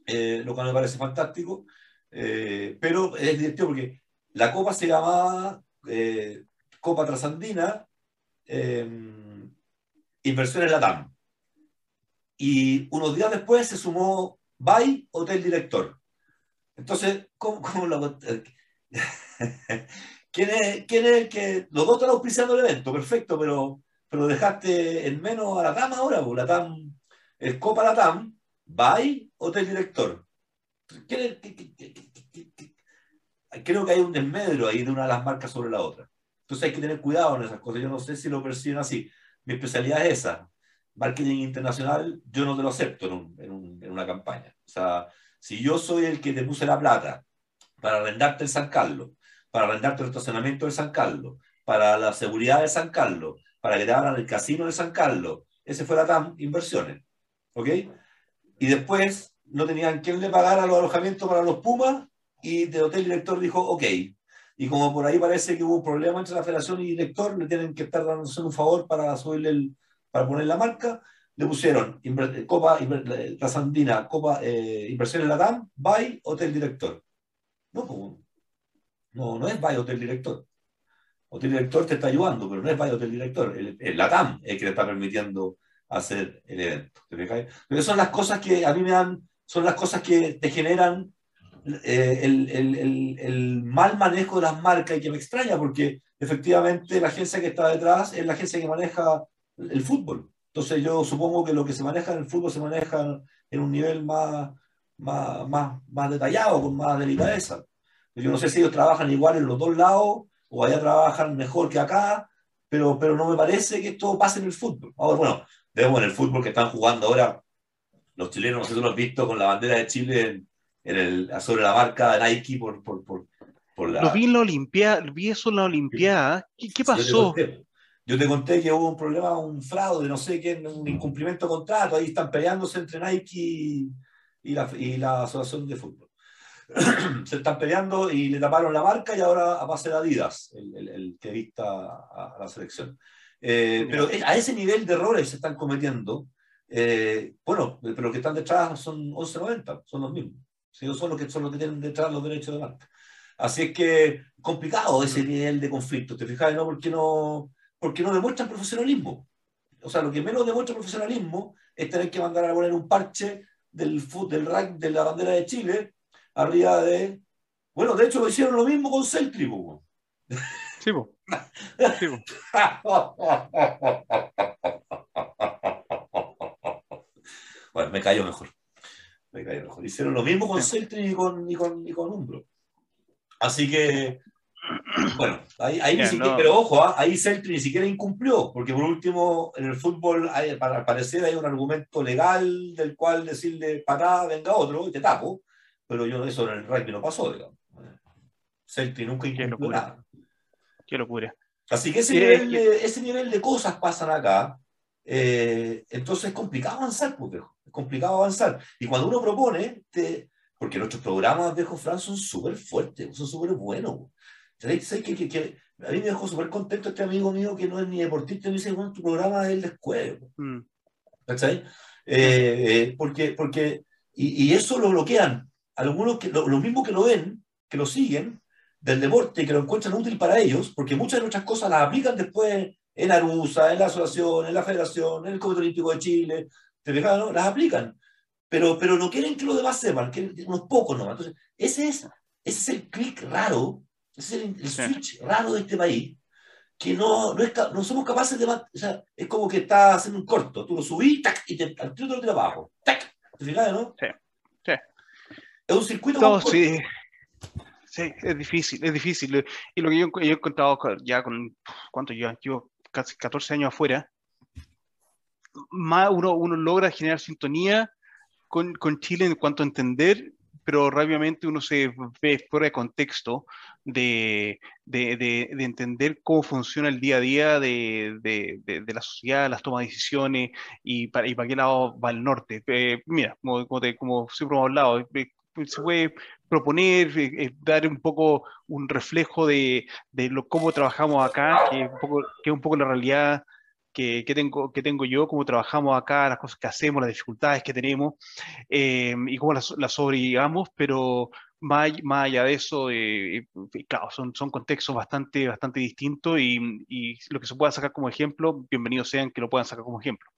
eh, lo cual me parece fantástico, eh, pero es divertido porque la copa se llamaba eh, Copa Trasandina Inversiones Latam. Y unos días después se sumó BAI Hotel Director. Entonces, ¿cómo, lo, ¿Quién es, ¿Quién es el que.? Los dos están auspiciando el evento, perfecto, pero, pero dejaste en menos a la TAM ahora, pues, la TAM, el Copa la TAM, BAI Hotel Director. ¿Quién Creo que hay un desmedro ahí de una de las marcas sobre la otra. Entonces hay que tener cuidado en esas cosas. Yo no sé si lo perciben así. Mi especialidad es esa. Marketing internacional, yo no te lo acepto en, en, una campaña. O sea, si yo soy el que te puse la plata para arrendarte el San Carlos, para arrendarte el estacionamiento de San Carlos, para la seguridad de San Carlos, para que te abran el casino de San Carlos, ese fue la TAM Inversiones. ¿Ok? Y después no tenían quien le pagara los alojamientos para los Pumas y de hotel director dijo, ok, y como por ahí parece que hubo un problema entre la federación y director, le tienen que estar dándose un favor para subirle el, para poner la marca, le pusieron Copa la Sandina, Copa eh, Inversiones Latam, by Hotel Director. No, no, no es by Hotel Director. Hotel Director te está ayudando, pero no es by Hotel Director. El, el Latam es que le está permitiendo hacer el evento. Pero son las cosas que a mí me dan, son las cosas que te generan eh, el, mal manejo de las marcas y que me extraña porque efectivamente la agencia que está detrás es la agencia que maneja el fútbol. Entonces yo supongo que lo que se maneja en el fútbol se maneja en un nivel más, más, más, más detallado, con más delicadeza. Yo no sé si ellos trabajan igual en los dos lados o allá trabajan mejor que acá, pero, pero no me parece que esto pase en el fútbol. Ahora, bueno, vemos en el fútbol que están jugando ahora los chilenos, no sé si lo has visto, con la bandera de Chile en, en el, sobre la marca de Nike por, por, por, por la... Lo vi en la Olimpiada, vi eso en la Olimpiada. ¿Qué, qué pasó? Yo te, conté, que hubo un problema, un fraude, no sé qué, un incumplimiento de contrato, ahí están peleándose entre Nike y, la, y la Asociación de Fútbol. se están peleando y le taparon la marca y ahora va a ser Adidas el, el, el que vista a, la selección. Eh, pero a ese nivel de errores se están cometiendo. Eh, bueno, pero los que están detrás son 11.90, son los mismos ellos son los que son los que tienen detrás los derechos de marca. Así es que complicado ese nivel de conflicto, ¿te fijas? ¿no? Porque no, porque no demuestran profesionalismo. O sea, lo que menos demuestra profesionalismo es tener que mandar a poner un parche del, del rank de la bandera de Chile arriba de. Bueno, de hecho lo hicieron lo mismo con Celtri, Sí, Sí, bueno, me callo mejor. Hicieron lo mismo con Celtrin y con, y con, y con Umbro. Así que, bueno, ahí, ahí ni siquiera, pero ojo, ¿ah? ahí Celtrin ni siquiera incumplió, porque por último, en el fútbol, hay, para, al parecer, hay un argumento legal del cual decirle patada, venga otro, y te tapo, pero yo eso en el rugby no pasó, digamos. Celtrin nunca incumplió nada. Qué locura. Así que ese, nivel, de, ese nivel de cosas pasan acá. Eh, entonces es complicado avanzar, pues, es complicado avanzar. Y cuando uno propone, te, porque nuestros programas, viejo Fran, son súper fuertes, son súper buenos. Que, que, que, a mí me dejó súper contento este amigo mío que no es ni deportista, me dice, bueno, tu programa es el de escuela. Mm. ¿Cachai? Eh, eh, porque, porque, y, y, eso lo bloquean. Algunos que, lo, los mismos que lo ven, que lo siguen, del deporte, que lo encuentran útil para ellos, porque muchas de nuestras cosas las aplican después en Arusa, en la asociación, en la federación, en el Comité Olímpico de Chile, ¿te fijas, no? Las aplican, pero, pero no quieren que los demás sepan, que unos pocos nomás. Entonces, ese es, ese es el clic raro, ese es el, switch raro de este país, que no, no, es, no somos capaces de... O sea, es como que estás haciendo un corto, tú lo subís tac, y te, al tiro te lo tiras abajo. Tac, ¿Te fijas, no? Sí. sí. Es un circuito... No, sí. Sí, es difícil, es difícil. Y lo que yo, he encontrado ya con, ¿cuánto yo? Yo casi 14 años afuera, más uno, uno logra generar sintonía con, con, Chile en cuanto a entender, pero rápidamente uno se ve fuera de contexto de, de, de, entender cómo funciona el día a día de, la sociedad, las tomas de decisiones y para, y para qué lado va el norte. Eh, mira, como, como, siempre hemos hablado, eh, se puede proponer, eh, dar un poco un reflejo de, de lo, cómo trabajamos acá, que, un poco, que es un poco la realidad que, tengo, que tengo yo, cómo trabajamos acá, las cosas que hacemos, las dificultades que tenemos eh, y cómo las, las sobrellevamos, pero más, más, allá de eso, eh, claro, son, son contextos bastante, bastante distintos y, y, lo que se pueda sacar como ejemplo, bienvenidos sean que lo puedan sacar como ejemplo.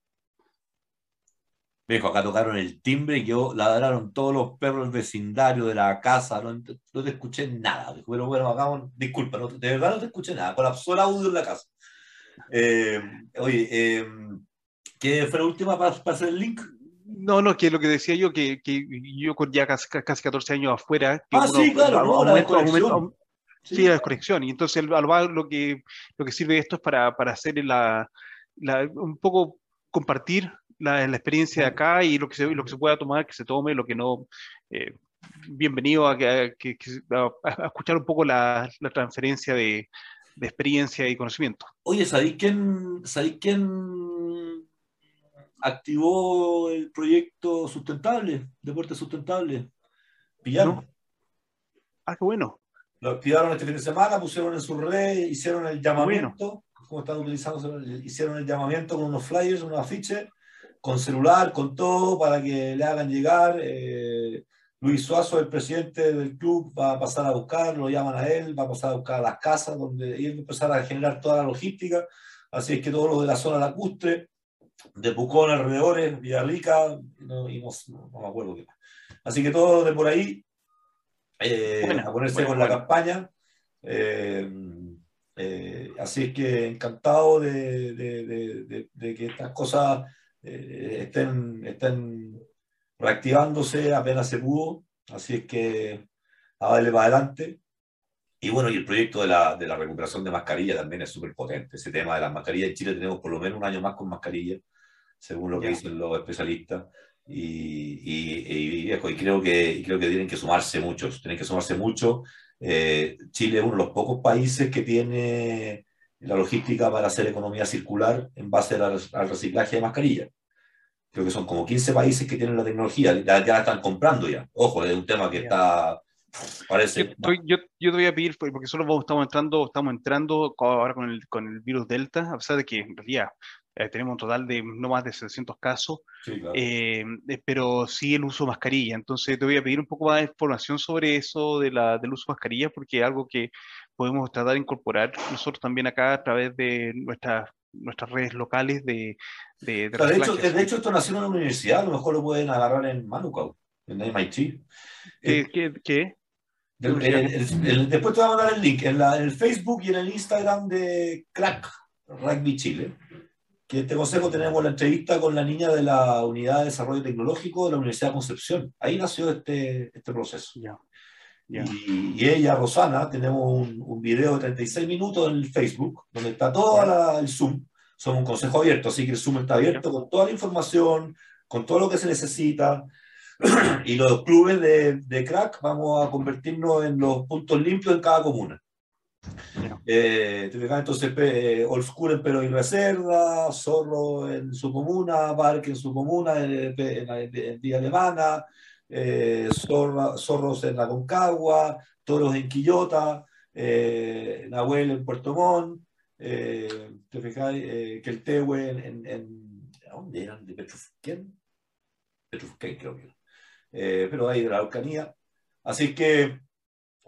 Viejo, acá tocaron el timbre y yo ladraron todos los perros del vecindario de la casa, no, no te escuché nada. Pero bueno, acá, disculpa, no, de verdad no te escuché nada, colapsó el audio en la casa. Eh, oye, eh, ¿qué fue la última para, para, hacer el link? No, no, que lo que decía yo, que, que yo con ya casi, casi 14 años afuera. Que ah, sí, claro, no, la desconexión. sí. sí, la desconexión. Y entonces lo que, lo que sirve esto es para, para hacer la, la, un poco compartir la, la, experiencia de acá y lo que, se, lo que se pueda tomar, que se tome, lo que no. Eh, bienvenido a, que, a, a, escuchar un poco la, la transferencia de, de, experiencia y conocimiento. Oye, ¿sabéis quién, ¿sabéis quién activó el proyecto sustentable, deporte sustentable? Pillano. ¿No? Ah, qué bueno. Lo activaron este fin de semana, pusieron en su red, hicieron el llamamiento. Bueno. Como están utilizando, hicieron el llamamiento con unos flyers, unos afiches con celular, con todo, para que le hagan llegar. Eh, Luis Suazo, el presidente del club, va a pasar a buscar, lo llaman a él, va a pasar a buscar a las casas, donde y va a empezar a generar toda la logística. Así es que todos los de la zona lacustre, de Pucón, alrededores, Villarrica, no, y no, no, me acuerdo qué. Así que todos de por ahí, eh, bueno, a ponerse bueno, con bueno. la campaña. Eh, eh, así es que encantado de, de, de, de que estas cosas estén, estén reactivándose apenas se pudo, así es que a darle para adelante. Y bueno, y el proyecto de la, de la recuperación de mascarilla también es súper potente. Ese tema de las mascarillas en Chile tenemos por lo menos un año más con mascarilla, según lo que dicen los especialistas. Y, y, y, y, creo que, creo que tienen que sumarse muchos, tienen que sumarse mucho. Eh, Chile es uno de los pocos países que tiene la logística para hacer economía circular en base al, al reciclaje de mascarillas creo que son como 15 países que tienen la tecnología, ya, ya la están comprando ya. Ojo, es un tema que está... Parece... Yo, yo, yo, te voy a pedir, porque solo estamos entrando, estamos entrando ahora con el, con el virus Delta, a pesar de que en realidad eh, tenemos un total de no más de 600 casos, sí, claro. eh, pero sí el uso de mascarilla. Entonces te voy a pedir un poco más de información sobre eso de la, del uso de mascarilla, porque es algo que podemos tratar de incorporar nosotros también acá a través de nuestras nuestras redes locales de... De, de, de, hecho, de, hecho, esto nació en una universidad, a lo mejor lo pueden agarrar en Manukau, en MIT. ¿Qué? Eh, ¿Qué? qué? El, el, el, después te voy a mandar el link en, la, en, el Facebook y en el Instagram de Crack Rugby Chile. Que este consejo tenemos la entrevista con la niña de la Unidad de Desarrollo Tecnológico de la Universidad de Concepción. Ahí nació este, este proceso. Yeah. Yeah. Y, y, ella, Rosana, tenemos un, un, video de 36 minutos en el Facebook, donde está todo el Zoom. Somos un consejo abierto, así que el Zoom está abierto con toda la información, con todo lo que se necesita. y los clubes de, de, crack vamos a convertirnos en los puntos limpios en cada comuna. Eh, entonces, eh, School en Pero y Reserva, Zorro en su comuna, Parque en su comuna, en, en, en, en Villa Alemana, eh, zorra, zorros en la Concagua, toros en Quillota, eh, Nahuel en Puerto Montt, eh, te fijáis, eh, que el Tehue en, en, en, ¿dónde eran? ¿De Petrufquén? Petrufquén creo que era. Eh, pero ahí de la Araucanía. Así que,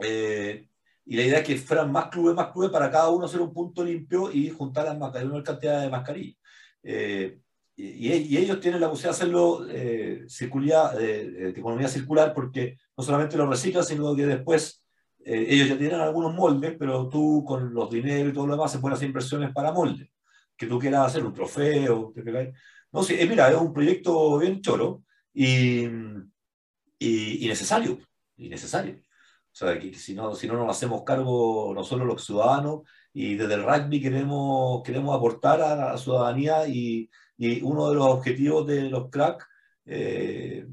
eh, y la idea es que fueran más clubes, más clubes para cada uno hacer un punto limpio y juntar las mascarillas, una cantidad de mascarillas. Eh, y, y, ellos tienen la posibilidad de hacerlo eh, circular, eh, de economía circular porque no solamente lo reciclan, sino que después eh, ellos ya tienen algunos moldes, pero tú con los dineros y todo lo demás se pueden hacer inversiones para moldes, que tú quieras hacer un trofeo. No sé, eh, mira, es un proyecto bien choro y, y, y necesario, y necesario. O sea, que, que, si, no, si no nos hacemos cargo nosotros los ciudadanos y desde el rugby queremos, queremos aportar a la ciudadanía y y uno de los objetivos de los crack eh,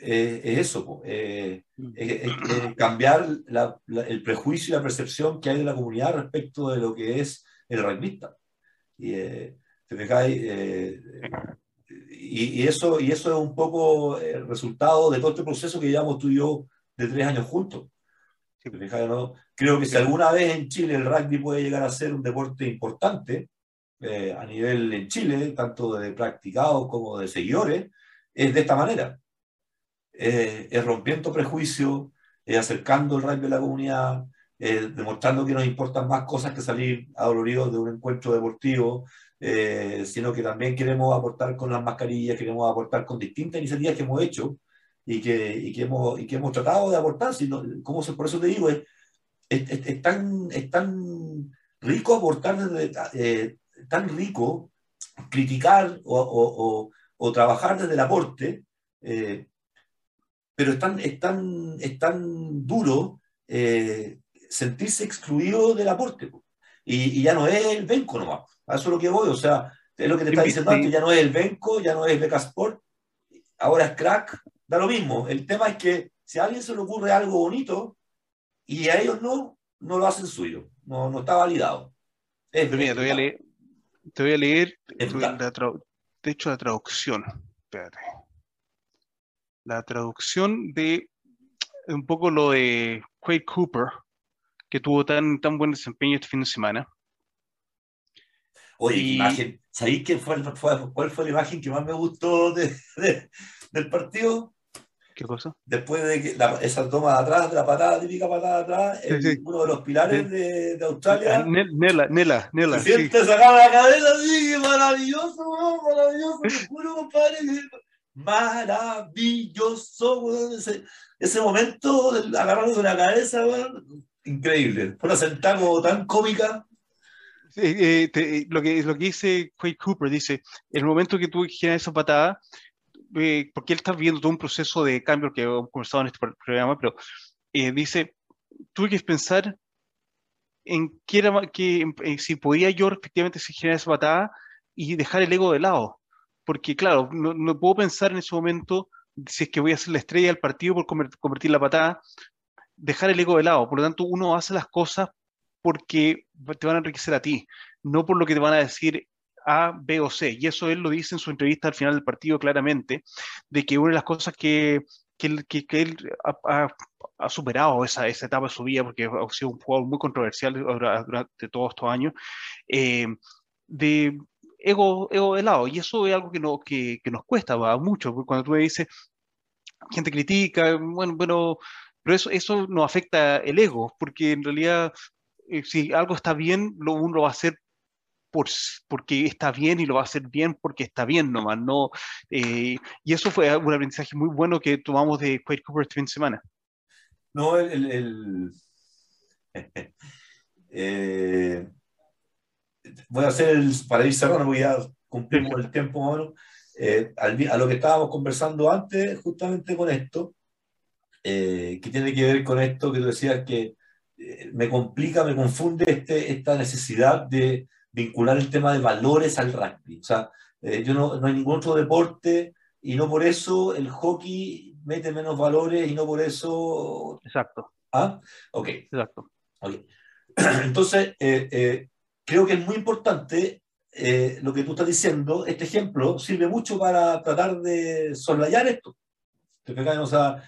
es, es, eso, eh, es, es, cambiar la, la, el prejuicio y la percepción que hay de la comunidad respecto de lo que es el rugbyista. Y, eh, eh, y, y, eso, y eso es un poco el resultado de todo este proceso que llevamos tú y yo de tres años juntos. ¿no? Creo que si alguna vez en Chile el rugby puede llegar a ser un deporte importante, eh, a nivel en Chile, tanto de practicados como de seguidores, es de esta manera. Eh, es rompiendo prejuicios, es acercando el rugby a la comunidad, demostrando que nos importan más cosas que salir adoloridos de un encuentro deportivo, eh, sino que también queremos aportar con las mascarillas, queremos aportar con distintas iniciativas que hemos hecho y que, y que, hemos, y que hemos tratado de aportar. Sino, como, por eso te digo, es, es, es, tan, es tan rico aportar, desde, eh, tan rico criticar o, o, o, trabajar desde el aporte, eh, pero es tan, es tan, es tan duro sentirse excluido del aporte. Y, y, ya no es el venco nomás. A eso es lo que voy. O sea, es lo que te está diciendo antes, ya no es el venco, ya no es Becasport, ahora es crack, da lo mismo. El tema es que si a alguien se le ocurre algo bonito y a ellos no, no lo hacen suyo. No, no está validado. Es, mira, te voy a leer, te voy a leer de hecho la traducción. Espérate. La traducción de un poco lo de Quade Cooper, que tuvo tan, tan buen desempeño este fin de semana. Oye, y... imagen, ¿sabéis qué fue, fue, cuál fue la imagen que más me gustó de, de, del partido? ¿Qué cosa? Después de que la, esa toma de atrás, de la patada, típica patada de atrás, sí, sí. uno de los pilares sí. de, de, Australia. Nela, Nela, Nela. Se siente sacar la cabeza así, maravilloso, maravilloso, te juro, compadre. Maravilloso, ese, ese momento agarrándose la cabeza, bueno, increíble. Fue una sentada como tan cómica. Eh, te, lo, que, lo que dice Quade Cooper, dice, el momento que tú generas esa patada, eh, porque él está viendo todo un proceso de cambio que hemos conversado en este programa, pero eh, dice, tuve que pensar en, qué era, que, en, si podía yo efectivamente generar esa patada y dejar el ego de lado. Porque claro, no, no, puedo pensar en ese momento si es que voy a ser la estrella del partido por convertir la patada, dejar el ego de lado. Por lo tanto, uno hace las cosas porque te van a enriquecer a ti, no por lo que te van a decir A, B o C. Y eso él lo dice en su entrevista al final del partido claramente, de que una de las cosas que, que, que, que él ha, ha, ha, superado esa, esa etapa de su vida, porque ha sido un jugador muy controversial durante todos estos años, eh, de ego, ego de lado. Y eso es algo que, no, que, que nos cuesta va, mucho, porque cuando tú me dices, gente critica, bueno, pero, pero eso, eso no afecta el ego, porque en realidad eh, si algo está bien, lo, uno lo va a hacer por, porque está bien y lo va a hacer bien porque está bien nomás, ¿no? Eh, y eso fue un aprendizaje muy bueno que tomamos de Quade Cooper de semana. No, el... el, el eh, voy a hacer, el, para ir cerrando, porque ya cumplimos el tiempo bueno, eh, al, a lo que estábamos conversando antes, justamente con esto, que tiene que ver con esto que tú decías que me complica, me confunde este, esta necesidad de vincular el tema de valores al rugby. O sea, eh, yo no, no, hay ningún otro deporte y no por eso el hockey mete menos valores y no por eso... Exacto. ¿Ah? Ok. Exacto. Okay. Entonces, eh, eh, creo que es muy importante eh, lo que tú estás diciendo. Este ejemplo sirve mucho para tratar de soslayar esto. ¿Te O sea,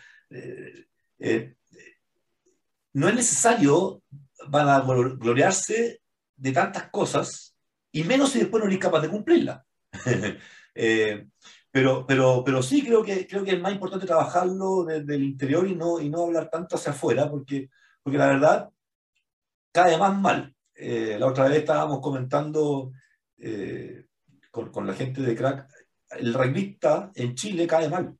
no es necesario van a gloriarse de tantas cosas, y menos si después no eres capaz de cumplirla. eh, pero, pero, pero sí creo que, creo que es más importante trabajarlo desde el interior y no, y no hablar tanto hacia afuera, porque, porque la verdad cae más mal. Eh, la otra vez estábamos comentando eh, con, con, la gente de Crack, el rugbyista en Chile cae mal.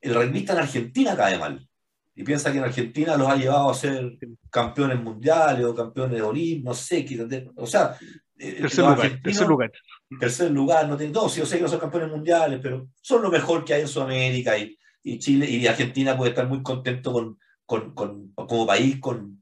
El rugbyista en Argentina cae mal y piensa que en Argentina los ha llevado a ser campeones mundiales o campeones olímpicos, no sé, o sea, eh, tercer lugar, tercer lugar. Tercer lugar, no, tiene, no, sí, yo sé que no son campeones mundiales, pero son lo mejor que hay en Sudamérica y, y Chile y Argentina puede estar muy contento con, con, con, como país con,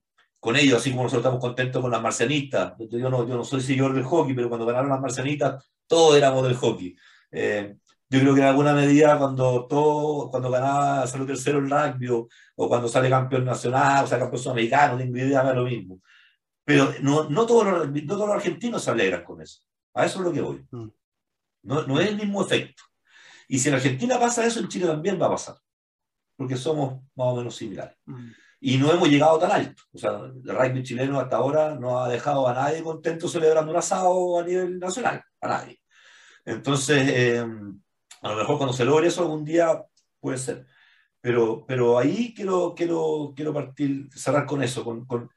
con ellos, así como nosotros estamos contentos con las marcianistas. Yo no, yo no soy seguidor del hockey, pero cuando ganaron las marcianistas, todos éramos del hockey. Eh, yo creo que en alguna medida cuando todo, cuando ganaba salió tercero el rugby o, o, cuando sale campeón nacional, o sea, campeón sudamericano, no tengo idea, es lo mismo. Pero no, no, todos los, no todos los argentinos se alegran con eso. A eso es lo que voy. Mm. No, no es el mismo efecto. Y si en Argentina pasa eso, en Chile también va a pasar. Porque somos más o menos similares. Mm. Y no hemos llegado tan alto. O sea, el rugby chileno hasta ahora no ha dejado a nadie contento celebrando un asado a nivel nacional, a nadie. Entonces, eh, a lo mejor cuando se logre eso algún día puede ser. Pero, pero ahí quiero, quiero, quiero partir, cerrar con eso, con, con,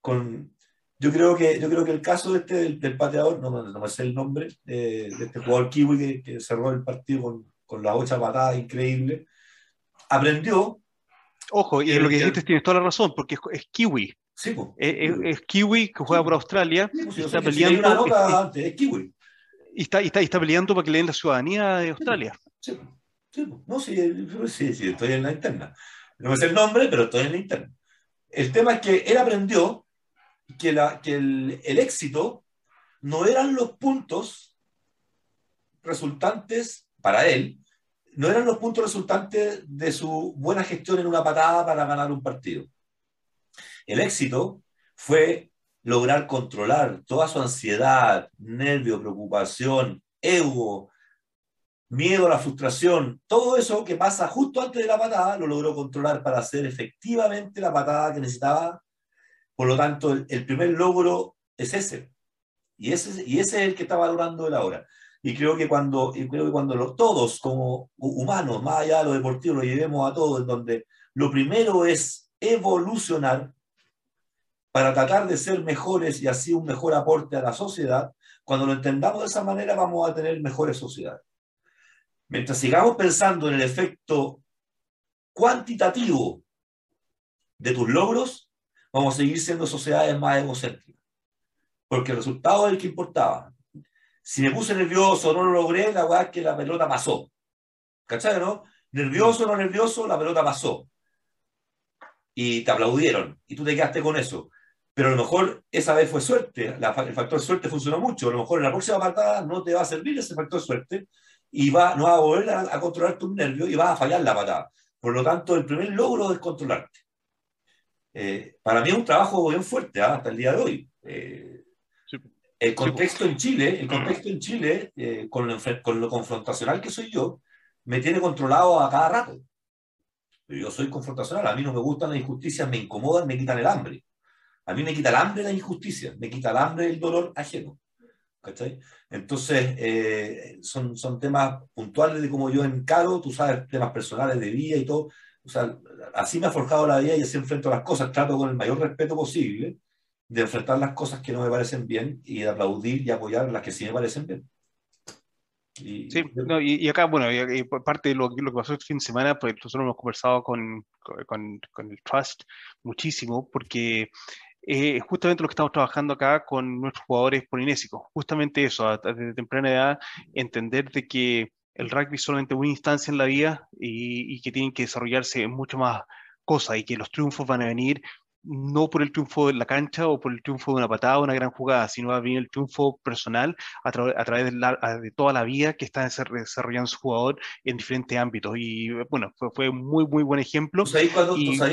con yo creo que, yo creo que el caso de este, del, pateador, no, no, me sé el nombre, de este jugador kiwi que, que, cerró el partido con, con las ocho patadas increíble, aprendió. Ojo, y lo que dijiste tienes toda la razón, porque es, kiwi. Sí, pues, es, kiwi que juega por Australia. Sí, pues, y está peleando. Una nota antes, es kiwi. Y está, y, está, y está peleando para que le den la ciudadanía de Australia. Sí, sí, no, sí, sí, sí, estoy en la interna. No me sé el nombre, pero estoy en la interna. El tema es que él aprendió que, la, que el, el éxito no eran los puntos resultantes para él, no eran los puntos resultantes de su buena gestión en una patada para ganar un partido. El éxito fue lograr controlar toda su ansiedad, nervio, preocupación, ego, miedo a la frustración, todo eso que pasa justo antes de la patada, lo logró controlar para hacer efectivamente la patada que necesitaba por lo tanto, el, primer logro es ese. Y ese, es el que está valorando él ahora. Y creo que cuando, y creo que cuando los, todos como humanos, más allá de lo deportivo, lo llevemos a todos, en donde lo primero es evolucionar para tratar de ser mejores y así un mejor aporte a la sociedad, cuando lo entendamos de esa manera vamos a tener mejores sociedades. Mientras sigamos pensando en el efecto cuantitativo de tus logros, vamos a seguir siendo sociedades más egocéntricas. Porque el resultado es el que importaba. Si me puse nervioso, no lo logré, la verdad es que la pelota pasó. ¿Cachai, no? Nervioso, no nervioso, la pelota pasó. Y te aplaudieron. Y tú te quedaste con eso. Pero a lo mejor esa vez fue suerte. el factor suerte funcionó mucho. A lo mejor en la próxima patada no te va a servir ese factor suerte y va, no va a volver a, a controlar tus nervios y vas a fallar la patada. Por lo tanto, el primer logro es controlarte. Eh, para mí es un trabajo bien fuerte ¿ah? hasta el día de hoy. Eh, el contexto en Chile, el contexto en Chile eh, con, lo, con, lo, confrontacional que soy yo, me tiene controlado a cada rato. Yo soy confrontacional, a mí no me gustan las injusticias, me incomodan, me quitan el hambre. A mí me quita el hambre la injusticia, me quita el hambre el dolor ajeno. Entonces, son, son temas puntuales de cómo yo encaro, tú sabes, temas personales de vida y todo, o sea, así me ha forjado la vida y así enfrento las cosas. Trato con el mayor respeto posible de enfrentar las cosas que no me parecen bien y de aplaudir y apoyar las que sí me parecen bien. Y, sí, no, y, acá, bueno, y, parte de lo, lo, que pasó este fin de semana, pues nosotros hemos conversado con, con, con el Trust muchísimo, porque eh, justamente lo que estamos trabajando acá con nuestros jugadores polinésicos, justamente eso, desde temprana edad, entender de que el rugby es solamente una instancia en la vida y, que tienen que desarrollarse mucho más cosas y que los triunfos van a venir no por el triunfo de la cancha o por el triunfo de una patada o una gran jugada, sino va a venir el triunfo personal a, través de, toda la vida que está desarrollando su jugador en diferentes ámbitos. Y bueno, fue, un muy, muy buen ejemplo. ¿Tú sabéis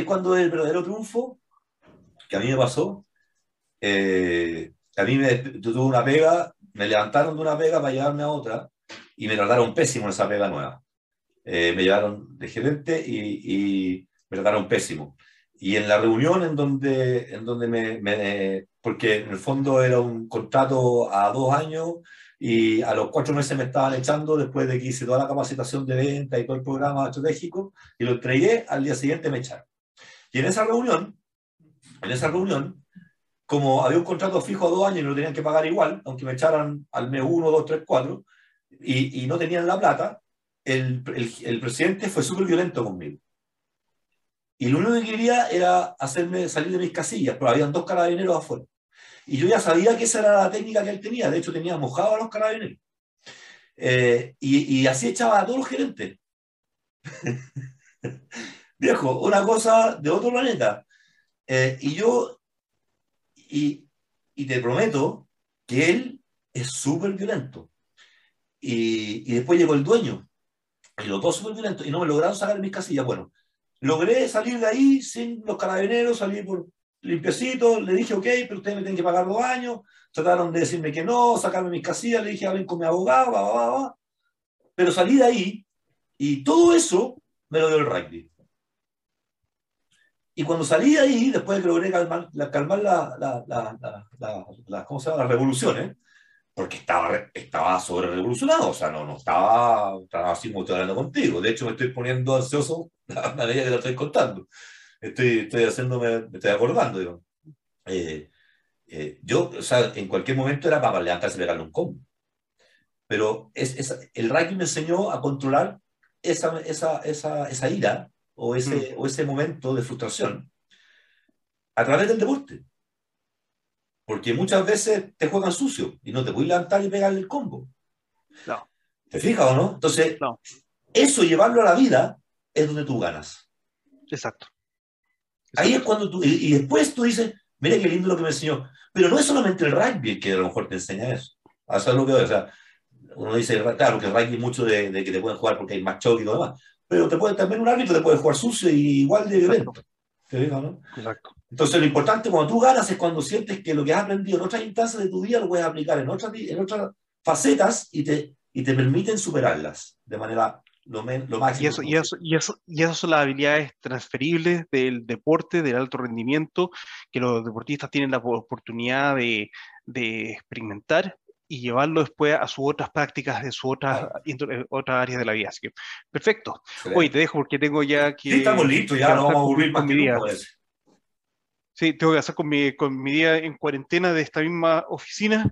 cuándo, es el verdadero triunfo? Que a mí me pasó. Eh, a mí me tuve una pega, me levantaron de una pega para llevarme a otra y me trataron pésimo en esa pega nueva. Eh, me llevaron de gerente y, y, me trataron pésimo. Y en la reunión en donde, en donde me, me, porque en el fondo era un contrato a dos años y a los cuatro meses me estaban echando después de que hice toda la capacitación de venta y todo el programa estratégico y lo entregué, al día siguiente me echaron. Y en esa reunión, en esa reunión, como había un contrato fijo a dos años y lo tenían que pagar igual, aunque me echaran al mes uno, dos, tres, cuatro, y, y no tenían la plata, el, el, el presidente fue súper violento conmigo. Y lo único que quería era hacerme salir de mis casillas, pero habían dos carabineros afuera. Y yo ya sabía que esa era la técnica que él tenía, de hecho tenía mojado a los carabineros. Eh, y, y, así echaba a todos los gerentes. Viejo, una cosa de otro planeta. Eh, y yo, y, y te prometo que él es súper violento. Y, y, después llegó el dueño. Y los dos súper violentos. Y no me lograron sacar mis casillas. Bueno, logré salir de ahí sin los carabineros, salí por limpiecito. Le dije, ok, pero ustedes me tienen que pagar dos años. Trataron de decirme que no, sacarme mis casillas. Le dije, hablen con mi abogado, va, va, va. Pero salí de ahí y todo eso me lo dio el rugby. Y cuando salí de ahí, después de que logré calmar, la, calmar la, la, la, la, ¿cómo las revoluciones, porque estaba, estaba sobre revolucionado, o sea, no, no estaba, estaba así como estoy hablando contigo. De hecho, me estoy poniendo ansioso a medida que lo estoy contando. Estoy, estoy haciéndome, me estoy acordando, digo. Eh, eh, yo, o sea, en cualquier momento era para levantarse y pegarle un combo. Pero es, es, el rugby me enseñó a controlar esa, esa, esa, esa ira o ese, mm. o ese momento de frustración a través del deporte. Porque muchas veces te juegan sucio y no te puedes levantar y pegarle el combo. No. ¿Te fijas o no? Entonces, eso llevarlo a la vida es donde tú ganas. Exacto. Ahí es cuando tú, y, después tú dices, mira qué lindo lo que me enseñó. Pero no es solamente el rugby que a lo mejor te enseña eso. Eso es lo que, o sea, uno dice, claro, que el rugby mucho de, que te pueden jugar porque hay más choque y todo demás. Pero te puede, también un árbitro te puede jugar sucio y igual de violento. ¿Te no? Exacto. Entonces, lo importante cuando tú ganas es cuando sientes que lo que has aprendido en otras instancias de tu vida lo puedes aplicar en otras, en otras facetas y te, y te permiten superarlas de manera lo, lo máximo. Y eso, y, eso, y, eso, y esas son las habilidades transferibles del deporte, del alto rendimiento, que los deportistas tienen la oportunidad de, de experimentar y llevarlo después a sus otras prácticas de sus otras, eh, otras áreas de la vida. Así que, perfecto. Hoy te dejo porque tengo ya que... Sí, estamos listos, ya no vamos a aburrir más mi día. Sí, tengo que hacer con mi, con mi día en cuarentena de esta misma oficina.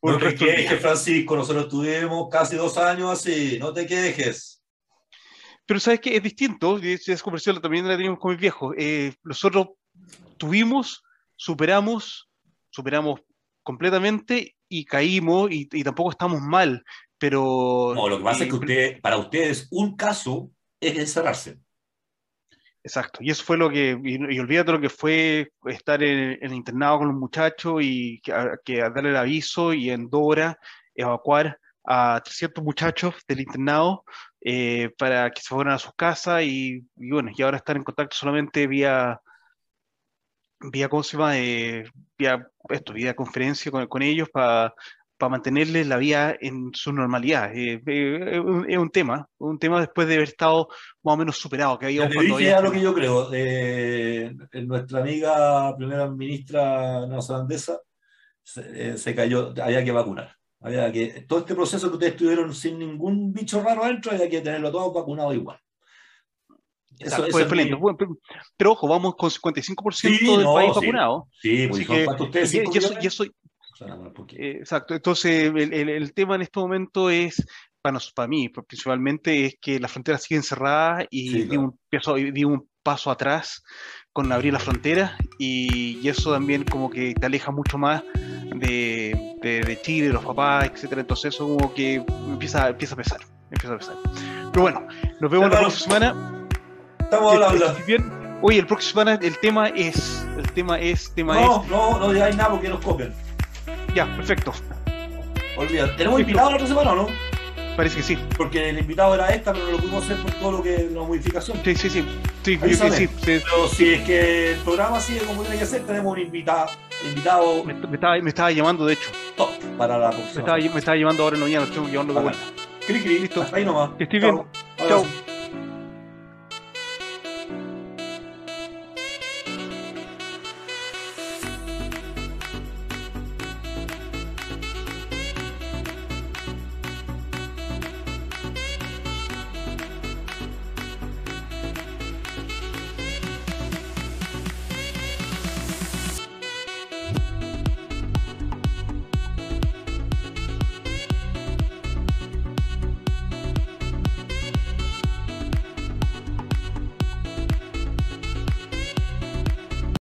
No te quejes, Francisco, nosotros tuvimos casi dos años así, no te quejes. Pero sabes que es distinto, y esa conversación también la teníamos con mis viejos. Eh, nosotros tuvimos, superamos, superamos completamente y caímos y, tampoco estamos mal, pero... No, lo que pasa es que usted, para ustedes un caso es encerrarse. Exacto, y eso fue lo que, y, olvídate lo que fue estar en, el internado con los muchachos y que, darle el aviso y en Dora evacuar a 300 muchachos del internado eh, para que se fueran a sus casas y, bueno, y ahora están en contacto solamente vía vía, ¿cómo se llama? Eh, vía, esto, vía conferencia con, con ellos para mantenerles la vida en su normalidad. Eh, eh, es un tema, un tema después de haber estado más o menos superado. Que había dije lo que yo creo. nuestra amiga primera ministra neozelandesa se, se, cayó, había que vacunar. Había que, todo este proceso que ustedes tuvieron sin ningún bicho raro adentro, había que tenerlo todo vacunado igual. Eso, excelente. Pero ojo, vamos con 55% del país vacunado. Sí, pues ustedes. Y, eso, exacto. Entonces, el, el, tema en este momento es, para, para mí, principalmente, es que las fronteras siguen cerradas y di, un, un paso atrás con abrir las fronteras y, y, eso también como que te aleja mucho más de, de, de Chile, de los papás, etcétera. Entonces eso como que empieza, empieza a pesar, empieza a pesar. Pero bueno, nos vemos la próxima semana. Estamos hablando. Bien. Oye, el próximo semana el tema es. El tema es. Tema no, es... no, no digáis nada porque nos copian. Ya, perfecto. Olvídate. ¿Tenemos invitado la otra semana o no? Parece que sí. Porque el invitado era esta, pero no lo pudimos hacer por todo lo que la modificación. Sí, sí, sí. sí, sí, sí, Pero si es que el programa sigue como tiene que ser, tenemos un invitado. invitado me, estaba, me estaba llamando, de hecho. Top para la próxima. Me estaba, me estaba llamando ahora en la mañana, estoy llevando de vuelta. Cri, cri. Listo. Hasta ahí nomás. Que estoy bien. Chao.